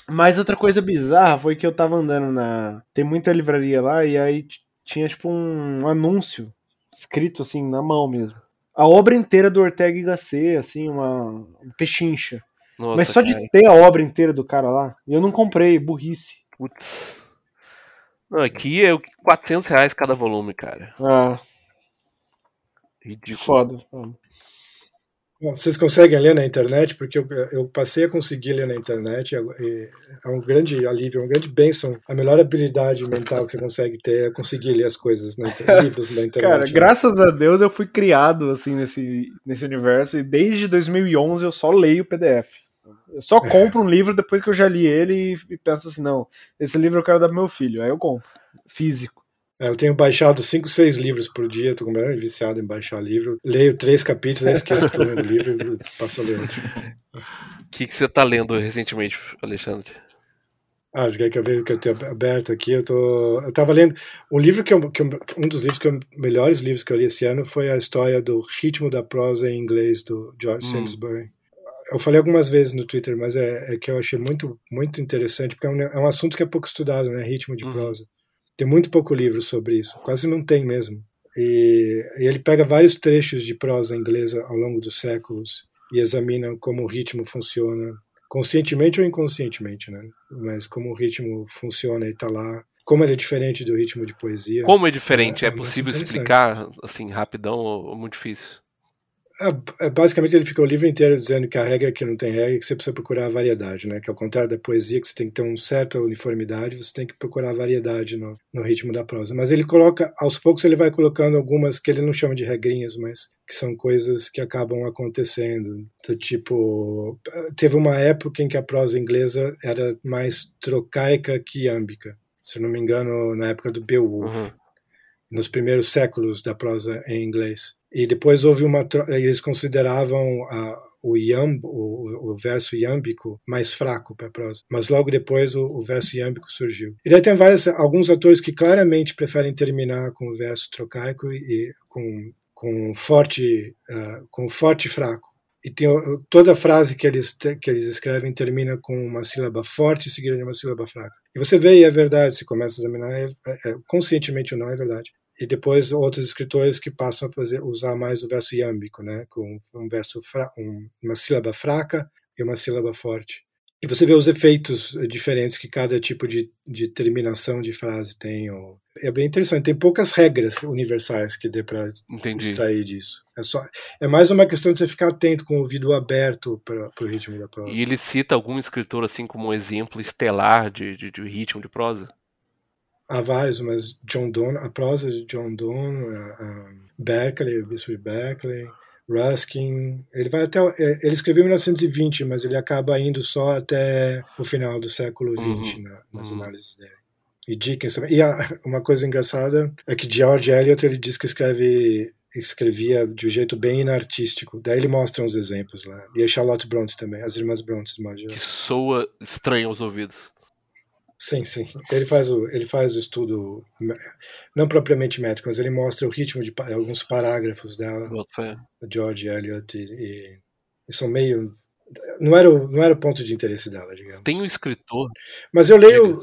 Mas outra coisa bizarra foi que eu tava andando na. Tem muita livraria lá e aí tinha tipo um anúncio escrito assim na mão mesmo. A obra inteira do Ortega y Gasset, assim, uma um pechincha. Nossa, Mas só cara. de ter a obra inteira do cara lá, eu não comprei, burrice. Putz. Não, aqui é 400 reais cada volume, cara. Ah. Ridículo. Foda. foda. Vocês conseguem ler na internet? Porque eu, eu passei a conseguir ler na internet. É, é um grande alívio, é uma grande bênção. A melhor habilidade mental que você consegue ter é conseguir ler as coisas, na, livros na internet. Cara, né? graças a Deus eu fui criado assim nesse, nesse universo e desde 2011 eu só leio PDF. Eu só é. compro um livro depois que eu já li ele e, e penso assim: não, esse livro eu quero dar pro meu filho. Aí eu compro, físico. É, eu tenho baixado 5, 6 livros por dia, estou completamente viciado em baixar livro. Leio três capítulos, aí esqueço que estou lendo livro e passo a ler outro. O que, que você está lendo recentemente, Alexandre? Ah, você quer que eu veja que eu tenho aberto aqui? Eu tô, eu estava lendo um livro que, eu, que eu, um dos livros que eu, melhores livros que eu li esse ano foi a história do ritmo da prosa em inglês do George hum. Eu falei algumas vezes no Twitter, mas é, é, que eu achei muito muito interessante porque é um, é um assunto que é pouco estudado, né? Ritmo de uhum. prosa. Tem muito pouco livro sobre isso, quase não tem mesmo. E, e, ele pega vários trechos de prosa inglesa ao longo dos séculos e examina como o ritmo funciona, conscientemente ou inconscientemente, né? Mas como o ritmo funciona e está lá, como ele é diferente do ritmo de poesia. Como é diferente? É, é, é possível explicar assim rapidão ou muito difícil? É, é, basicamente ele fica o livro inteiro dizendo que a regra é que não tem regra, que você precisa procurar a variedade, né? Que ao contrário da poesia, que você tem que ter uma certa uniformidade, você tem que procurar a variedade no, no ritmo da prosa. Mas ele coloca, aos poucos ele vai colocando algumas que ele não chama de regrinhas, mas que são coisas que acabam acontecendo. Do tipo, teve uma época em que a prosa inglesa era mais trocaica que iâmbica. Se não me engano, na época do Beowulf. Uhum. Nos primeiros séculos da prosa em inglês e depois houve uma. Eles consideravam a, o, o, o, verso iâmbico mais fraco para a prosa. Mas logo depois o, o, verso iâmbico surgiu. E daí tem vários, alguns autores que claramente preferem terminar com o verso trocaico e, e com, com forte, uh, com forte fraco. E tem toda frase que eles, que eles escrevem termina com uma sílaba forte seguida de uma sílaba fraca. E você vê e é verdade, se começa a examinar, é, é, é, conscientemente ou não, é verdade e depois outros escritores que passam a fazer, usar mais o verso iâmbico, né, com um verso fra, um, uma sílaba fraca e uma sílaba forte. E você vê os efeitos diferentes que cada tipo de, de terminação de frase tem. Ou... É bem interessante. Tem poucas regras universais que dê para extrair disso. É, só, é mais uma questão de você ficar atento com o ouvido aberto para o ritmo da prosa. E ele cita algum escritor assim como um exemplo estelar de, de, de ritmo de prosa? Há vários, mas John Donne, a prosa de John Donne, Berkeley, o bispo de Berkeley, Ruskin, ele vai até é, ele escreveu em 1920, mas ele acaba indo só até o final do século XX uhum. na, nas uhum. análises dele. E Dickens também. E a, uma coisa engraçada é que George Eliot ele diz que escreve escrevia de um jeito bem inartístico. Daí ele mostra uns exemplos lá. E a Charlotte Bronte também, as irmãs Bronte, modo Que soa estranho aos ouvidos. Sim, sim. Ele faz o, ele faz o estudo, não propriamente métrico, mas ele mostra o ritmo de alguns parágrafos dela, George Eliot, e, e, são meio. Não era, o, não era o ponto de interesse dela, digamos. Tem um escritor. Mas eu leio.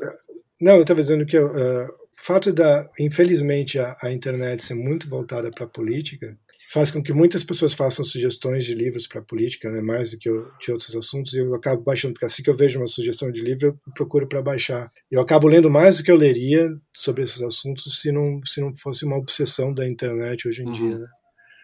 Não, eu estava dizendo que uh, o fato da, infelizmente, a, a internet ser muito voltada para a política faz com que muitas pessoas façam sugestões de livros para política, né, mais do que eu, de outros assuntos, e eu acabo baixando, porque assim que eu vejo uma sugestão de livro, eu procuro para baixar. Eu acabo lendo mais do que eu leria sobre esses assuntos se não, se não fosse uma obsessão da internet hoje em uhum. dia. Né?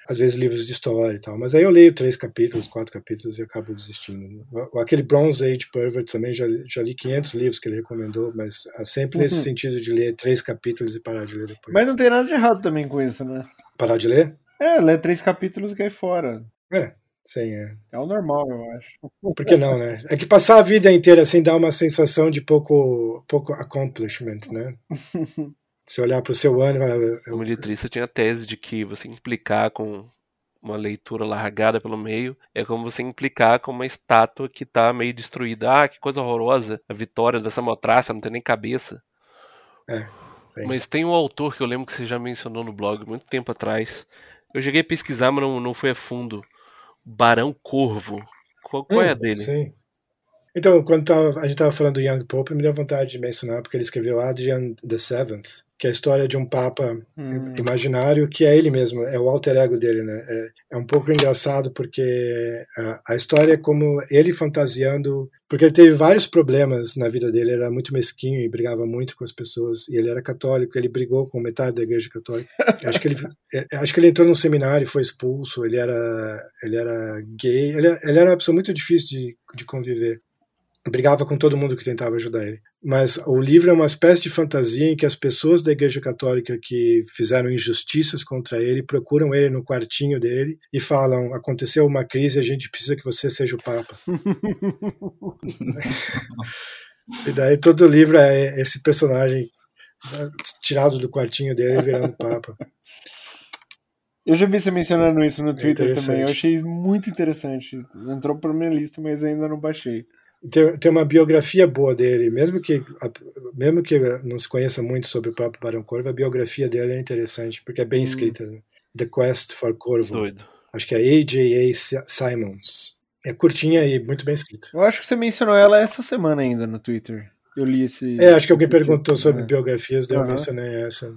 às vezes livros de história e tal. Mas aí eu leio três capítulos, quatro capítulos e acabo desistindo. Aquele Bronze Age Pervert também, já, já li 500 livros que ele recomendou, mas é sempre nesse uhum. sentido de ler três capítulos e parar de ler depois. Mas não tem nada de errado também com isso, né? Parar de ler? É, ler três capítulos e cair fora. É, sim, é. É o normal, eu acho. Por que não, né? É que passar a vida inteira assim dá uma sensação de pouco, pouco accomplishment, né? Se olhar para o seu ano. Eu... Como letrista, tinha a tese de que você implicar com uma leitura largada pelo meio é como você implicar com uma estátua que está meio destruída. Ah, que coisa horrorosa, a vitória da Samotraça, não tem nem cabeça. É, mas tem um autor que eu lembro que você já mencionou no blog muito tempo atrás. Eu cheguei a pesquisar, mas não, não foi a fundo. Barão Corvo. Qual, qual hum, é a dele? Sim. Então, quando tava, a gente estava falando do Young Pope, me deu vontade de mencionar, porque ele escreveu Adrian the Seventh, que é a história de um papa hum. imaginário, que é ele mesmo, é o alter ego dele, né? É, é um pouco engraçado porque a, a, história é como ele fantasiando, porque ele teve vários problemas na vida dele, ele era muito mesquinho e brigava muito com as pessoas, e ele era católico, ele brigou com metade da igreja católica. acho que ele, é, acho que ele entrou num seminário e foi expulso, ele era, ele era gay, ele, ele era uma pessoa muito difícil de, de conviver brigava com todo mundo que tentava ajudar ele. Mas o livro é uma espécie de fantasia em que as pessoas da Igreja Católica que fizeram injustiças contra ele procuram ele no quartinho dele e falam: aconteceu uma crise, a gente precisa que você seja o Papa. e daí todo o livro é esse personagem tirado do quartinho dele virando Papa. Eu já vi você mencionando isso no é Twitter é também. Eu achei muito interessante. Entrou para minha lista, mas ainda não baixei tem, tem uma biografia boa dele, mesmo que mesmo que não se conheça muito sobre o próprio Barão Corvo, a biografia dele é interessante, porque é bem hum. escrita. Né? The Quest for Corvo. Doido. Acho que é A.J.A. Simons. É curtinha e muito bem escrita. Eu acho que você mencionou ela essa semana ainda no Twitter. Eu li esse. É, acho que alguém perguntou sobre né? biografias, daí uhum. eu mencionei essa.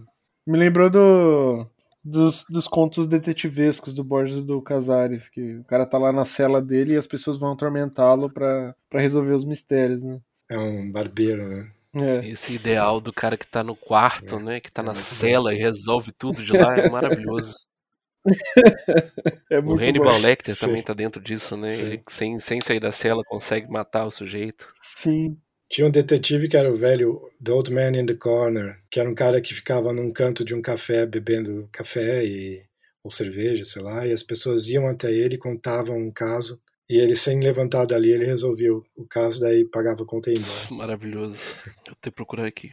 Me lembrou do dos, dos contos detetivescos do Borges do Casares, que o cara tá lá na cela dele e as pessoas vão atormentá-lo para resolver os mistérios, né? É um barbeiro, né? É. Esse ideal do cara que tá no quarto, é. né? Que tá é na cela bom. e resolve tudo de lá é maravilhoso. é o Hannibal bom. Lecter Sim. também tá dentro disso, né? Ele, sem, sem sair da cela, consegue matar o sujeito. Sim. Tinha um detetive que era o velho The Old Man in the Corner, que era um cara que ficava num canto de um café bebendo café e ou cerveja, sei lá, e as pessoas iam até ele, contavam um caso, e ele sem levantar dali, ele resolvia o caso, daí pagava a conta e ia embora. Maravilhoso. Eu tenho que procurar aqui.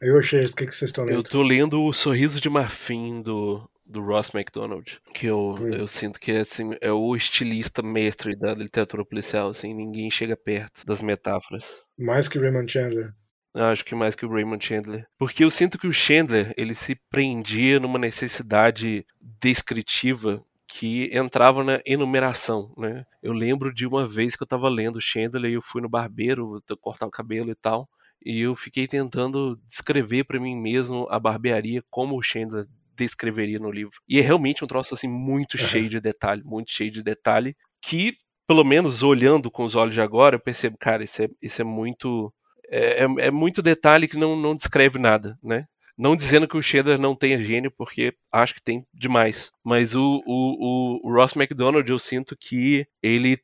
Eu achei, o que, que vocês estão lendo? Eu tô lendo o Sorriso de Marfim do do Ross MacDonald, que eu, eu sinto que assim, é o estilista mestre da literatura policial, assim, ninguém chega perto das metáforas. Mais que Raymond Chandler. Acho que mais que o Raymond Chandler. Porque eu sinto que o Chandler, ele se prendia numa necessidade descritiva que entrava na enumeração, né? Eu lembro de uma vez que eu estava lendo o Chandler e eu fui no barbeiro cortar o cabelo e tal, e eu fiquei tentando descrever para mim mesmo a barbearia como o Chandler descreveria no livro. E é realmente um troço assim muito cheio de detalhe, muito cheio de detalhe, que pelo menos olhando com os olhos de agora, eu percebo, cara, isso é, isso é muito é, é, é muito detalhe que não, não descreve nada, né? Não dizendo que o Shader não tenha gênio, porque acho que tem demais. Mas o, o, o Ross McDonald, eu sinto que ele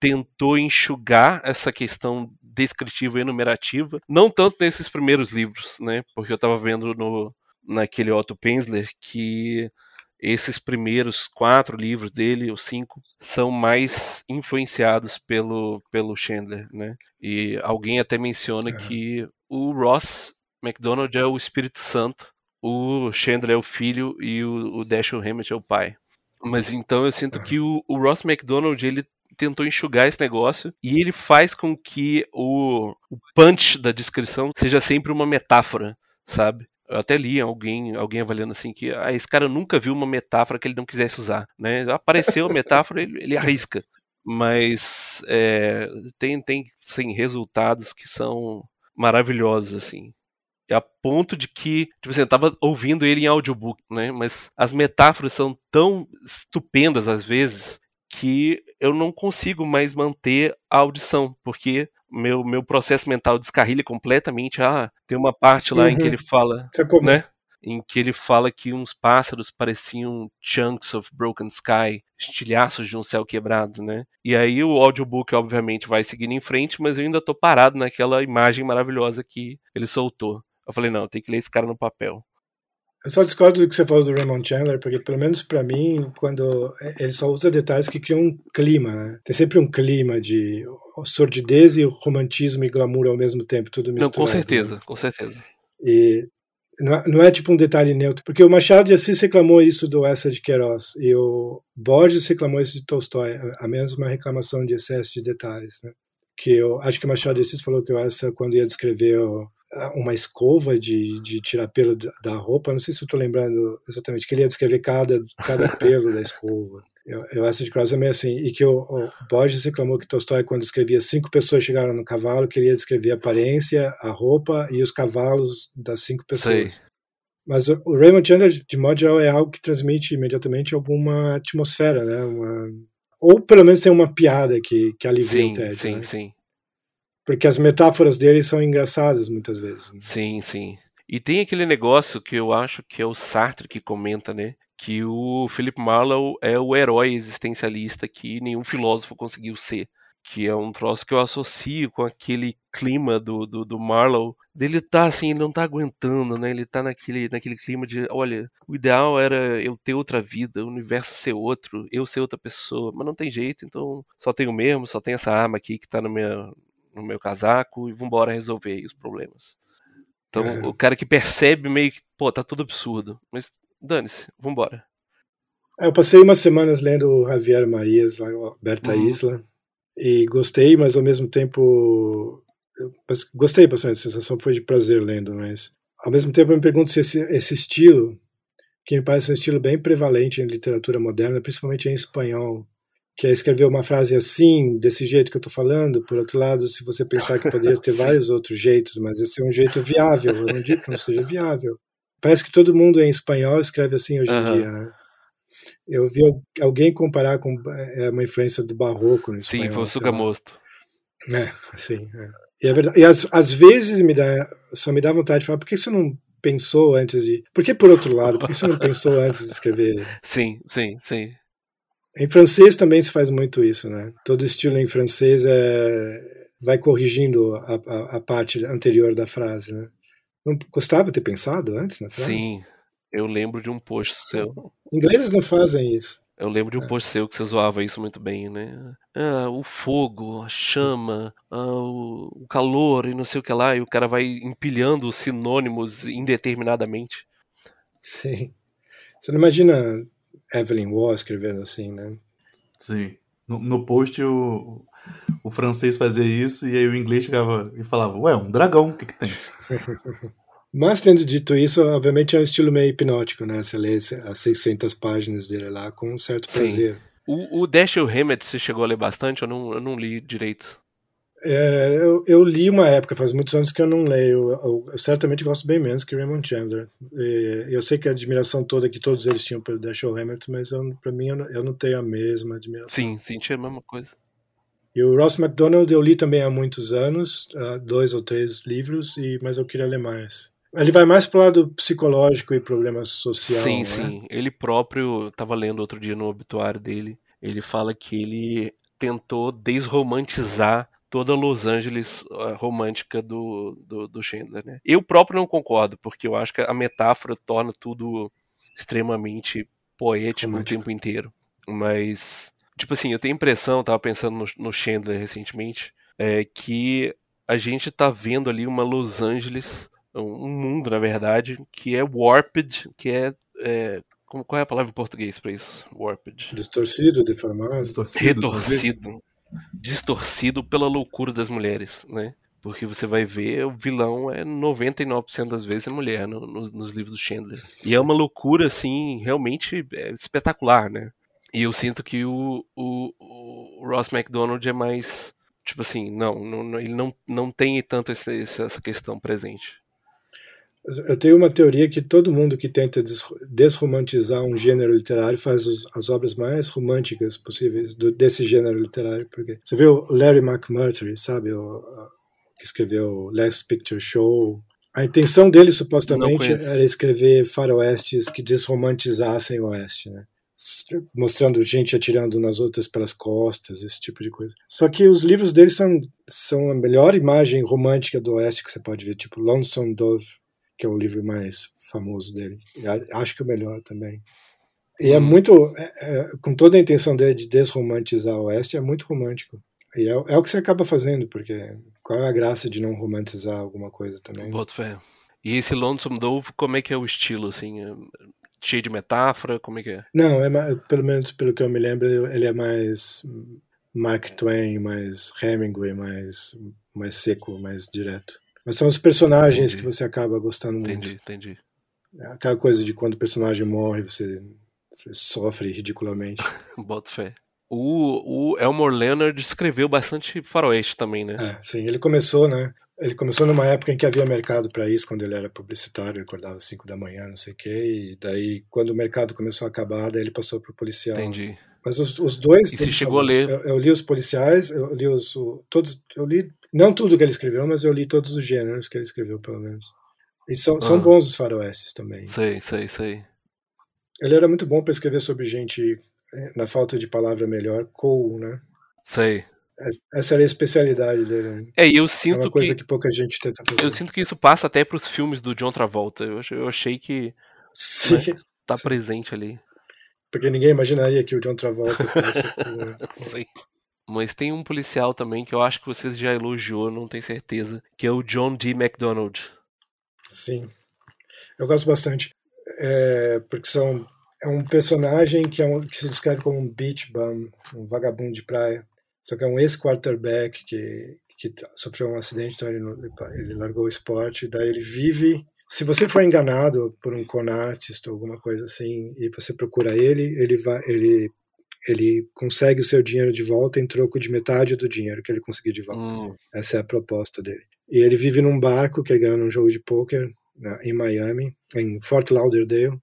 tentou enxugar essa questão descritiva e enumerativa, não tanto nesses primeiros livros, né? Porque eu estava vendo no, naquele Otto Penzler que esses primeiros quatro livros dele, ou cinco, são mais influenciados pelo, pelo Chandler, né? E alguém até menciona que o Ross McDonald é o Espírito Santo, o Chandler é o filho e o, o Dashiell Hammett é o pai. Mas então eu sinto que o, o Ross McDonald, ele tentou enxugar esse negócio e ele faz com que o, o punch da descrição seja sempre uma metáfora, sabe? Eu até li alguém, alguém avaliando assim que ah, esse cara nunca viu uma metáfora que ele não quisesse usar, né? Apareceu a metáfora, ele, ele arrisca, mas é, tem tem sim, resultados que são maravilhosos assim. A ponto de que, tipo assim, eu tava ouvindo ele em audiobook, né? Mas as metáforas são tão estupendas às vezes que eu não consigo mais manter a audição, porque meu, meu processo mental descarrilha completamente. Ah, tem uma parte lá uhum. em que uhum. ele fala, né? em que ele fala que uns pássaros pareciam chunks of broken sky, estilhaços de um céu quebrado, né? E aí o audiobook obviamente vai seguindo em frente, mas eu ainda tô parado naquela imagem maravilhosa que ele soltou. Eu falei, não, tem que ler esse cara no papel. Eu só discordo do que você falou do Raymond Chandler, porque pelo menos para mim, quando ele só usa detalhes que criam um clima, né? Tem sempre um clima de sordidez e romantismo e glamour ao mesmo tempo, tudo misturado. Não, com certeza, né? com certeza. E não é, não é, tipo um detalhe neutro, porque o Machado de Assis reclamou isso do Essa de Queiroz e o Borges reclamou isso de Tolstói, a mesma reclamação de excesso de detalhes, né? Que eu acho que o Machado de Assis falou que o Essa, quando ia descrever uma escova de, de tirar pelo da roupa, não sei se eu estou lembrando exatamente, que ele ia descrever cada, cada pelo da escova. Eu, eu essa de Cross é meio assim, e que o, o Borges reclamou que Tolstói, quando escrevia cinco pessoas chegaram no cavalo, queria descrever a aparência, a roupa e os cavalos das cinco pessoas. Sei. Mas o, o Raymond Chandler, de modo geral, é algo que transmite imediatamente alguma atmosfera, né? Uma, ou pelo menos tem uma piada que, que alivia sim, o tédio. Sim, né? sim. Porque as metáforas dele são engraçadas muitas vezes. Né? Sim, sim. E tem aquele negócio que eu acho que é o Sartre que comenta, né? Que o Philip Marlowe é o herói existencialista que nenhum filósofo conseguiu ser. Que é um troço que eu associo com aquele clima do, do, do Marlowe. Dele tá assim, ele não tá aguentando, né? Ele tá naquele, naquele clima de, olha, o ideal era eu ter outra vida, o universo ser outro, eu ser outra pessoa, mas não tem jeito, então só tenho mesmo, só tem essa arma aqui que tá no meu, no meu casaco e vambora resolver os problemas. Então, é. o cara que percebe meio que, pô, tá tudo absurdo. Mas dane-se, vambora. É, eu passei umas semanas lendo Javier Marias, lá, Berta uhum. Isla, e gostei, mas ao mesmo tempo. Gostei bastante, a sensação foi de prazer lendo, mas ao mesmo tempo eu me pergunto se esse, esse estilo, que me parece um estilo bem prevalente em literatura moderna, principalmente em espanhol, que é escrever uma frase assim, desse jeito que eu estou falando. Por outro lado, se você pensar que poderia ter vários outros jeitos, mas esse é um jeito viável, eu não digo que não seja viável. Parece que todo mundo em espanhol escreve assim hoje em dia, né? Eu vi alguém comparar com é, uma influência do barroco no espanhol. Sim, foi o Sugamosto. É, sim. É. E é verdade. E às, às vezes me dá, só me dá vontade de falar, por que você não pensou antes de. Por que por outro lado? Por que você não pensou antes de escrever? Sim, sim, sim. Em francês também se faz muito isso, né? Todo estilo em francês é, vai corrigindo a, a, a parte anterior da frase, né? Não custava ter pensado antes na frase? Sim, eu lembro de um post seu. Ingleses não fazem isso. Eu lembro de um é. post seu que você zoava isso muito bem, né? Ah, o fogo, a chama, ah, o calor e não sei o que lá, e o cara vai empilhando os sinônimos indeterminadamente. Sim. Você não imagina Evelyn Waugh escrevendo assim, né? Sim. No, no post o, o francês fazia isso e aí o inglês chegava e falava, ué, um dragão, o que que tem? Mas tendo dito isso, obviamente é um estilo meio hipnótico, né? Você lê as 600 páginas dele lá com um certo prazer. O, o Dashiell Hammett, você chegou a ler bastante? Eu não, eu não li direito. É, eu, eu, li uma época, faz muitos anos que eu não leio. Eu, eu certamente gosto bem menos que Raymond Chandler. E, eu sei que a admiração toda que todos eles tinham pelo Dashiell Hammett, mas para mim eu não, eu não, tenho a mesma admiração. Sim, senti a mesma coisa. E o Ross MacDonald eu li também há muitos anos, dois ou três livros, e mas eu queria ler mais. Ele vai mais para o lado psicológico e problema social. Sim, né? sim. Ele próprio, estava lendo outro dia no obituário dele, ele fala que ele tentou desromantizar toda Los Angeles uh, romântica do, do, do Chandler, né? Eu próprio não concordo, porque eu acho que a metáfora torna tudo extremamente poético Romântico. o tempo inteiro. Mas, tipo assim, eu tenho a impressão, tava pensando no, no Chandler recentemente, é, que a gente tá vendo ali uma Los Angeles, um mundo, na verdade, que é warped, que é, é como, qual é a palavra em português para isso? Warped. Distorcido, deformado. Distorcido. Retorcido distorcido pela loucura das mulheres, né? Porque você vai ver, o vilão é 99% das vezes é mulher no, no, nos livros do Chandler. E é uma loucura, assim, realmente é espetacular, né? E eu sinto que o, o, o Ross MacDonald é mais. Tipo assim, não, não ele não, não tem tanto esse, essa questão presente. Eu tenho uma teoria que todo mundo que tenta desromantizar um gênero literário faz os, as obras mais românticas possíveis do, desse gênero literário. Porque você viu Larry McMurtry, sabe, o, que escreveu Last Picture Show, A intenção dele, supostamente, era escrever faroestes que desromantizassem o Oeste, né? mostrando gente atirando nas outras pelas costas, esse tipo de coisa. Só que os livros dele são, são a melhor imagem romântica do Oeste que você pode ver, tipo Lonesome Dove, que é o livro mais famoso dele. Acho que o melhor também. E é hum. muito, é, é, com toda a intenção dele de desromantizar o Oeste, é muito romântico. E é, é, o que você acaba fazendo, porque qual é a graça de não romantizar alguma coisa também? Boto fé. E esse Lonesome Dove, como é que é o estilo, assim? É cheio de metáfora, como é que é? Não, é pelo menos pelo que eu me lembro, ele é mais Mark Twain, mais Hemingway, mais, mais seco, mais direto. Mas são os personagens entendi. que você acaba gostando muito. Entendi, entendi. Aquela coisa de quando o personagem morre, você, você sofre ridiculamente. Boto fé. O, o Elmore Leonard escreveu bastante faroeste também, né? É, sim, ele começou, né? Ele começou numa época em que havia mercado para isso, quando ele era publicitário, acordava às 5 da manhã, não sei o quê, e daí, quando o mercado começou a acabar, daí ele passou para o policial. Entendi. Mas os, os dois. E você chegou a ler? Eu, eu, li os policiais, eu li os. O, todos, eu li, não tudo que ele escreveu, mas eu li todos os gêneros que ele escreveu, pelo menos. E são, ah. são bons os faroestes também. Sei, sei, sei. Ele era muito bom para escrever sobre gente é, na falta de palavra melhor, cool, né? Sei. Essa era a especialidade dele. Né? É, e eu sinto é uma coisa que, que pouca gente tenta fazer. Eu sinto que isso passa até para os filmes do John Travolta. Eu, eu achei que Sim. Né, tá Sim. presente ali. Porque ninguém imaginaria que o John Travolta. Sim. Mas tem um policial também que eu acho que vocês já elogiou, não tenho certeza, que é o John D. MacDonald. Sim. Eu gosto bastante. É, porque são é um personagem que, é um, que se descreve como um beach bum, um vagabundo de praia. Só que é um ex-quarterback que, que sofreu um acidente, então ele, ele largou o esporte, daí ele vive. Se você for enganado por um con artist ou alguma coisa assim, e você procura ele, ele vai, ele ele consegue o seu dinheiro de volta em troco de metade do dinheiro que ele conseguiu de volta. Hum. Essa é a proposta dele. E ele vive num barco que ele ganhou num jogo de pôquer em Miami, em Fort Lauderdale,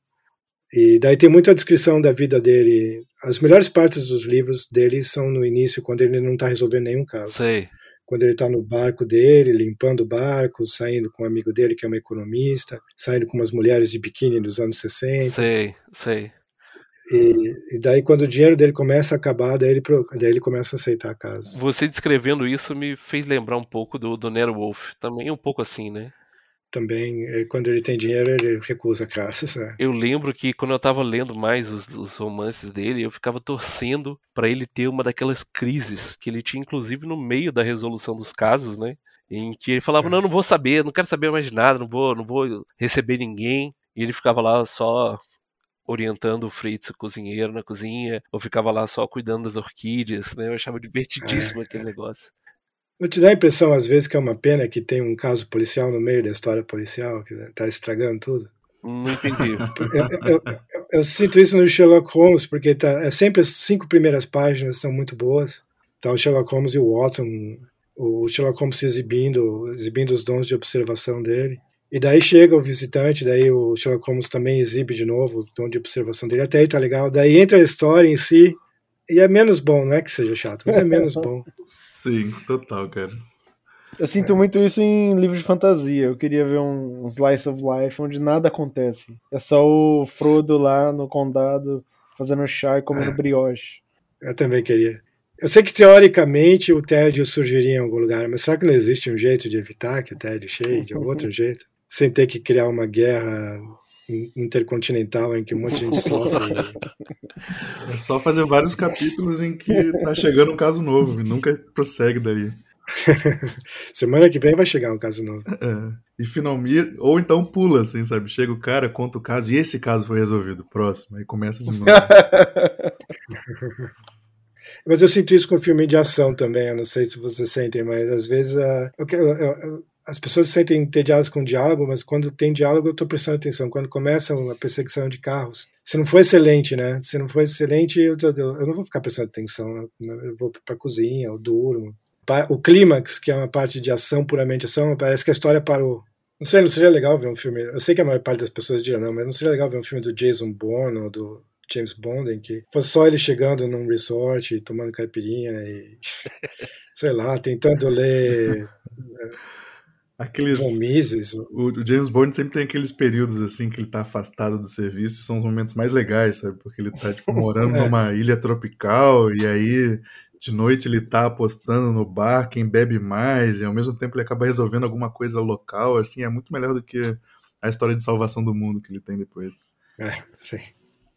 e daí tem muita descrição da vida dele. As melhores partes dos livros dele são no início, quando ele não está resolvendo nenhum caso. Sei. Quando ele está no barco dele, limpando o barco, saindo com um amigo dele que é um economista, saindo com umas mulheres de biquíni dos anos 60. Sei, sei. E, e, daí quando o dinheiro dele começa a acabar, daí ele, daí ele começa a aceitar a casa. Você descrevendo isso me fez lembrar um pouco do, do Nero Wolf, também um pouco assim, né? também, eh, quando ele tem dinheiro, ele recusa caças. Né? Eu lembro que quando eu tava lendo mais os, os romances dele, eu ficava torcendo para ele ter uma daquelas crises que ele tinha, inclusive, no meio da resolução dos casos, né? Em que ele falava, é. não, não vou saber, não quero saber mais de nada, não vou, não vou receber ninguém. E ele ficava lá só orientando o Fritz, o cozinheiro, na cozinha, ou ficava lá só cuidando das orquídeas, né? Eu achava divertidíssimo é. aquele negócio. Não te dá a impressão, às vezes, que é uma pena que tem um caso policial no meio da história policial, que tá estragando tudo? Não entendi. eu, eu, eu, eu, sinto isso no Sherlock Holmes, porque tá, é sempre as cinco primeiras páginas são muito boas. Tá o Sherlock Holmes e o Watson, o Sherlock Holmes se exibindo, exibindo os dons de observação dele. E daí chega o visitante, daí o Sherlock Holmes também exibe de novo o dom de observação dele. Até aí tá legal. Daí entra a história em si, e é menos bom, não é que seja chato, mas é menos bom. Sim, total, cara. Eu sinto muito isso em livros de fantasia. Eu queria ver um, um, slice of life onde nada acontece. É só o Frodo lá no condado fazendo chá e comendo é. brioche. Eu também queria. Eu sei que teoricamente o tédio surgiria em algum lugar, mas será que não existe um jeito de evitar que o tédio chegue de outro jeito? Sem ter que criar uma guerra intercontinental em que um monte de gente sofre. É só fazer vários capítulos em que tá chegando um caso novo e nunca prossegue daí. Semana que vem vai chegar um caso novo. É, e finalmente, ou então pula, assim, sabe? Chega o cara, conta o caso e esse caso foi resolvido. Próximo, aí começa de novo. mas eu sinto isso com filme de ação também. Eu não sei se vocês sentem, mas às vezes uh, eu, eu, eu, as pessoas se sentem entediadas com diálogo, mas quando tem diálogo eu estou prestando atenção. Quando começa uma perseguição de carros, se não for excelente, né? Se não for excelente, eu, eu, eu não vou ficar prestando atenção. Né? Eu vou para a cozinha, eu durmo. O clímax, que é uma parte de ação, puramente ação, parece que a história parou. Não sei, não seria legal ver um filme. Eu sei que a maior parte das pessoas dirá não, mas não seria legal ver um filme do Jason Bourne ou do James Bond em que fosse só ele chegando num resort, tomando caipirinha e sei lá, tentando ler Aqueles. John Mises. O, o James Bond sempre tem aqueles períodos assim que ele tá afastado do serviço, e são os momentos mais legais, sabe? Porque ele tá tipo, morando É. numa ilha tropical e aí de noite ele tá apostando no bar quem bebe mais, e ao mesmo tempo ele acaba resolvendo alguma coisa local, assim, é muito melhor do que a história de salvação do mundo que ele tem depois. É, sim.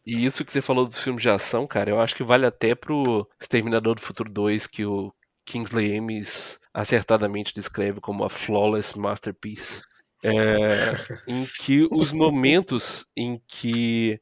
E isso que você falou dos filmes de ação, cara, eu acho que vale até pro Exterminador do Futuro 2, que o Kingsley Amis acertadamente descreve como a flawless masterpiece. É, em que os momentos em que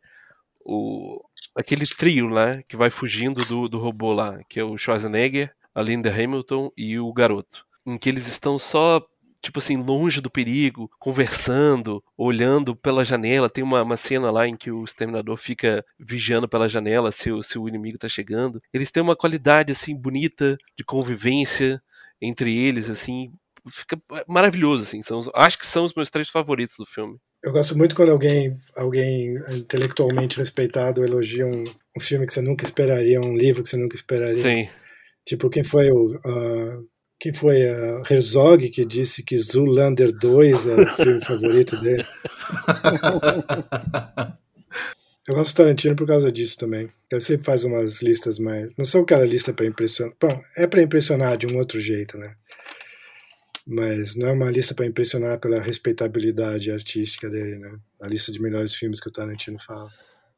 o, aquele trio lá que vai fugindo do, do robô lá, que é o Schwarzenegger, a Linda Hamilton e o garoto, em que eles estão só tipo assim, longe do perigo, conversando, olhando pela janela. Tem uma, uma cena lá em que o exterminador fica vigiando pela janela se, o- se o inimigo tá chegando. Eles têm uma qualidade, assim, bonita de convivência entre eles, assim. Fica maravilhoso, assim. São, os- acho que são os meus três favoritos do filme. Eu gosto muito quando alguém, alguém intelectualmente respeitado elogia um, um filme que você nunca esperaria, um livro que você nunca esperaria. Sim. Tipo, quem foi o. ah, quem foi a Herzog que disse que Zoolander 2 é o filme favorito dele? Eu gosto do Tarantino por causa disso também. Ele sempre faz umas listas mais. Não são aquela lista para impressionar. Bom, é para impressionar de um outro jeito, né? Mas não é uma lista para impressionar pela respeitabilidade artística dele, né? A lista de melhores filmes que o Tarantino fala.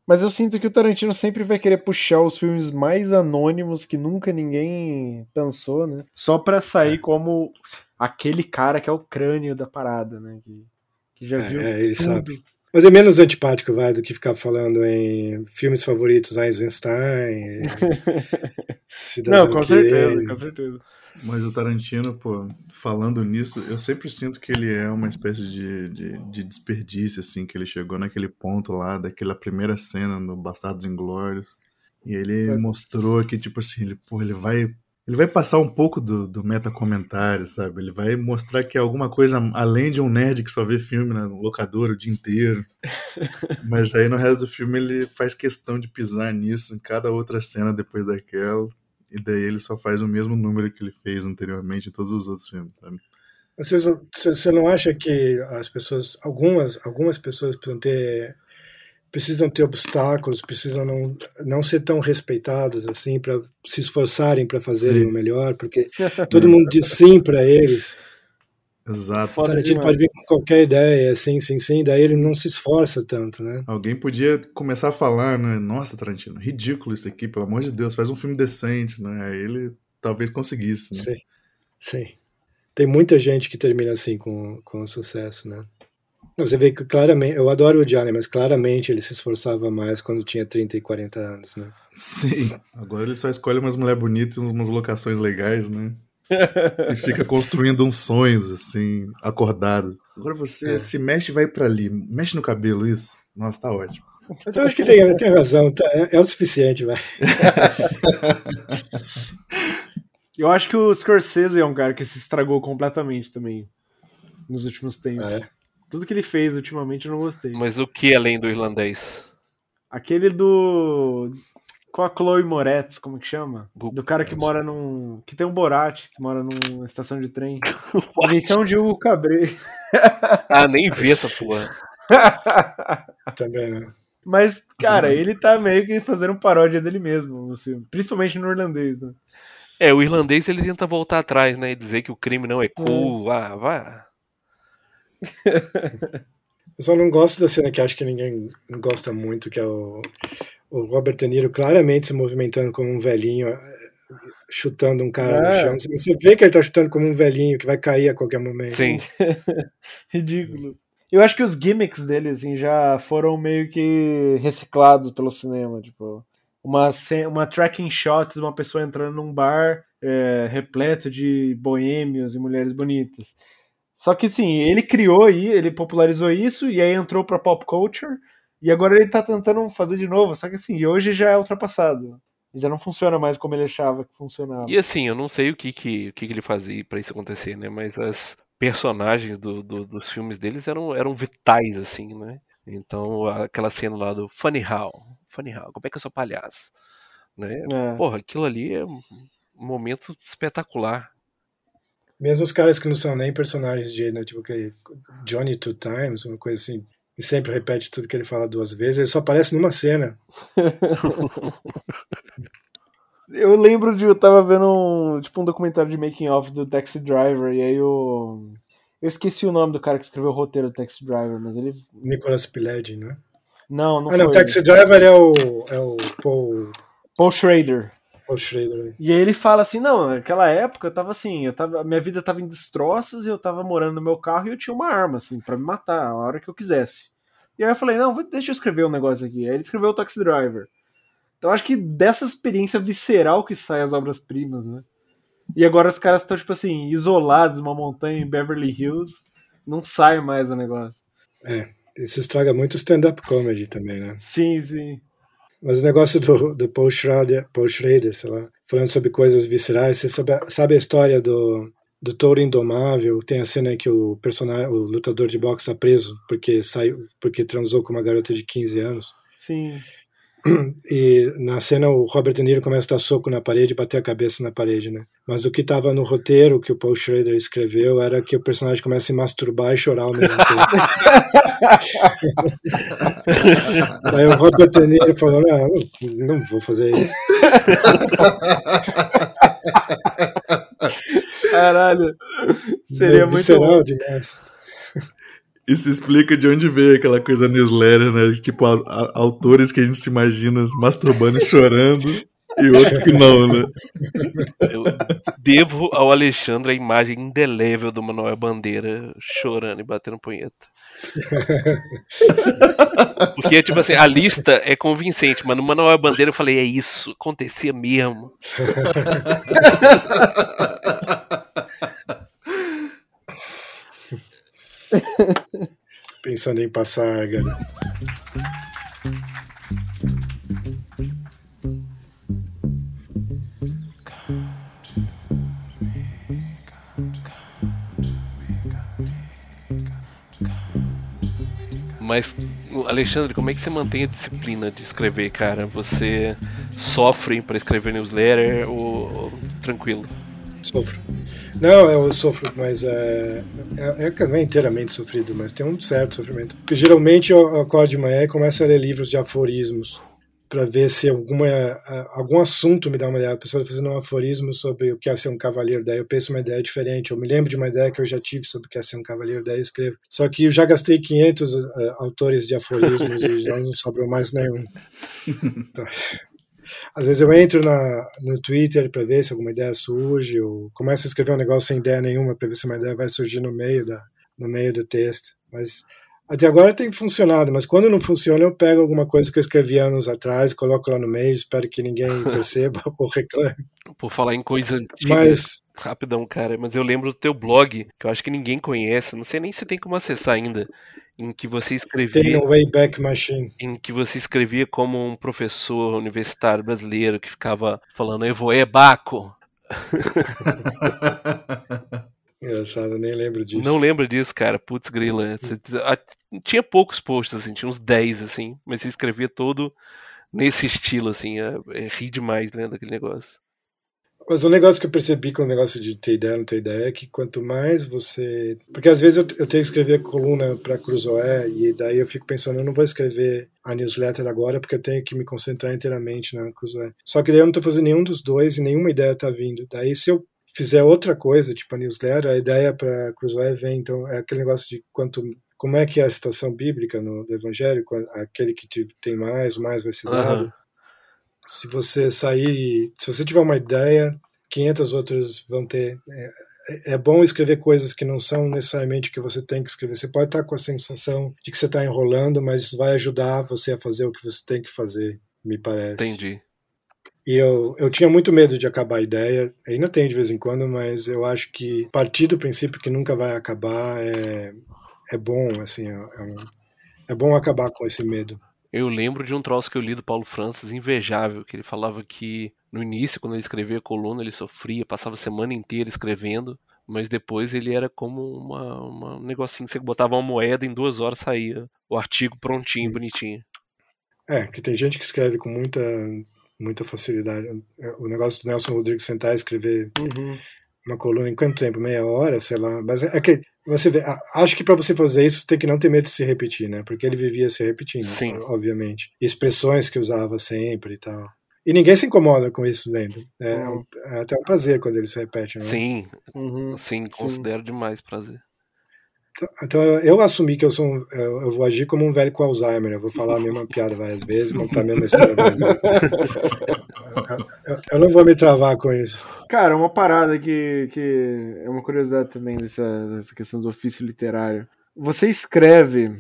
Mas eu sinto que o Tarantino sempre vai querer puxar os filmes mais anônimos que nunca ninguém pensou, né? Só pra sair como aquele cara que é o crânio da parada, né? Que, que já É, viu é, ele tudo. sabe. Mas é menos antipático, vai, do que ficar falando em filmes favoritos Eisenstein. Cidadão Não, com certeza, com certeza. Mas o Tarantino, pô, falando nisso, eu sempre sinto que ele é uma espécie de, de, de desperdício, assim, que ele chegou naquele ponto lá, daquela primeira cena no Bastardos Inglórios, e ele mostrou que, tipo assim, ele, pô, ele vai... Ele vai passar um pouco do, do meta-comentário, sabe? Ele vai mostrar que é alguma coisa além de um nerd que só vê filme na locadora o dia inteiro. Mas aí no resto do filme ele faz questão de pisar nisso em cada outra cena depois daquela. E daí ele só faz o mesmo número que ele fez anteriormente em todos os outros filmes, sabe? Você não acha que as pessoas, algumas, algumas pessoas precisam ter, precisam ter obstáculos, precisam não, não ser tão respeitados assim para se esforçarem para fazerem Sim. o melhor, porque todo mundo diz sim para eles. Exato. O Foda Tarantino pode vir com qualquer ideia, sim, sim, sim, daí ele não se esforça tanto, né? Alguém podia começar a falar, né? Nossa, Tarantino, ridículo isso aqui, pelo amor de Deus, faz um filme decente, né? Aí ele talvez conseguisse, né? Sim, sim. Tem muita gente que termina assim com, com sucesso, né? Você vê que claramente, eu adoro o Johnny, mas claramente ele se esforçava mais quando tinha 30 e 40 anos, né? Sim. Agora ele só escolhe umas mulheres bonitas, umas locações legais, né? E fica construindo uns sonhos, assim, acordado. Agora você É. se mexe e vai pra ali. Mexe no cabelo, isso. Nossa, tá ótimo. Mas eu acho que tem, tem razão, tá- é, é o suficiente, vai. Eu acho que o Scorsese é um cara que se estragou completamente também nos últimos tempos. Ah, é? Tudo que ele fez ultimamente eu não gostei. Mas o que além do irlandês? Aquele do. Com a Chloe Moretz, como que chama? Gu- Do cara que mora num. Que tem um Borat, que mora numa estação de trem. Invenção de Hugo Cabret. Ah, nem vi essa porra. Também, né? Mas, cara, ele tá meio que fazendo paródia dele mesmo no filme. Principalmente no irlandês, né? É, o irlandês ele tenta voltar atrás, né? E dizer que o crime não é cool. Ah, vai. Eu só não gosto da cena que acho que ninguém gosta muito, que é o, o Robert De Niro claramente se movimentando como um velhinho, eh, chutando um cara É. no chão. Você vê que ele tá chutando como um velhinho, que vai cair a qualquer momento. Sim. Ridículo. Eu acho que os gimmicks dele, assim, já foram meio que reciclados pelo cinema. Tipo, uma, uma tracking shot de uma pessoa entrando num bar é, repleto de boêmios e mulheres bonitas. Só que, sim, ele criou aí, ele popularizou isso e aí entrou pra pop culture. E agora ele tá tentando fazer de novo. Só que, assim, hoje já é ultrapassado. Já não funciona mais como ele achava que funcionava. E assim, eu não sei o que, que, o que, que ele fazia pra isso acontecer, né? Mas as personagens do, do- dos filmes deles eram, eram vitais, assim, né? Então, aquela cena lá do Funny How. Funny How, como é que eu sou palhaço? Né? É. Porra, aquilo ali é um momento espetacular. Mesmo os caras que não são nem personagens de, né, tipo que Johnny Two Times, uma coisa assim, e sempre repete tudo que ele fala duas vezes, ele só aparece numa cena. eu lembro de eu tava vendo um, tipo um documentário de making of do Taxi Driver e aí eu eu esqueci o nome do cara que escreveu o roteiro do Taxi Driver, mas ele Nicolas Pileggi, né? Não, não Ah, não, foi. Taxi Driver é o é o Paul, Paul Schrader. Paul Schrader. E aí ele fala assim, não, naquela época eu tava assim, eu tava, minha vida tava em destroços e eu tava morando no meu carro e eu tinha uma arma, assim, pra me matar a hora que eu quisesse. E aí eu falei, não, deixa eu escrever um negócio aqui. Aí ele escreveu o Taxi Driver. Então acho que dessa experiência visceral que sai as obras-primas, né? E agora os caras estão, tipo assim, isolados numa montanha em Beverly Hills, não sai mais o negócio. Isso estraga muito o stand-up comedy também, né? Sim, sim. Mas o negócio do, do Paul, Schrader, Paul Schrader, sei lá, falando sobre coisas viscerais, você sabe, sabe a história do, do touro indomável? Tem a cena em que o personagem, o lutador de boxe está preso porque saiu, porque transou com uma garota de 15 anos. Sim. E na cena o Robert De Niro começa a dar soco na parede e bater a cabeça na parede, né? Mas o que estava no roteiro que o Paul Schrader escreveu era que o personagem começa a se masturbar e chorar ao mesmo tempo. Aí o Robert De Niro falou: não, não, vou fazer isso. Caralho. Seria muito bom. demais. Isso explica de onde veio aquela coisa newsletter, né? Tipo, a- a- autores que a gente se imagina masturbando e chorando, e outros que não, né? Eu devo ao Alexandre a imagem indelével do Manuel Bandeira chorando e batendo punheta. Porque, tipo assim, a lista é convincente, mas no Manuel Bandeira eu falei, é isso, acontecia mesmo. Pensando em passar, galera. Mas, Alexandre, como é que você mantém a disciplina de escrever, cara? Você sofre pra escrever newsletter ou, ou tranquilo? Sofro. Não, eu sofro, mas é, é, é que não é inteiramente sofrido, mas tem um certo sofrimento. Porque geralmente eu acordo de manhã e começo a ler livros de aforismos para ver se alguma, algum assunto me dá uma ideia. A pessoa está fazendo um aforismo sobre o que é ser um cavaleiro, daí eu penso uma ideia diferente. Eu me lembro de uma ideia que eu já tive sobre o que é ser um cavaleiro, daí eu escrevo. Só que eu já gastei 500 eh, autores de aforismos e já não sobrou mais nenhum. Então, às vezes eu entro na, no Twitter para ver se alguma ideia surge, ou começo a escrever um negócio sem ideia nenhuma para ver se uma ideia vai surgir no meio, da, no meio do texto. Mas até agora tem funcionado, mas quando não funciona, eu pego alguma coisa que eu escrevi anos atrás, coloco lá no meio, espero que ninguém perceba ou reclame. Por falar em coisa antiga, Mas rapidão, cara, mas eu lembro do teu blog, que eu acho que ninguém conhece, não sei nem se tem como acessar ainda, em que você tem escrevia, Wayback Machine. em que você escrevia como um professor universitário brasileiro que ficava falando Evoé Baco. Engraçado, nem lembro disso. Não lembro disso, cara. Putz, grila. Você- a- Tinha poucos posts, assim, tinha uns 10, assim, mas você escrevia todo nesse estilo, assim. É, é, ri demais, né, daquele negócio. Mas o negócio que eu percebi com o negócio de ter ideia, não ter ideia, é que quanto mais você. Porque às vezes eu, eu tenho que escrever coluna para Cruzoé, e daí eu fico pensando, eu não vou escrever a newsletter agora, porque eu tenho que me concentrar inteiramente na Cruzoé. Só que daí eu não estou fazendo nenhum dos dois e nenhuma ideia está vindo. Daí se eu fizer outra coisa, tipo a newsletter, a ideia para Cruzoé vem. Então é aquele negócio de quanto. Como é que é a citação bíblica no, Evangelho? Aquele que te- tem mais, mais vai ser dado Aham. Se você sair, se você tiver uma ideia, 500 outras vão ter. É, é bom escrever coisas que não são necessariamente o que você tem que escrever. Você pode estar com a sensação de que você está enrolando, mas isso vai ajudar você a fazer o que você tem que fazer, me parece. Entendi. E eu, eu tinha muito medo de acabar a ideia, ainda tem de vez em quando, mas eu acho que partir do princípio que nunca vai acabar é, é bom, assim, é um- é bom acabar com esse medo. Eu lembro de um troço que eu li do Paulo Francis, invejável, que ele falava que no início, quando ele escrevia a coluna, ele sofria, passava a semana inteira escrevendo, mas depois ele era como uma, uma- um negocinho que você botava uma moeda em duas horas saía o artigo prontinho, bonitinho. É, que tem gente que escreve com muita, muita facilidade. O negócio do Nelson Rodrigues sentar e escrever uma coluna em quanto tempo? Meia hora, sei lá. Mas é que você vê, acho que para você fazer isso, tem que não ter medo de se repetir, né? Porque ele vivia se repetindo, Sim. obviamente. Expressões que usava sempre e tal. E ninguém se incomoda com isso dentro. É, Não. é até um prazer quando ele se repete, né? Sim, Uhum. sim, considero demais prazer. Então eu assumi que eu sou um, eu vou agir como um velho com Alzheimer. Eu vou falar a mesma piada várias vezes, contar a mesma história várias vezes. Eu, eu- eu não vou me travar com isso. Cara, uma parada que, que é uma curiosidade também dessa, dessa questão do ofício literário. Você escreve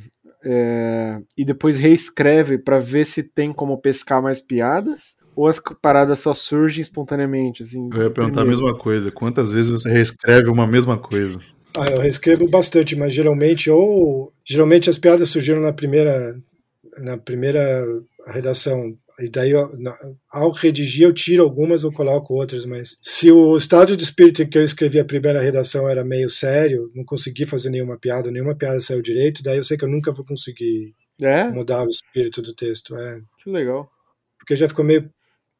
é, e depois reescreve pra ver se tem como pescar mais piadas? Ou as paradas só surgem espontaneamente? Assim, Eu ia perguntar a primeiro? mesma coisa. Quantas vezes você reescreve uma mesma coisa? Ah, eu reescrevo bastante, mas geralmente ou geralmente as piadas surgiram na primeira na primeira redação. E daí, eu- ao redigir, eu tiro algumas ou coloco outras, mas se o estado de espírito em que eu escrevi a primeira redação era meio sério, não consegui fazer nenhuma piada, nenhuma piada saiu direito, daí eu sei que eu nunca vou conseguir É? mudar o espírito do texto. É. Que legal. porque já ficou meio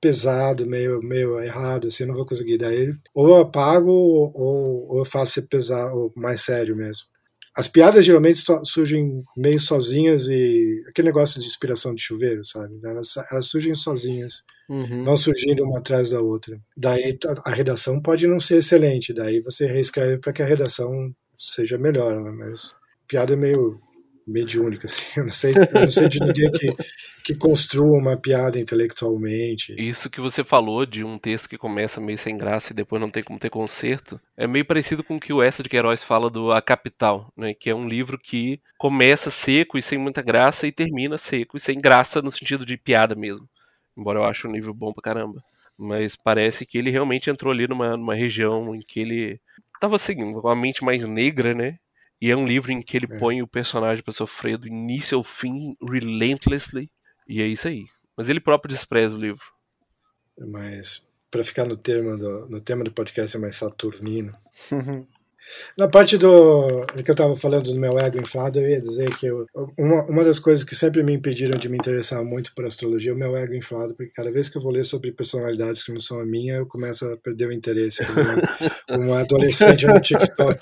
pesado, meio, meio errado, assim, eu não vou conseguir. Daí, ou eu apago, ou, ou eu faço ser pesado, mais sério mesmo. As piadas geralmente só- surgem meio sozinhas e aquele negócio de inspiração de chuveiro, sabe? Elas, elas surgem sozinhas, Uhum. vão surgindo uma atrás da outra. Daí a, a redação pode não ser excelente, daí você reescreve para que a redação seja melhor, né? mas piada é meio mediúnica, assim. Eu não sei, eu não sei de ninguém que, que construa uma piada intelectualmente. Isso que você falou de um texto que começa meio sem graça e depois não tem como ter conserto, é meio parecido com o que o Essa de Queiroz fala do A Capital, né? Que é um livro que começa seco e sem muita graça e termina seco e sem graça no sentido de piada mesmo. Embora eu ache um livro bom pra caramba. Mas parece que ele realmente entrou ali numa, numa região em que ele tava seguindo com a mente mais negra, né? E é um livro em que ele É. põe o personagem pra sofrer do início ao fim, relentlessly. E é isso aí. Mas ele próprio despreza o livro. Mas para ficar no tema do no tema do podcast é mais saturnino. Uhum. Na parte do, do que eu estava falando do meu ego inflado, eu ia dizer que eu, uma, uma das coisas que sempre me impediram de me interessar muito por astrologia é o meu ego inflado, porque cada vez que eu vou ler sobre personalidades que não são a minha, eu começo a perder o interesse como, uma- como um adolescente no TikTok.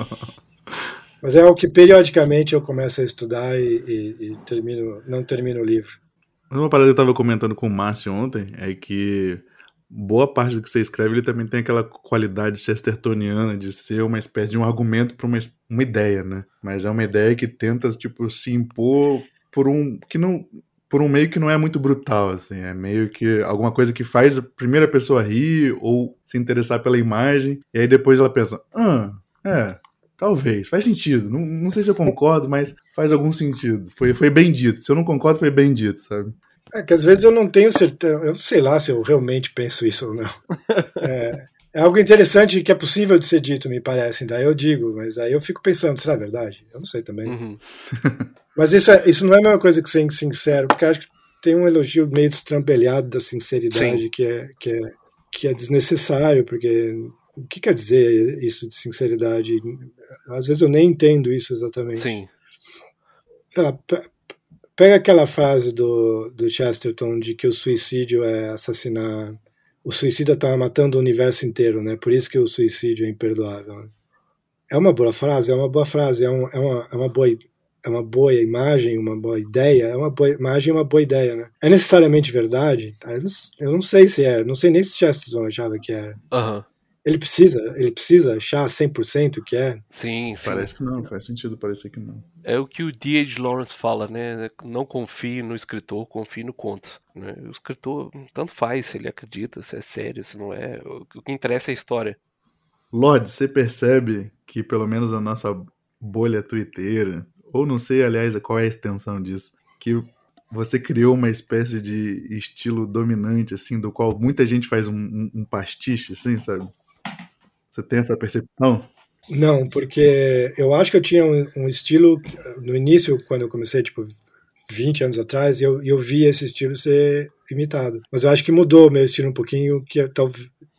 Mas é o que periodicamente eu começo a estudar e, e- e termino, não termino o livro. Uma parada que eu tava comentando com o Márcio ontem é que boa parte do que você escreve ele também tem aquela qualidade chestertoniana de ser uma espécie de um argumento para uma, uma ideia, né? Mas é uma ideia que tenta tipo se impor por um que não por um meio que não é muito brutal assim, é meio que alguma coisa que faz a primeira pessoa rir ou se interessar pela imagem e aí depois ela pensa, ah, é, Talvez, faz sentido. Não, não sei se eu concordo, mas faz algum sentido. Foi, foi bem dito. Se eu não concordo, foi bem dito, sabe? É que às vezes eu não tenho certeza, eu sei lá se eu realmente penso isso ou não. É, é algo interessante que é possível de ser dito, me parece. Daí eu digo, mas aí eu fico pensando, será verdade? Eu não sei também. Uhum. Mas isso, é, isso não é a mesma coisa que ser sincero, porque acho que tem um elogio meio destrampelhado da sinceridade que é, que, é, que é desnecessário, porque o que quer dizer isso de sinceridade? Às vezes eu nem entendo isso exatamente. Sim. Sei lá, pe- pega aquela frase do, do Chesterton de que o suicídio é assassinar. O suicida está matando o universo inteiro, né? Por isso que o suicídio é imperdoável. né? É uma boa frase, é uma boa frase, é, um, é, uma, é uma boa é uma boa imagem, uma boa ideia, é uma boa imagem, uma boa ideia, né? É necessariamente verdade? Eu não, eu não sei se é, não sei nem se Chesterton achava que era. Aham. Ele precisa, ele precisa achar 100% que é. Sim, sim. Parece que não, faz sentido parecer que não. É o que o D.H. Lawrence fala, né? Não confie no escritor, confie no conto. Né? O escritor, tanto faz se ele acredita, se é sério, se não é. O que interessa é a história. Lorde, você percebe que pelo menos a nossa bolha twitteira, ou não sei, aliás, qual é a extensão disso, que você criou uma espécie de estilo dominante, assim, do qual muita gente faz um, um- um pastiche, assim, sabe? Você tem essa percepção? Não, porque eu acho que eu tinha um, um estilo no início, quando eu comecei, tipo, 20 anos atrás, e eu, eu via esse estilo ser imitado. Mas eu acho que mudou o meu estilo um pouquinho, que é, tal,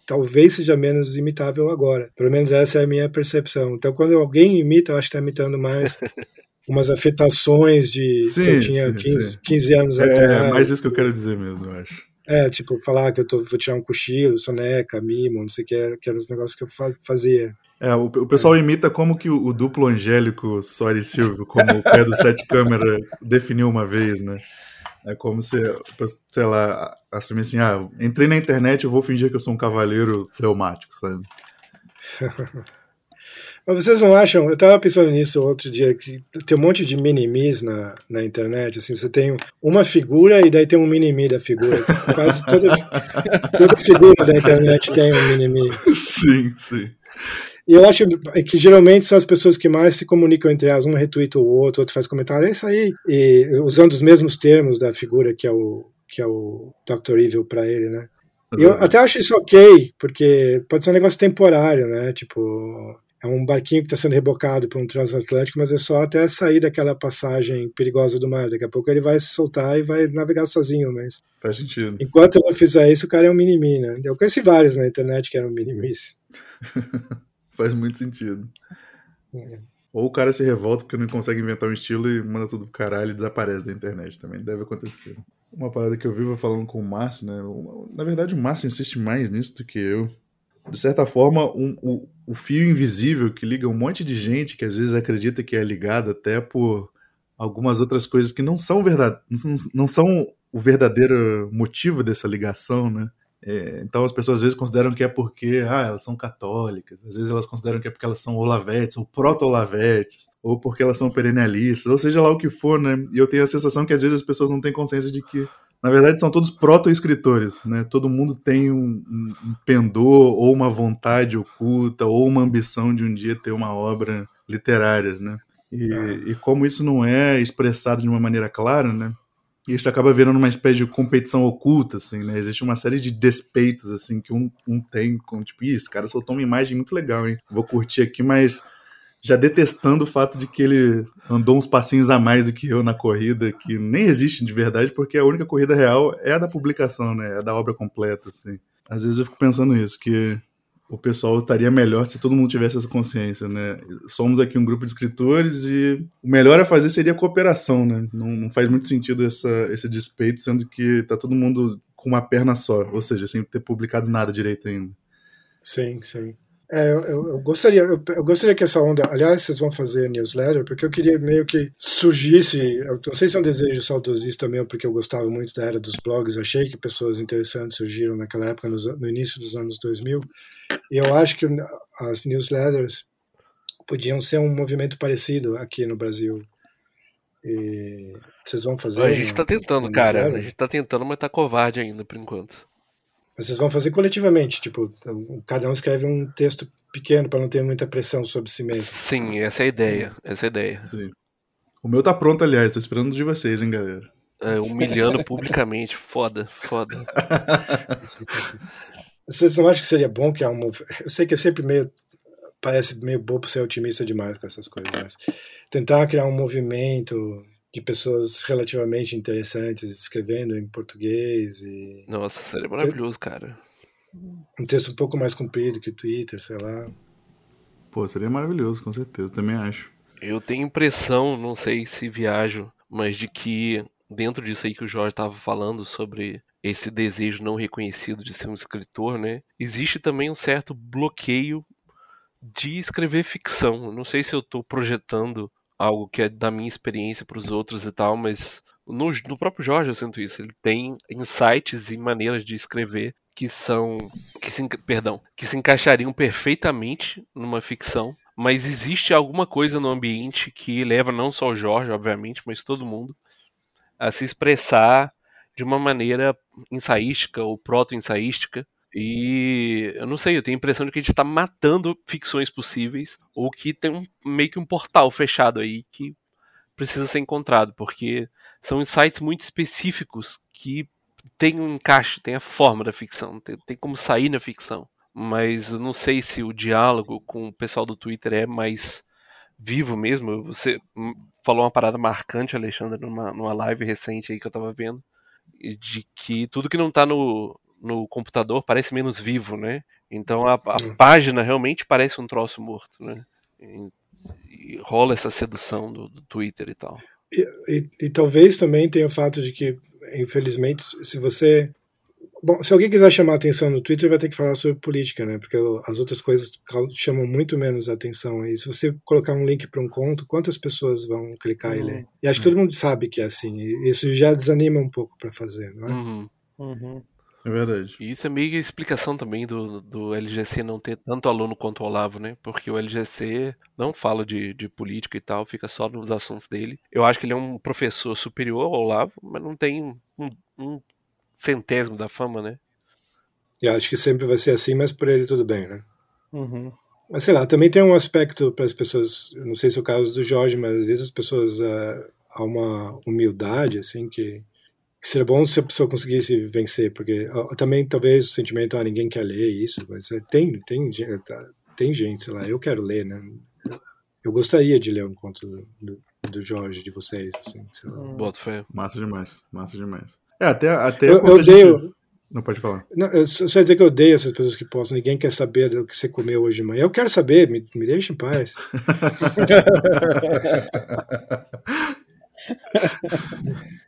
talvez seja menos imitável agora. Pelo menos essa é a minha percepção. Então, quando alguém imita, eu acho que está imitando mais umas afetações de que Sim, eu tinha sim, 15, sim. 15 anos É, atrás. mais isso que eu quero dizer mesmo, eu acho. É, tipo, falar que eu tô, vou tirar um cochilo, soneca, mimo, não sei o que, que eram os negócios que eu fazia. É, o, o pessoal é. imita como que o, o duplo angélico Soares Silvio, como o pé do sete câmera definiu uma vez, né? É como se, sei lá, assumir assim, ah, entrei na internet, eu vou fingir que eu sou um cavaleiro fleumático, sabe? Mas vocês não acham? Eu estava pensando nisso outro dia que tem um monte de minimis na, na internet. Assim, você tem uma figura e daí tem um minimi da figura. Quase toda, toda figura da internet tem um minimi. Sim, sim. E eu acho que geralmente são as pessoas que mais se comunicam entre elas. Um retweeta o outro, outro faz comentário, é isso aí. E usando os mesmos termos da figura que é o, que é o Dr. Evil para ele, né? E eu até acho isso ok, porque pode ser um negócio temporário, né? Tipo, é um barquinho que está sendo rebocado por um transatlântico, mas é só até sair daquela passagem perigosa do mar. Daqui a pouco ele vai se soltar e vai navegar sozinho, mas... Faz sentido. Enquanto eu não fizer isso, o cara é um mini né? Eu conheci vários na internet que eram minimis. Faz muito sentido. É. Ou o cara se revolta porque não consegue inventar um estilo e manda tudo pro caralho e desaparece da internet também. Deve acontecer. Uma parada que eu vivo falando com o Márcio, né? Na verdade, o Márcio insiste mais nisso do que eu de certa forma, um, o, o fio invisível que liga um monte de gente que às vezes acredita que é ligado até por algumas outras coisas que não são verdade, não são o verdadeiro motivo dessa ligação, né? É, então as pessoas às vezes consideram que é porque ah, elas são católicas, às vezes elas consideram que é porque elas são olavetes ou proto-olavetes, ou porque elas são perennialistas, ou seja lá o que for, né? E eu tenho a sensação que às vezes as pessoas não têm consciência de que na verdade, são todos proto-escritores, né? Todo mundo tem um, um, um, pendor ou uma vontade oculta ou uma ambição de um dia ter uma obra literária, né? E, é. e como isso não é expressado de uma maneira clara, né? Isso acaba virando uma espécie de competição oculta, assim, né? Existe uma série de despeitos, assim, que um, um tem com, tipo, isso, cara soltou uma imagem muito legal, hein? Vou curtir aqui, mas já detestando o fato de que ele andou uns passinhos a mais do que eu na corrida, que nem existe de verdade, porque a única corrida real é a da publicação, né? É a da obra completa, assim. Às vezes eu fico pensando nisso, que o pessoal estaria melhor se todo mundo tivesse essa consciência, né? Somos aqui um grupo de escritores e o melhor a fazer seria a cooperação, né? Não, não faz muito sentido essa, esse despeito, sendo que tá todo mundo com uma perna só, ou seja, sem ter publicado nada direito ainda. Sim, sim. É, eu, eu, gostaria, eu, eu, gostaria que essa onda, aliás, vocês vão fazer newsletter, porque eu queria meio que surgisse, eu não sei se é um desejo saudosista mesmo, porque eu gostava muito da era dos blogs, achei que pessoas interessantes surgiram naquela época, no, no início dos anos 2000, e eu acho que as newsletters podiam ser um movimento parecido aqui no Brasil. E vocês vão fazer? A gente está tentando, cara. A gente está tentando, mas tá covarde ainda por enquanto. Vocês vão fazer coletivamente, tipo, cada um escreve um texto pequeno para não ter muita pressão sobre si mesmo. Sim, essa é a ideia. Essa é a ideia. Sim. O meu tá pronto, aliás, tô esperando de vocês, hein, galera. É, humilhando publicamente, foda, foda. Vocês não acham que seria bom que há um Eu sei que é sempre meio. Parece meio bobo ser otimista demais com essas coisas, mas tentar criar um movimento de pessoas relativamente interessantes escrevendo em português e nossa seria maravilhoso cara. um texto um pouco mais comprido que o Twitter sei lá. Pô seria maravilhoso com certeza também acho. Eu tenho impressão não sei se viajo mas de que dentro disso aí que o Jorge estava falando sobre esse desejo não reconhecido de ser um escritor né existe também um certo bloqueio de escrever ficção. não sei se eu estou projetando algo que é da minha experiência para os outros e tal, mas no, no próprio Jorge eu sinto isso. Ele tem insights e maneiras de escrever que são que se, perdão, que se encaixariam perfeitamente numa ficção, mas existe alguma coisa no ambiente que leva não só o Jorge, obviamente, mas todo mundo a se expressar de uma maneira ensaística ou proto-ensaística e eu não sei, eu tenho a impressão de que a gente está matando ficções possíveis, ou que tem um, meio que um portal fechado aí que precisa ser encontrado, porque são insights muito específicos que tem um encaixe, tem a forma da ficção, tem, tem como sair na ficção. Mas eu não sei se o diálogo com o pessoal do Twitter é mais vivo mesmo. Você falou uma parada marcante, Alexandre, numa, numa live recente aí que eu tava vendo, de que tudo que não tá no, no computador parece menos vivo, né? Então a, a hum. página realmente parece um troço morto, né? E, e rola essa sedução do, do Twitter e tal. E, e, e, talvez também tenha o fato de que, infelizmente, se você Bom, se alguém quiser chamar atenção no Twitter, vai ter que falar sobre política, né? Porque as outras coisas chamam muito menos atenção. E se você colocar um link para um conto, quantas pessoas vão clicar uhum. e ler? E acho que todo mundo sabe que é assim. E isso já desanima um pouco para fazer, não é? Uhum. Uhum. É verdade. E isso é meio que a explicação também do, do LGC não ter tanto aluno quanto o Olavo, né? Porque o LGC não fala de, de política e tal, fica só nos assuntos dele. Eu acho que ele é um professor superior ao Olavo, mas não tem um, um centésimo da fama, né? Eu acho que sempre vai ser assim, mas por ele tudo bem, né? Uhum. Mas sei lá, também tem um aspecto para as pessoas, não sei se é o caso do Jorge, mas às vezes as pessoas uh, há uma humildade, assim, que, que seria bom se a pessoa conseguisse vencer, porque uh, também talvez o sentimento, ah, ninguém quer ler isso, mas uh, tem, tem, tem gente, sei lá, eu quero ler, né? Eu gostaria de ler um conto do, do, do Jorge, de vocês, assim, sei lá. Bota fé. Massa demais, massa demais. É, até, até eu, eu odeio. Gente... Não pode falar. Não, eu só ia dizer que eu odeio essas pessoas que postam. Ninguém quer saber do que você comeu hoje de manhã. Eu quero saber, me, me deixa em paz.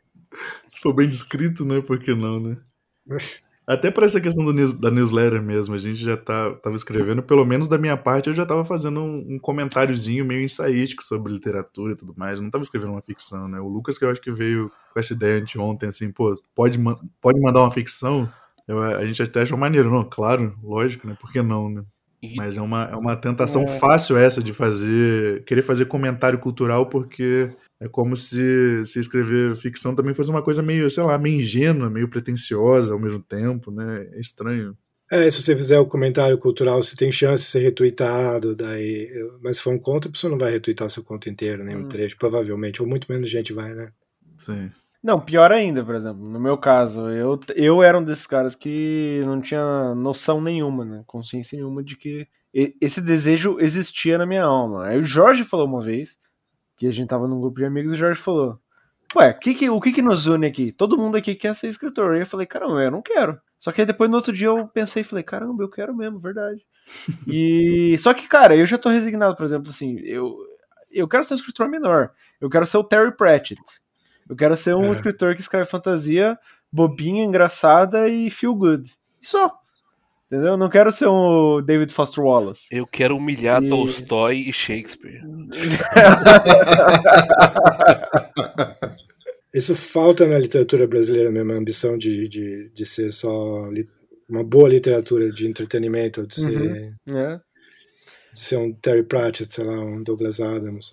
Se for bem descrito, né? Por que não, né? Até para essa questão do news, da newsletter mesmo, a gente já tá, tava escrevendo, pelo menos da minha parte, eu já tava fazendo um, um comentáriozinho meio ensaístico sobre literatura e tudo mais. Eu não tava escrevendo uma ficção, né? O Lucas, que eu acho que veio com essa ideia anteontem, assim, pô, pode, pode mandar uma ficção? Eu, a gente até achou maneiro, não? Claro, lógico, né? Por que não, né? Mas é uma, é uma tentação é. fácil essa de fazer, querer fazer comentário cultural, porque é como se, se escrever ficção também fosse uma coisa meio, sei lá, meio ingênua, meio pretensiosa ao mesmo tempo, né? É estranho. É, se você fizer o comentário cultural, você tem chance de ser retweetado, daí. Mas se for um conto, a pessoa não vai retweetar seu conto inteiro, nem né, um hum. trecho, provavelmente, ou muito menos gente vai, né? Sim. Não, pior ainda, por exemplo, no meu caso, eu, eu era um desses caras que não tinha noção nenhuma, né? Consciência nenhuma de que esse desejo existia na minha alma. Aí o Jorge falou uma vez que a gente tava num grupo de amigos e o Jorge falou: Ué, que que, o que que nos une aqui? Todo mundo aqui quer ser escritor. E eu falei: Caramba, eu não quero. Só que aí depois no outro dia eu pensei e falei: Caramba, eu quero mesmo, verdade. e só que, cara, eu já tô resignado, por exemplo, assim, eu, eu quero ser um escritor menor. Eu quero ser o Terry Pratchett. Eu quero ser um é. escritor que escreve fantasia bobinha, engraçada e feel good. E só. Entendeu? Não quero ser um David Foster Wallace. Eu quero humilhar e... Tolstói e Shakespeare. Isso falta na literatura brasileira mesmo, a ambição de, de, de ser só uma boa literatura de entretenimento, de ser, uhum. é. de ser um Terry Pratchett, sei lá, um Douglas Adams,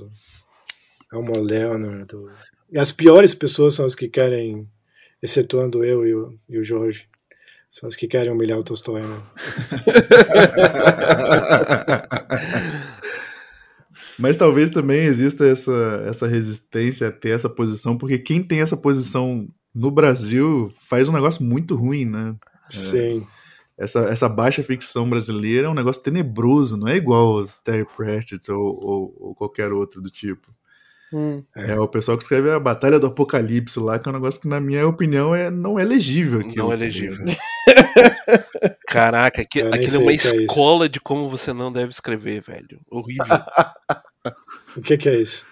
é um Leonard. E as piores pessoas são as que querem, excetuando eu e o, e o Jorge, são as que querem humilhar o Tolstói, né? Mas talvez também exista essa, essa resistência a ter essa posição, porque quem tem essa posição no Brasil faz um negócio muito ruim, né? Sim. É, essa, essa baixa ficção brasileira é um negócio tenebroso, não é igual Terry Pratchett ou, ou, ou qualquer outro do tipo. Hum. É, o pessoal que escreve a Batalha do Apocalipse lá, que é um negócio que, na minha opinião, é, não é legível. Aquilo, não é legível. Caraca, aqui, aquilo é uma é escola é de como você não deve escrever, velho. Horrível. o que, que, é isso?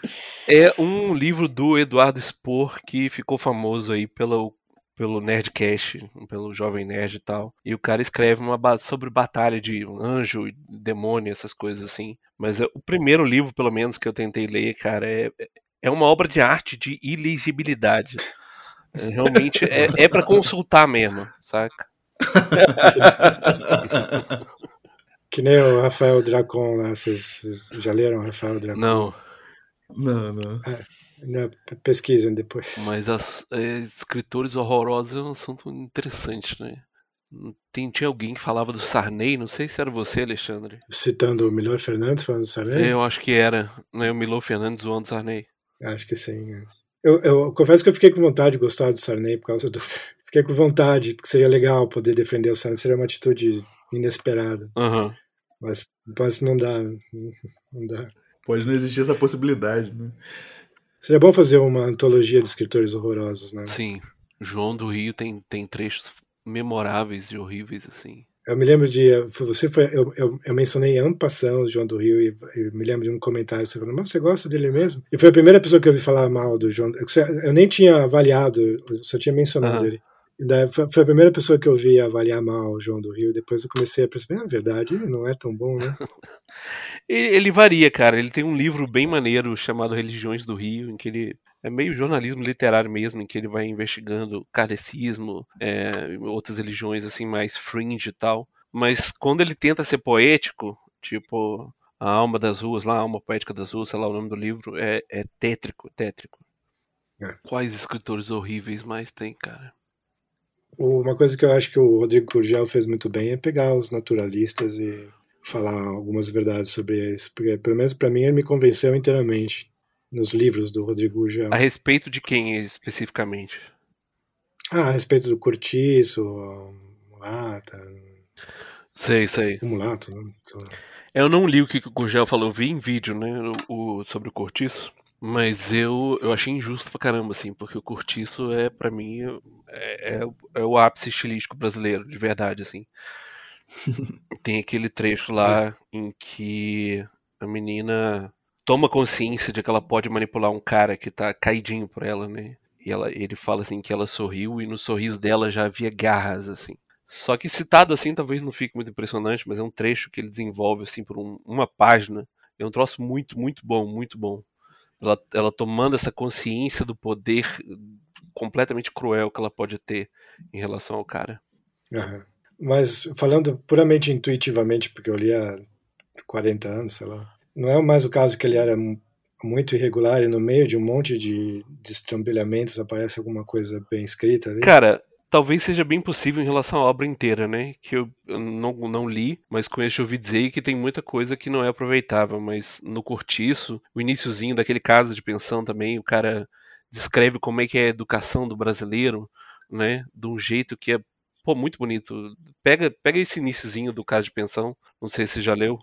É um livro do Eduardo Spor que ficou famoso aí pelo, pelo Nerdcast, pelo Jovem Nerd e tal. E o cara escreve uma sobre batalha de anjo, demônio, essas coisas assim. Mas é, o primeiro livro, pelo menos, que eu tentei ler, cara, é, é uma obra de arte de ilegibilidade. É, realmente é, é para consultar mesmo, saca? que nem o Rafael Dracon lá, vocês já leram o Rafael Dracon? Não. Não, não. É, né, pesquisem depois. Mas as é, escritores horrorosos é um assunto interessante, né? Tem, tinha alguém que falava do Sarney, não sei se era você, Alexandre. Citando o Milor Fernandes falando do Sarney? Eu acho que era, né? O Milor Fernandes zoando o Sarney. Acho que sim. É. Eu, eu, confesso que eu fiquei com vontade de gostar do Sarney por causa do. Fiquei com vontade, porque seria legal poder defender o Sarney, seria uma atitude inesperada. Uhum. Mas, mas não dá. Não dá. Pode não existir essa possibilidade, né? Seria bom fazer uma antologia de escritores horrorosos, né? Sim. João do Rio tem, tem trechos memoráveis e horríveis, assim. Eu me lembro de. Você foi. Eu, eu, eu mencionei ano passado o João do Rio e, e, me lembro de um comentário. Você falou, mas você gosta dele mesmo? E foi a primeira pessoa que eu ouvi falar mal do João. Eu, eu nem tinha avaliado, eu só tinha mencionado uhum. ele. Foi, a primeira pessoa que eu vi avaliar mal o João do Rio. Depois eu comecei a perceber, na verdade, ele não é tão bom, né? Ele, ele varia, cara. Ele tem um livro bem maneiro chamado Religiões do Rio, em que ele é meio jornalismo literário mesmo, em que ele vai investigando kardecismo, é, outras religiões assim mais fringe e tal. Mas quando ele tenta ser poético, tipo a alma das ruas, lá, a alma poética das ruas, sei lá o nome do livro, é, é tétrico, tétrico. É. Quais escritores horríveis mais tem, cara? Uma coisa que eu acho que o Rodrigo Gurgel fez muito bem é pegar os naturalistas e falar algumas verdades sobre eles, porque pelo menos para mim ele me convenceu inteiramente nos livros do Rodrigo Gurgel. A respeito de quem especificamente? Ah, a respeito do cortiço, mulata, Sei, sei. o mulato, né? Lá. Eu não li o que o Gurgel falou, eu vi em vídeo, né, o, o- sobre o cortiço, mas eu, eu achei injusto pra caramba, assim, porque o cortiço é, pra mim, é, é, o- é o ápice estilístico brasileiro, de verdade, assim. Tem aquele trecho lá em que a menina toma consciência de que ela pode manipular um cara que tá caidinho por ela, né? E ela, ele fala assim que ela sorriu e no sorriso dela já havia garras, assim. Só que citado assim talvez não fique muito impressionante, mas é um trecho que ele desenvolve assim por um- uma página. É um troço muito, muito bom, muito bom. Ela, ela tomando essa consciência do poder completamente cruel que ela pode ter em relação ao cara. Aham. Mas falando puramente intuitivamente, porque eu li há 40 anos, sei lá, não é mais o caso que ele era mu- muito irregular e no meio de um monte de destrambelhamentos aparece alguma coisa bem escrita ali? Cara, talvez seja bem possível em relação à obra inteira, né? Que eu, não, não li, mas conheço ouvi dizer que tem muita coisa que não é aproveitável. Mas no Cortiço, o iniciozinho daquele casa de pensão também, o cara descreve como é que é a educação do brasileiro, né? De um jeito que é, pô, muito bonito. Pega, pega esse iniciozinho do caso de pensão, não sei se você já leu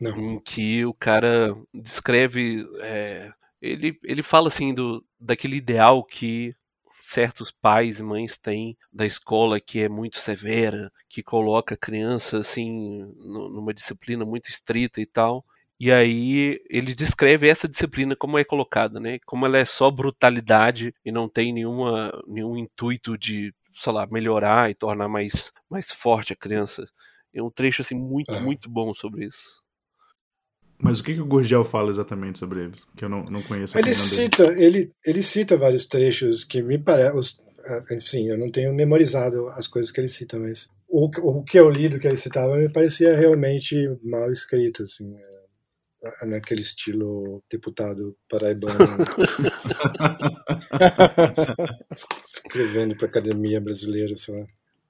Não. em que o cara descreve é, ele, ele fala assim do daquele ideal que certos pais e mães têm da escola que é muito severa que coloca a criança assim nu- numa disciplina muito estrita e tal e aí ele descreve essa disciplina como é colocada né? Como ela é só brutalidade e não tem nenhuma nenhum intuito de sei lá melhorar e tornar mais mais forte a criança. É um trecho assim muito Aham. muito bom sobre isso Mas o que, que o Gurgel fala exatamente sobre eles? Que eu não, não conheço a Ele dele. cita, ele, ele cita vários trechos que me parecem. Enfim, eu não tenho memorizado as coisas que ele cita, mas o, o que eu li do que ele citava me parecia realmente mal escrito, assim, é, naquele estilo deputado paraibano escrevendo para a academia brasileira, sei lá.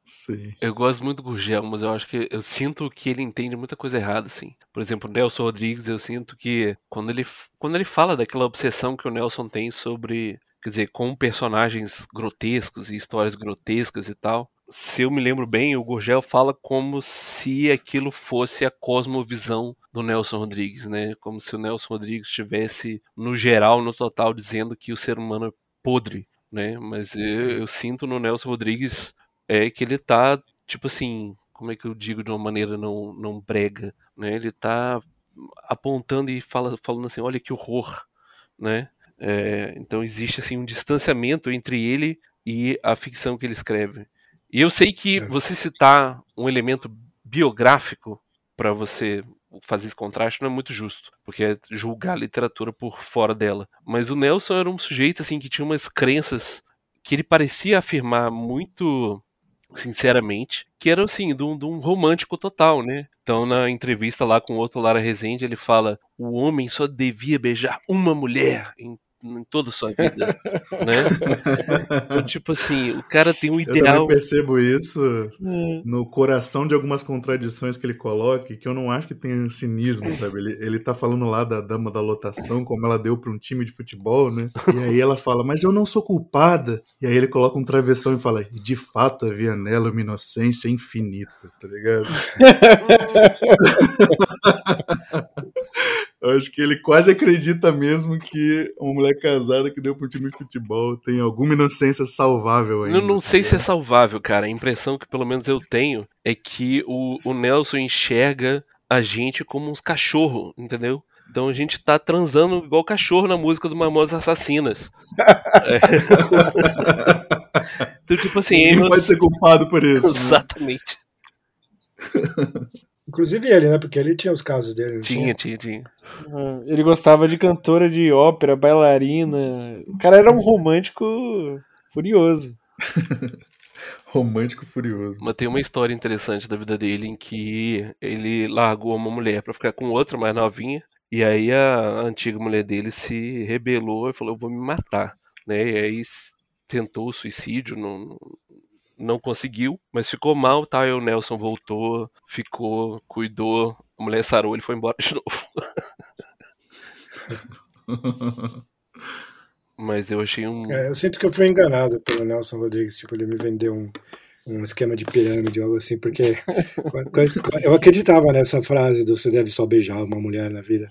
Sim. Eu gosto muito do Gurgel, mas eu acho que eu sinto que ele entende muita coisa errada, assim. Por exemplo, o Nelson Rodrigues, eu sinto que quando ele, quando ele fala daquela obsessão que o Nelson tem sobre, quer dizer, com personagens grotescos e histórias grotescas e tal, se eu me lembro bem, o Gurgel fala como se aquilo fosse a cosmovisão do Nelson Rodrigues, né? Como se o Nelson Rodrigues estivesse, no geral, no total, dizendo que o ser humano é podre, né? Mas eu, eu sinto no Nelson Rodrigues é que ele tá, tipo assim, como é que eu digo de uma maneira não, não brega, né? Ele tá apontando e fala, falando assim, olha que horror, né? É, então existe assim um distanciamento entre ele e a ficção que ele escreve. E eu sei que É. você citar um elemento biográfico para você fazer esse contraste não é muito justo, porque é julgar a literatura por fora dela. Mas o Nelson era um sujeito assim que tinha umas crenças que ele parecia afirmar muito sinceramente, que era assim, de um, de um romântico total, né? Então, na entrevista lá com o outro Lara Rezende, ele fala: o homem só devia beijar uma mulher em, em toda a sua vida, né? Então, tipo assim, o cara tem um Eu ideal. percebo isso Hum. no coração de algumas contradições que ele coloca, que eu não acho que tenha cinismo, sabe? Ele, ele tá falando lá da dama da lotação, como ela deu pra um time de futebol, né? E aí ela fala, mas eu não sou culpada. E aí ele coloca um travessão e fala, "E de fato havia nela uma inocência infinita, tá ligado? Eu acho que ele quase acredita mesmo que uma mulher casada que deu um time de futebol tem alguma inocência salvável ainda. Eu não sei se é salvável, cara. A impressão que pelo menos eu tenho é que o, o Nelson enxerga a gente como uns cachorros, entendeu? Então a gente tá transando igual cachorro na música do Mamonas Assassinas. É. Então, tipo assim, Ninguém pode ser culpado por isso. né? Inclusive ele, né? Porque ele tinha os casos dele. não Tinha, tinha, tinha. Ah, Ele gostava de cantora de ópera, bailarina. O cara era um romântico furioso. Romântico furioso. Mas tem uma história interessante da vida dele em que ele largou uma mulher pra ficar com outra mais novinha. E aí a antiga mulher dele se rebelou e falou: Eu vou me matar. Né? E aí tentou o suicídio, não, não conseguiu, mas ficou mal. Tá? Aí o Nelson voltou, ficou, cuidou. A mulher sarou, ele foi embora de novo. Mas eu achei um. É, eu sinto que eu fui enganado pelo Nelson Rodrigues. Tipo, ele me vendeu um, um esquema de pirâmide, algo assim, porque eu acreditava nessa frase do você deve só beijar uma mulher na vida.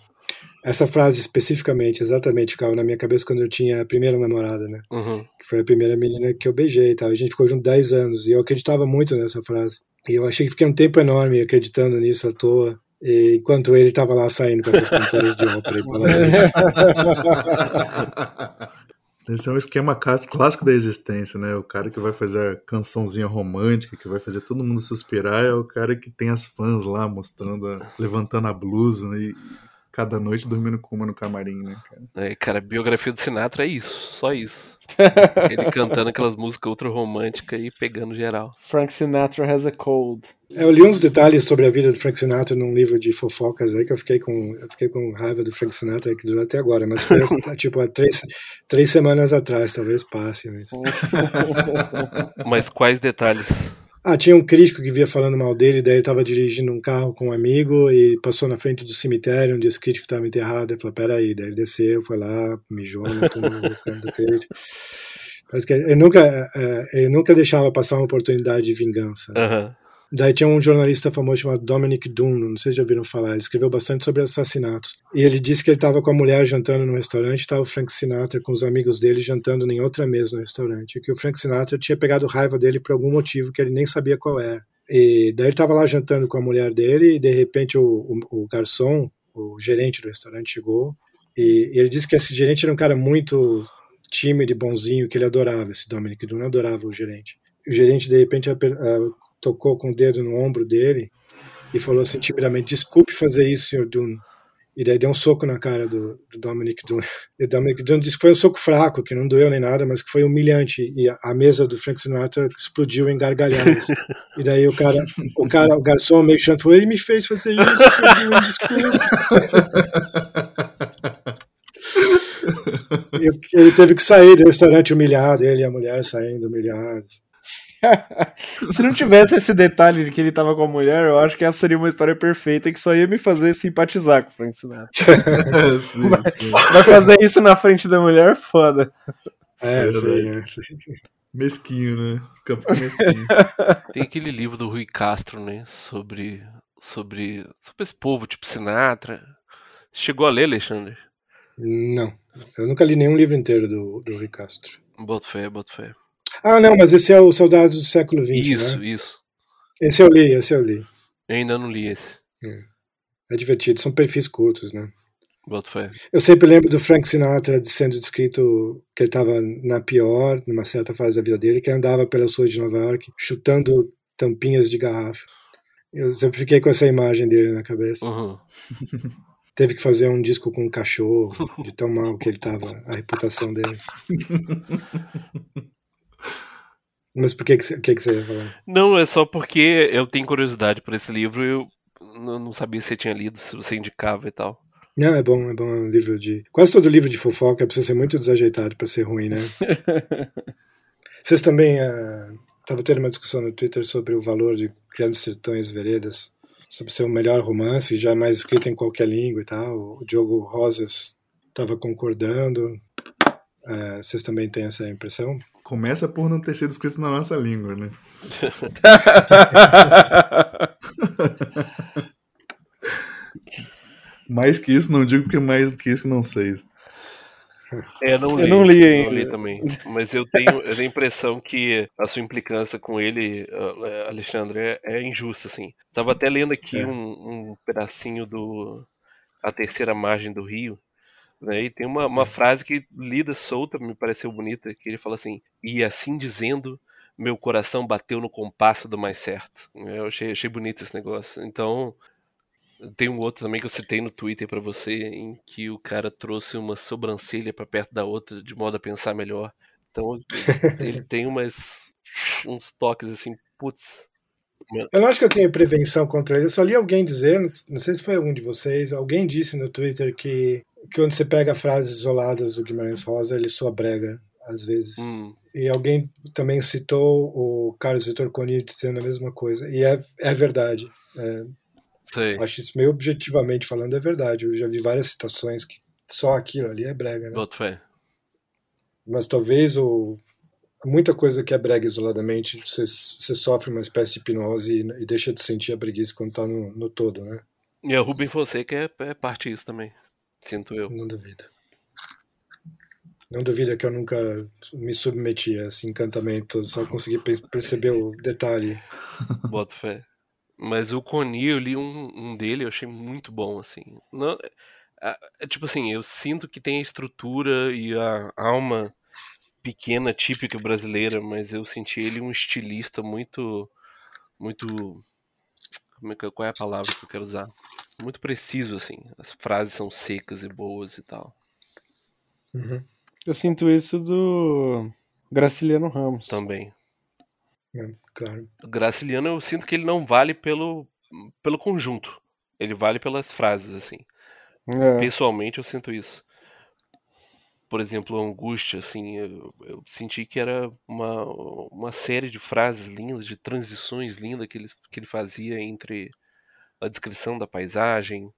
Essa frase especificamente, exatamente, ficava na minha cabeça quando eu tinha a primeira namorada, né? Uhum. Que foi a primeira menina que eu beijei e tal. A gente ficou junto 10 anos e eu acreditava muito nessa frase. E eu achei que fiquei um tempo enorme acreditando nisso à toa. E enquanto ele estava lá saindo com essas cantoras de ópera e bailarinas. Esse é um esquema clássico da existência, né? O cara que vai fazer a cançãozinha romântica, que vai fazer todo mundo suspirar, é o cara que tem as fãs lá mostrando, a- levantando a blusa né? e cada noite dormindo com uma no camarim, né, cara? É, cara, a biografia do Sinatra é isso, só isso. Ele cantando aquelas músicas ultra românticas e pegando geral. Frank Sinatra has a cold. É, Eu li uns detalhes sobre a vida do Frank Sinatra num livro de fofocas aí que eu fiquei com, eu fiquei com raiva do Frank Sinatra que durou até agora, mas foi tipo há três, três semanas atrás, talvez passe. Mas... Mas quais detalhes? Ah, tinha um crítico que via falando mal dele, daí ele estava dirigindo um carro com um amigo e passou na frente do cemitério onde esse crítico estava enterrado. Ele falou: Peraí, daí ele desceu, foi lá, mijou no canto do crítico. Parece que ele nunca, eh, ele nunca deixava passar uma oportunidade de vingança. né? Aham. Daí tinha um jornalista famoso chamado Dominic Dunn, não sei se já ouviram falar, ele escreveu bastante sobre assassinatos. E ele disse que ele estava com a mulher jantando no restaurante, estava o Frank Sinatra com os amigos dele jantando em outra mesa no restaurante. E que o Frank Sinatra tinha pegado raiva dele por algum motivo que ele nem sabia qual era. E daí ele estava lá jantando com a mulher dele e de repente o, o, o garçom, o gerente do restaurante chegou e, e ele disse que esse gerente era um cara muito tímido e bonzinho, que ele adorava, esse Dominic Dunn adorava o gerente. O gerente de repente ah, tocou com o dedo no ombro dele e falou assim timidamente: Desculpe fazer isso, Sr. Dunn. E daí deu um soco na cara do, do Dominic Dunn. E o Dominic Dunn disse que foi um soco fraco, que não doeu nem nada, mas que foi humilhante. E a, a mesa do Frank Sinatra explodiu em gargalhadas. e daí o cara, o cara, o garçom meio chato falou: Ele me fez fazer isso, Sr. Dunn, desculpe. E ele teve que sair do restaurante humilhado, ele e a mulher saindo humilhados. Se não tivesse esse detalhe de que ele tava com a mulher, eu acho que essa seria uma história perfeita que só ia me fazer simpatizar com o Frank Sinatra. sim, sim. Vai fazer isso na frente da mulher, foda. É, É sim, é, sim. Mesquinho, né? Capitão Mesquinho. Tem aquele livro do Rui Castro, né? Sobre, sobre, sobre esse povo, tipo Sinatra. Chegou a ler, Alexandre? Não. Eu nunca li nenhum livro inteiro do, do Rui Castro. Boto fé, boto fé. Ah, não, mas esse é o Soldados do Século XX, Isso, né? isso. Esse eu li, esse eu li. Eu ainda não li esse. É divertido, são perfis curtos, né? Eu sempre lembro do Frank Sinatra sendo descrito que ele estava na pior, numa certa fase da vida dele, que ele andava pelas ruas de Nova York chutando tampinhas de garrafa. Eu sempre fiquei com essa imagem dele na cabeça. Uhum. Teve que fazer um disco com um cachorro, de tão mal que ele tava, a reputação dele. Mas por que, que, você, que, que você ia falar? Não, é só porque eu tenho curiosidade por esse livro e eu não sabia se você tinha lido, se você indicava e tal. Não, é bom, é bom, é um livro de. Quase todo livro de fofoca precisa ser muito desajeitado para ser ruim, né? Vocês também. Estava tendo uma discussão no Twitter sobre o valor de Grandes Sertões Veredas, sobre ser o melhor romance, jamais escrito em qualquer língua e tal. O Diogo Rosas estava concordando. É, vocês também têm essa impressão? Começa por não ter sido escrito na nossa língua, né? Mais que isso, não digo porque mais do que isso que não sei. É, não Eu li, não li Não ainda. li também. Mas eu tenho, eu tenho a impressão que a sua implicância com ele, ah, Alexandre, é, é injusta, assim. Tava até lendo aqui É. um, um pedacinho do A Terceira Margem do Rio, né? E tem uma, uma frase que, lida solta, me pareceu bonita, que ele fala assim, e assim dizendo, meu coração bateu no compasso do mais certo. Eu achei, achei bonito esse negócio. Então, tem um outro também que eu citei no Twitter para você, em que o cara trouxe uma sobrancelha para perto da outra, de modo a pensar melhor. Então, ele tem umas uns toques assim, putz. Eu não acho que eu tenho prevenção contra ele. Eu só li alguém dizer, não sei se foi um de vocês, alguém disse no Twitter que, que quando você pega frases isoladas do Guimarães Rosa, ele soa brega, às vezes. Hum. E alguém também citou o Carlos Vitor Coni dizendo a mesma coisa. E é, é verdade. É, Sei. Acho isso meio objetivamente falando é verdade. Eu já vi várias citações que só aquilo ali é brega, né? Boto fé. Mas talvez o, muita coisa que é brega isoladamente, você, você sofre uma espécie de hipnose e, e, deixa de sentir a preguiça quando tá no, no todo, né? E a Rubem Fonseca é, é parte disso também, sinto eu. Não duvido. Não duvida que eu nunca me submeti a esse encantamento, só consegui perceber o detalhe. Boto fé. Mas o Coni, eu li um, um dele, eu achei muito bom, assim. Não, é, tipo assim, eu sinto que tem a estrutura e a alma pequena, típica brasileira, mas eu senti ele um estilista muito. Muito. Como é que, qual é a palavra que eu quero usar? Muito preciso, assim. As frases são secas e boas e tal. Uhum. Eu sinto isso do Graciliano Ramos. Também. É, claro. O Graciliano eu sinto que ele não vale pelo, pelo conjunto. Ele vale pelas frases, assim. É. Pessoalmente eu sinto isso. Por exemplo, Angústia, assim, eu, eu, senti que era uma, uma série de frases lindas, de transições lindas que ele, que ele fazia entre a descrição da paisagem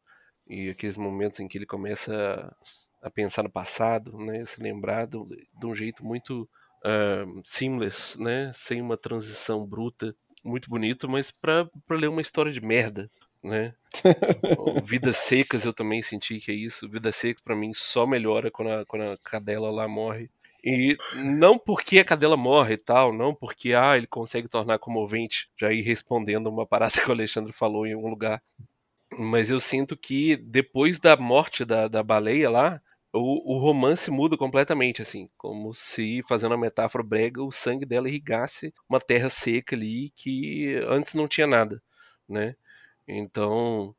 e aqueles momentos em que ele começa a, pensar no passado, né, se lembrar de, de um jeito muito uh, seamless, né? Sem uma transição bruta, muito bonito, mas para ler uma história de merda, né? Vidas Secas eu também senti que é isso. Vidas Secas para mim só melhora quando a, quando a cadela lá morre. E não porque a cadela morre e tal, não porque ah, ele consegue tornar comovente, já ir respondendo uma parada que o Alexandre falou em algum lugar. Mas eu sinto que depois da morte da, da baleia lá, o, o, romance muda completamente, assim, como se, fazendo a metáfora brega, o sangue dela irrigasse uma terra seca ali que antes não tinha nada, né? Então,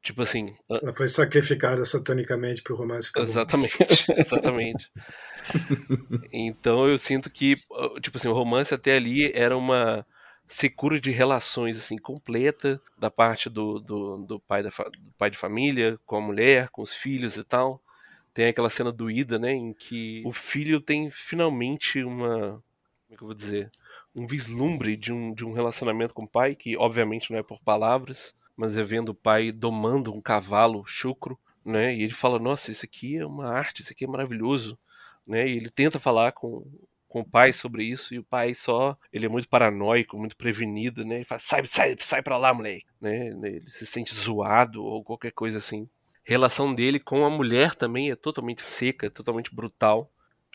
tipo assim. Ela foi sacrificada satanicamente para o romance ficar Exatamente, exatamente. Então eu sinto que, tipo assim, o romance até ali era uma secura de relações assim completa da parte do, do, do pai da, do pai de família com a mulher, com os filhos e tal. Tem aquela cena doída, né, em que o filho tem finalmente uma, como é que eu vou dizer, um vislumbre de um, de um relacionamento com o pai, que obviamente não é por palavras, mas é vendo o pai domando um cavalo chucro, né, e ele fala, nossa, isso aqui é uma arte, isso aqui é maravilhoso, né, e ele tenta falar com, com o pai sobre isso e o pai só ele é muito paranoico, muito prevenido, né? Ele fala sai, sai, sai para lá, moleque, né? Ele se sente zoado ou qualquer coisa assim relação dele com a mulher também é totalmente seca, totalmente brutal.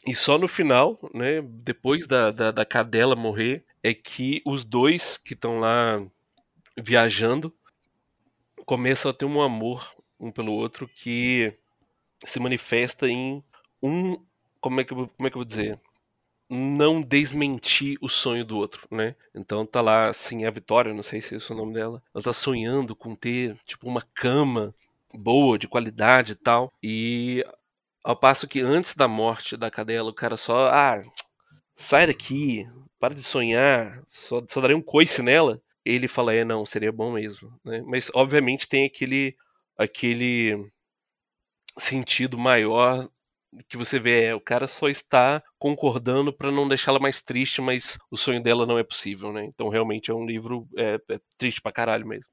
E só no final, né, depois da, da, da cadela morrer, é que os dois que estão lá viajando começam a ter um amor um pelo outro que se manifesta em um. Como é que, como é que eu vou dizer? Não desmentir o sonho do outro, né? Então tá lá, assim, a Vitória, não sei se é o nome dela. Ela tá sonhando com ter, tipo, uma cama boa, de qualidade e tal. E ao passo que antes da morte da cadela, o cara só, ah, sai daqui, para de sonhar, só, só darei um coice nela. Ele fala, é, não, seria bom mesmo. Né? Mas obviamente tem aquele, aquele sentido maior que você vê, é, o cara só está concordando para não deixá-la mais triste, mas o sonho dela não é possível, né? Então realmente é um livro é, é triste pra caralho mesmo.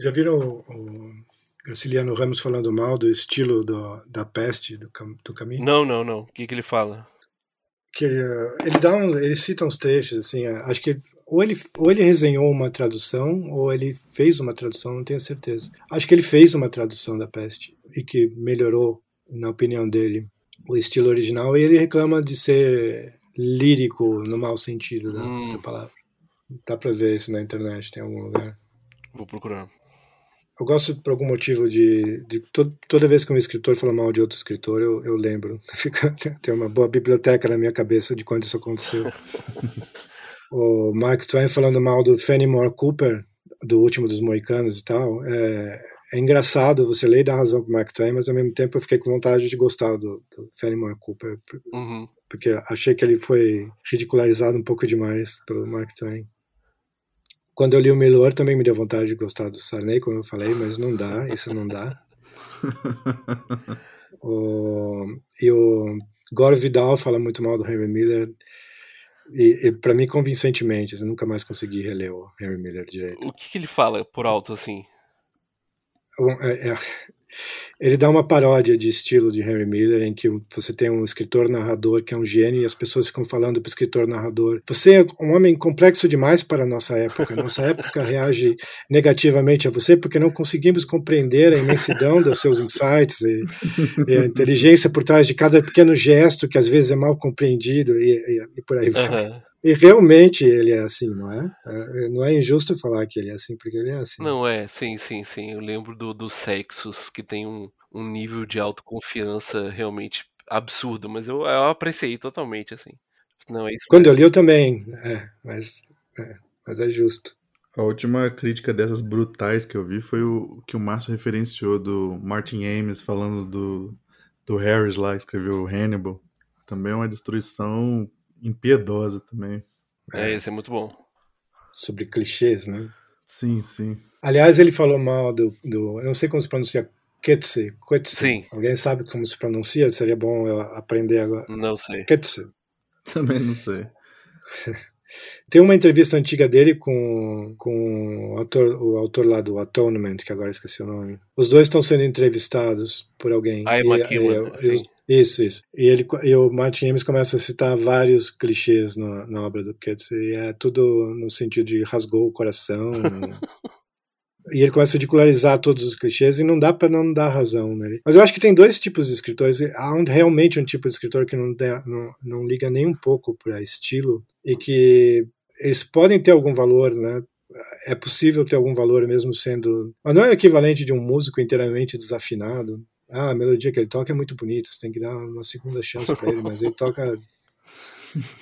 Já viram o, o Graciliano Ramos falando mal do estilo do, da peste do, do caminho? Não, não, não. O que, que ele fala? Que ele, ele dá um, ele cita uns trechos assim. É, acho que ou ele, ou ele resenhou uma tradução ou ele fez uma tradução, não tenho certeza. Acho que ele fez uma tradução da peste e que melhorou, na opinião dele, o estilo original. E ele reclama de ser lírico no mau sentido da, hum. da palavra. Dá pra ver isso na internet, tem algum lugar. Vou procurar. Eu gosto, por algum motivo, de. de to, toda vez que um escritor fala mal de outro escritor, eu, eu lembro. Tem uma boa biblioteca na minha cabeça de quando isso aconteceu. o Mark Twain falando mal do Fenimore Cooper, do último dos Moicanos e tal. É, é engraçado, você lê e dá razão pro Mark Twain, mas ao mesmo tempo eu fiquei com vontade de gostar do, do Fenimore Cooper, Uhum. porque achei que ele foi ridicularizado um pouco demais pelo Mark Twain. Quando eu li o Milor também me deu vontade de gostar do Sarney, como eu falei, mas não dá, isso não dá. O, e o Gore Vidal fala muito mal do Henry Miller, e, e para mim convincentemente, eu nunca mais consegui reler o Henry Miller direito. O que, que ele fala por alto assim? É- é- ele dá uma paródia de estilo de Henry Miller, em que você tem um escritor-narrador que é um gênio e as pessoas ficam falando para o escritor-narrador: Você é um homem complexo demais para a nossa época. Nossa época reage negativamente a você porque não conseguimos compreender a imensidão dos seus insights e, e a inteligência por trás de cada pequeno gesto que às vezes é mal compreendido e, e- e por aí vai. E realmente ele é assim, não é? É, Não é injusto falar que ele é assim, porque ele é assim. Não, é, sim, sim, sim. Eu lembro do, do Sexus, que tem um, um nível de autoconfiança realmente absurdo, mas eu, eu apreciei totalmente, assim. Não, é isso Quando eu li eu também, é, mas, é, mas é justo. A última crítica dessas brutais que eu vi foi o que o Márcio referenciou do Martin Amis falando do, do Harris lá, que escreveu Hannibal. Também é uma destruição impiedosa também. É, esse é muito bom. Sobre clichês, né? Sim, sim. Aliás, ele falou mal do. do eu não sei como se pronuncia Ketse. Ketse. Sim. Alguém sabe como se pronuncia? Seria bom eu aprender agora. Não sei. Ketse. Também não sei. Tem uma entrevista antiga dele com, com o, autor, o autor lá do Atonement, que agora esqueci o nome. Os dois estão sendo entrevistados por alguém. Ah, é E- e- e-. Isso, isso. E, ele, e o Martin Amis começa a citar vários clichês no- na obra do Keats, e é tudo no sentido de rasgou o coração. e ele começa a ridicularizar todos os clichês e não dá para não dar razão nele. Mas eu acho que tem dois tipos de escritores. Há um- realmente um tipo de escritor que não, dá- não, não liga nem um pouco para estilo e que eles podem ter algum valor, né? É possível ter algum valor mesmo sendo. Mas não é o equivalente de um músico inteiramente desafinado. Ah, a melodia que ele toca é muito bonita, você tem que dar uma segunda chance para ele, mas ele toca.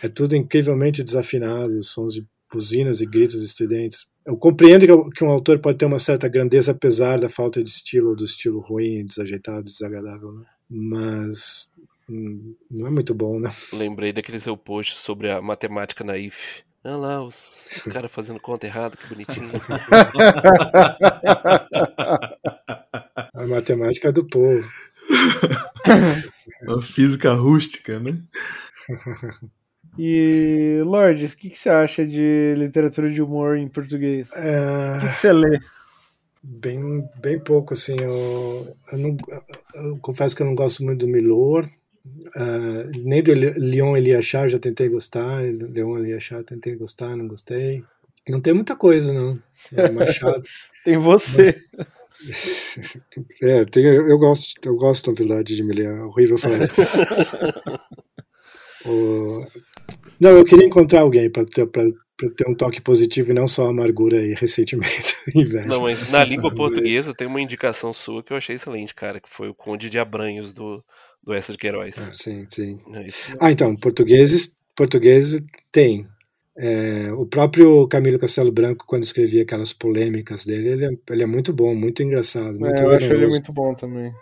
É tudo incrivelmente desafinado, sons de buzinas e gritos estridentes. Eu compreendo que, que um autor pode ter uma certa grandeza apesar da falta de estilo, do estilo ruim, desajeitado, desagradável, né? mas hum, não é muito bom, né? Lembrei daquele seu post sobre a matemática naif. Olha lá, os caras fazendo conta errada, que bonitinho. A matemática é do povo. Uma física rústica, né? E, Lorde, o que, que você acha de literatura de humor em português? O É, que, que você lê? bem, bem pouco, assim. Eu, eu, não, eu confesso que eu não gosto muito do Milor. é, nem do Le- Leon Eliachar já tentei gostar. Leon Eliachar tentei gostar, não gostei. Não tem muita coisa, não. É Machado. Tem você. É, tem, eu, gosto, eu gosto, na verdade, de me ler. É horrível falar isso. O- Não, eu queria encontrar alguém para ter, pra, pra ter um toque positivo e não só amargura e ressentimento e inveja. Não, mas na língua portuguesa tem uma indicação sua que eu achei excelente, cara, que foi o Conde de Abranhos do, do Essa de Queiroz. Ah, sim, sim. É. Ah, então, portugueses, portugueses tem. É, o próprio Camilo Castelo Branco, quando escrevia aquelas polêmicas dele, ele é, ele é muito bom, muito engraçado, muito É, eu acho ele muito bom também.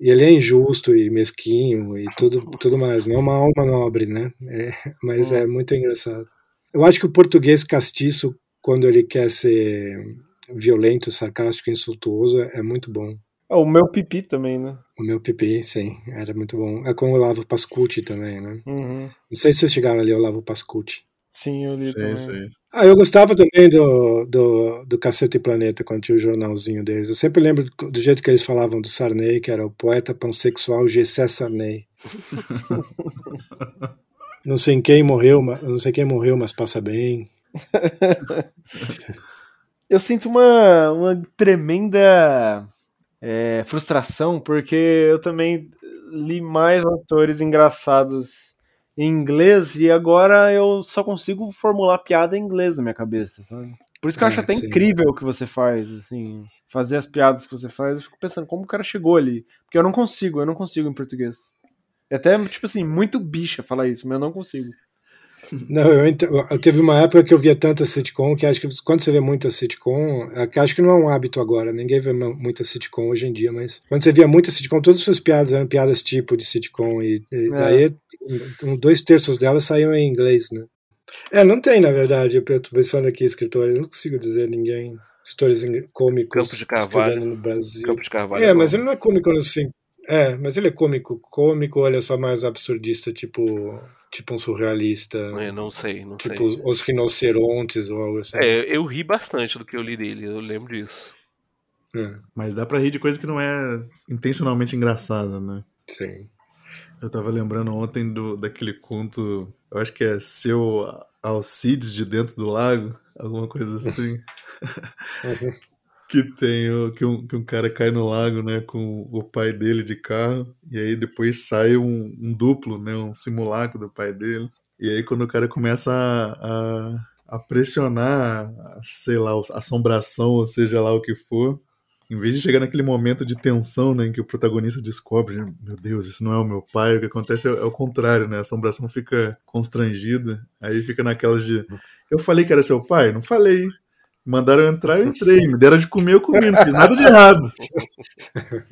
E ele é injusto e mesquinho e tudo, tudo mais. Não é uma alma nobre, né? É, mas é muito engraçado. Eu acho que o português castiço, quando ele quer ser violento, sarcástico, insultuoso, é muito bom. Ah, o meu pipi também, né? O meu pipi, sim, era muito bom. É com o Olavo Pascucci também, né? Uhum. Não sei se vocês chegaram ali, Olavo Pascucci. Sim, eu li Sei, também. sei. Ah, eu gostava também do, do, do Cacete e Planeta, quando tinha o jornalzinho deles. Eu sempre lembro do, do jeito que eles falavam do Sarney, que era o poeta pansexual Gessé Sarney. não sei quem morreu, mas, não sei quem morreu, mas passa bem. Eu sinto uma, uma tremenda é, frustração, porque eu também li mais autores engraçados em inglês e agora eu só consigo formular piada em inglês na minha cabeça, sabe? Por isso que eu É, acho até sim. incrível o que você faz, assim, fazer as piadas que você faz. Eu fico pensando como o cara chegou ali, porque eu não consigo, eu não consigo em português. É até tipo assim muito bicha falar isso, mas eu não consigo. Não, eu, ent- eu teve uma época que eu via tanta sitcom que acho que quando você vê muita sitcom, é acho que não é um hábito agora, ninguém vê muita sitcom hoje em dia, mas quando você via muita sitcom, todas as suas piadas eram piadas tipo de sitcom e, e É. daí um, dois terços delas saíam em inglês, né? É, não tem na verdade, eu tô pensando aqui escritores, não consigo dizer ninguém, escritores cômicos Campo de Carvalho. no Brasil. Campo de Carvalho. É, bom. mas ele não é cômico assim. É, mas ele é cômico, cômico, ou ele é só mais absurdista, tipo, tipo um surrealista, É, não sei, não tipo sei. os, os rinocerontes ou algo assim. É, eu ri bastante do que eu li dele, eu lembro disso. É, Mas dá pra rir de coisa que não é intencionalmente engraçada, né? sim. Eu tava lembrando ontem do, daquele conto, eu acho que é Seu Alcides de Dentro do Lago, alguma coisa assim. Uhum. que tem o, que, um, que um cara cai no lago, né, com o pai dele de carro, e aí depois sai um, um duplo, né, um simulacro do pai dele. E aí quando o cara começa a, a, a pressionar, a, sei lá, assombração, ou seja lá o que for, em vez de chegar naquele momento de tensão, né, em que o protagonista descobre, né, meu Deus, isso não é o meu pai, o que acontece é, é o contrário, né, a assombração fica constrangida, aí fica naquelas de, eu falei que era seu pai? Não falei. Mandaram eu entrar, eu entrei. Me deram de comer, eu comi. Não fiz nada de errado.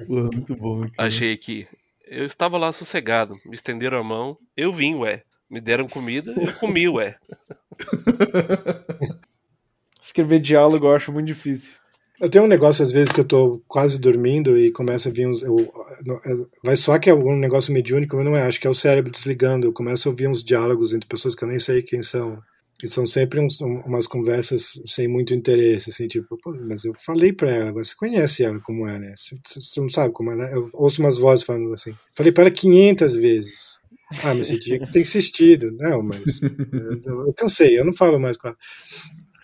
Porra, muito bom. cara. Achei aqui. Eu estava lá sossegado, me estenderam a mão, eu vim, ué. Me deram comida, eu comi, ué. Escrever diálogo eu acho muito difícil. Eu tenho um negócio, às vezes, que eu tô quase dormindo e começa a vir uns. eu- eu- vai soar que é algum negócio mediúnico, mas não é. Acho que é o cérebro desligando. Eu começo a ouvir uns diálogos entre pessoas que eu nem sei quem são. E são sempre uns- um- umas conversas sem muito interesse, assim, tipo, "Pô, mas eu falei pra ela, você conhece ela como é, né? Você, você não sabe como ela é. Eu ouço umas vozes falando assim. Falei pra ela 500 vezes. Ah, mas você tinha que ter insistido. Não, mas eu, eu cansei, eu não falo mais com ela.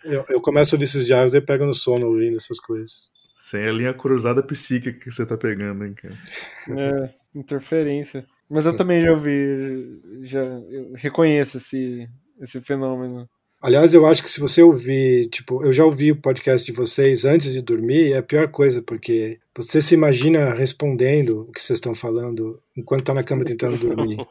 Eu, eu começo a ouvir esses diálogos e pego no sono ouvindo essas coisas. Sem a linha cruzada psíquica que você tá pegando, hein, cara. É, interferência. Mas eu também já ouvi, já eu reconheço esse, esse fenômeno. Aliás, eu acho que se você ouvir, tipo, eu já ouvi o podcast de vocês antes de dormir, é a pior coisa, porque você se imagina respondendo o que vocês estão falando enquanto está na cama tentando dormir.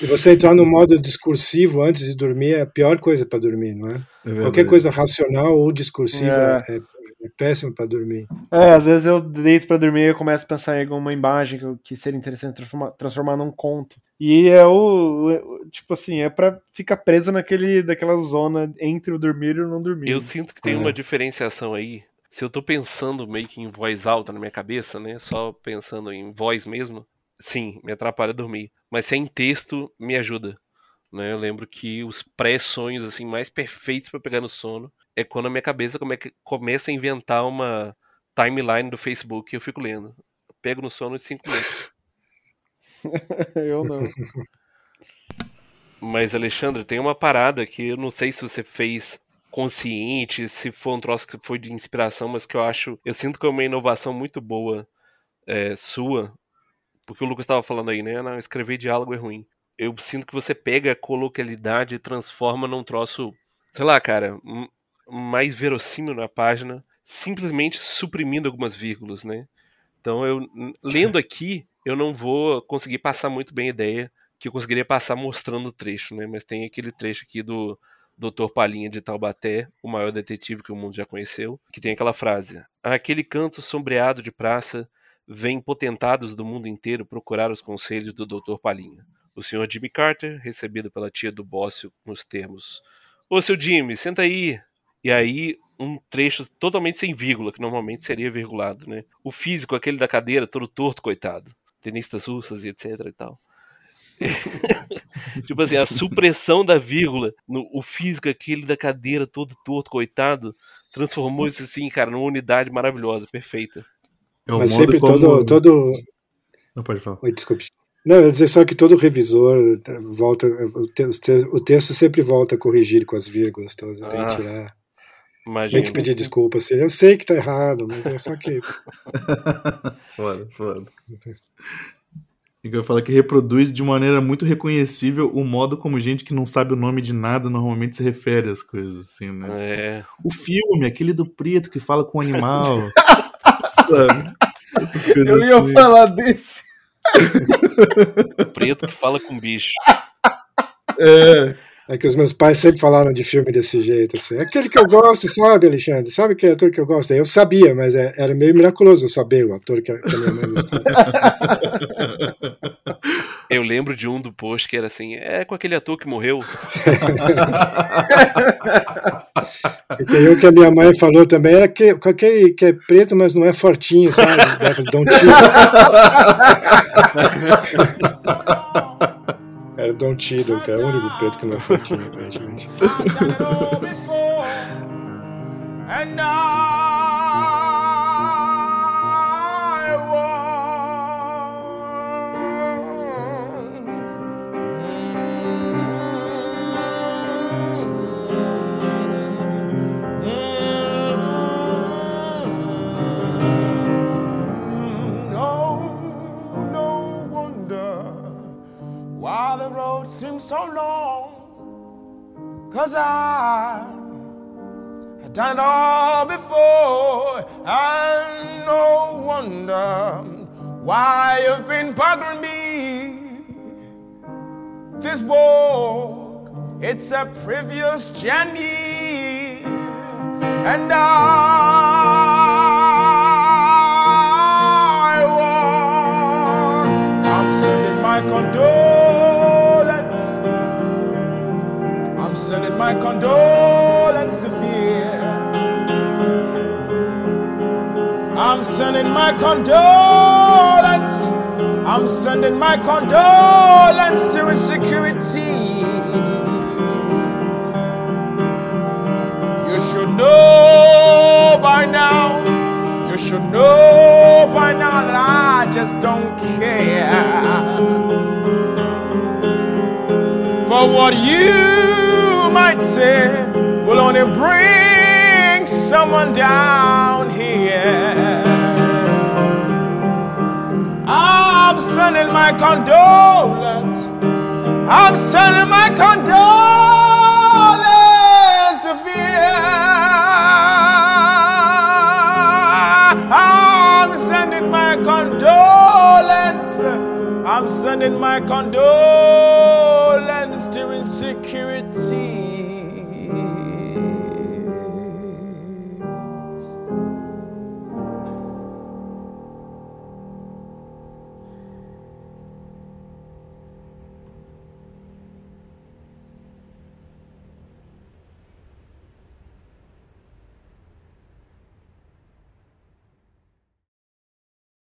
E você entrar no modo discursivo antes de dormir é a pior coisa para dormir, não é? É. Qualquer coisa racional ou discursiva É. é, é péssimo para dormir. É, às vezes eu deito pra dormir e eu começo a pensar em alguma imagem que, seria interessante transformar, transformar num conto. E é o, é o- Tipo assim, é pra ficar preso naquele, daquela zona entre o dormir e o não dormir. Eu sinto que tem É. uma diferenciação aí. Se eu tô pensando meio que em voz alta na minha cabeça, né? Só pensando em voz mesmo, sim, me atrapalha dormir. Mas se é em texto, me ajuda. Né? Eu lembro que os pré-sonhos assim mais perfeitos pra pegar no sono é quando a minha cabeça come- começa a inventar uma timeline do Facebook e eu fico lendo. Eu pego no sono em cinco minutos. eu não. Mas, Alexandre, tem uma parada que eu não sei se você fez consciente, se foi um troço que foi de inspiração, mas que eu acho. Eu sinto que é uma inovação muito boa é, sua. Porque o Lucas estava falando aí, né? Não, escrever diálogo é ruim. Eu sinto que você pega a coloquialidade e transforma num troço, sei lá, cara, m- mais verossímil na página, simplesmente suprimindo algumas vírgulas, né? Então, eu lendo aqui, eu não vou conseguir passar muito bem a ideia que eu conseguiria passar mostrando o trecho, né? Mas tem aquele trecho aqui do Dr. Palinha de Taubaté, o maior detetive que o mundo já conheceu, que tem aquela frase: Aquele canto sombreado de praça vem potentados do mundo inteiro procurar os conselhos do Dr. Palinha. O Sr. Jimmy Carter, recebido pela tia do Bócio nos termos: Ô seu Jimmy, senta aí. E aí, um trecho totalmente sem vírgula, que normalmente seria virgulado, né? O físico, aquele da cadeira, todo torto, coitado. Tenistas russas e etc e tal. tipo assim, a supressão da vírgula, no, o físico, aquele da cadeira, todo torto, coitado, transformou isso assim, cara, numa unidade maravilhosa, perfeita. É o Mas sempre como... todo, todo. Não pode falar. Oi, desculpe. Não, eu ia dizer só que todo revisor eh, volta. O te- o texto sempre volta a corrigir com as vírgulas todas. Tem Ah, que tirar. Tem Imagina. que pedir desculpa. Assim. Eu sei que tá errado, mas é só que. foda, foda. Que eu falo que reproduz de maneira muito reconhecível o modo como gente que não sabe o nome de nada normalmente se refere às coisas, assim, né? É, O filme, aquele do preto que fala com o animal. sabe? Essas coisas Eu ia assim. falar desse. preto que fala com bicho. É, É que os meus pais sempre falaram de filme desse jeito, assim. Aquele que eu gosto, sabe, Alexandre? Sabe que ator que eu gosto? Eu sabia, mas é, era meio miraculoso saber o ator que, que a minha mãe gostava. Eu lembro de um do post que era assim: é com aquele ator que morreu. e tem um que a minha mãe falou também, era que, com aquele que é preto, mas não é fortinho, sabe? Dom Tito. Era Don Tiddle, que é o único preto que não é fortinho, aparentemente. Seems so long. Cause I had done it all before, and no wonder why you've been bugging me. This walk, it's a previous journey, and I my. My condolence to fear. I'm sending my condolence. I'm sending my condolence to insecurity. You should know by now. You should know by now that I just don't care for what you might say will only bring someone down here. I'm sending my condolence. I'm sending my condolence to. I'm sending my condolence. I'm sending my condolence.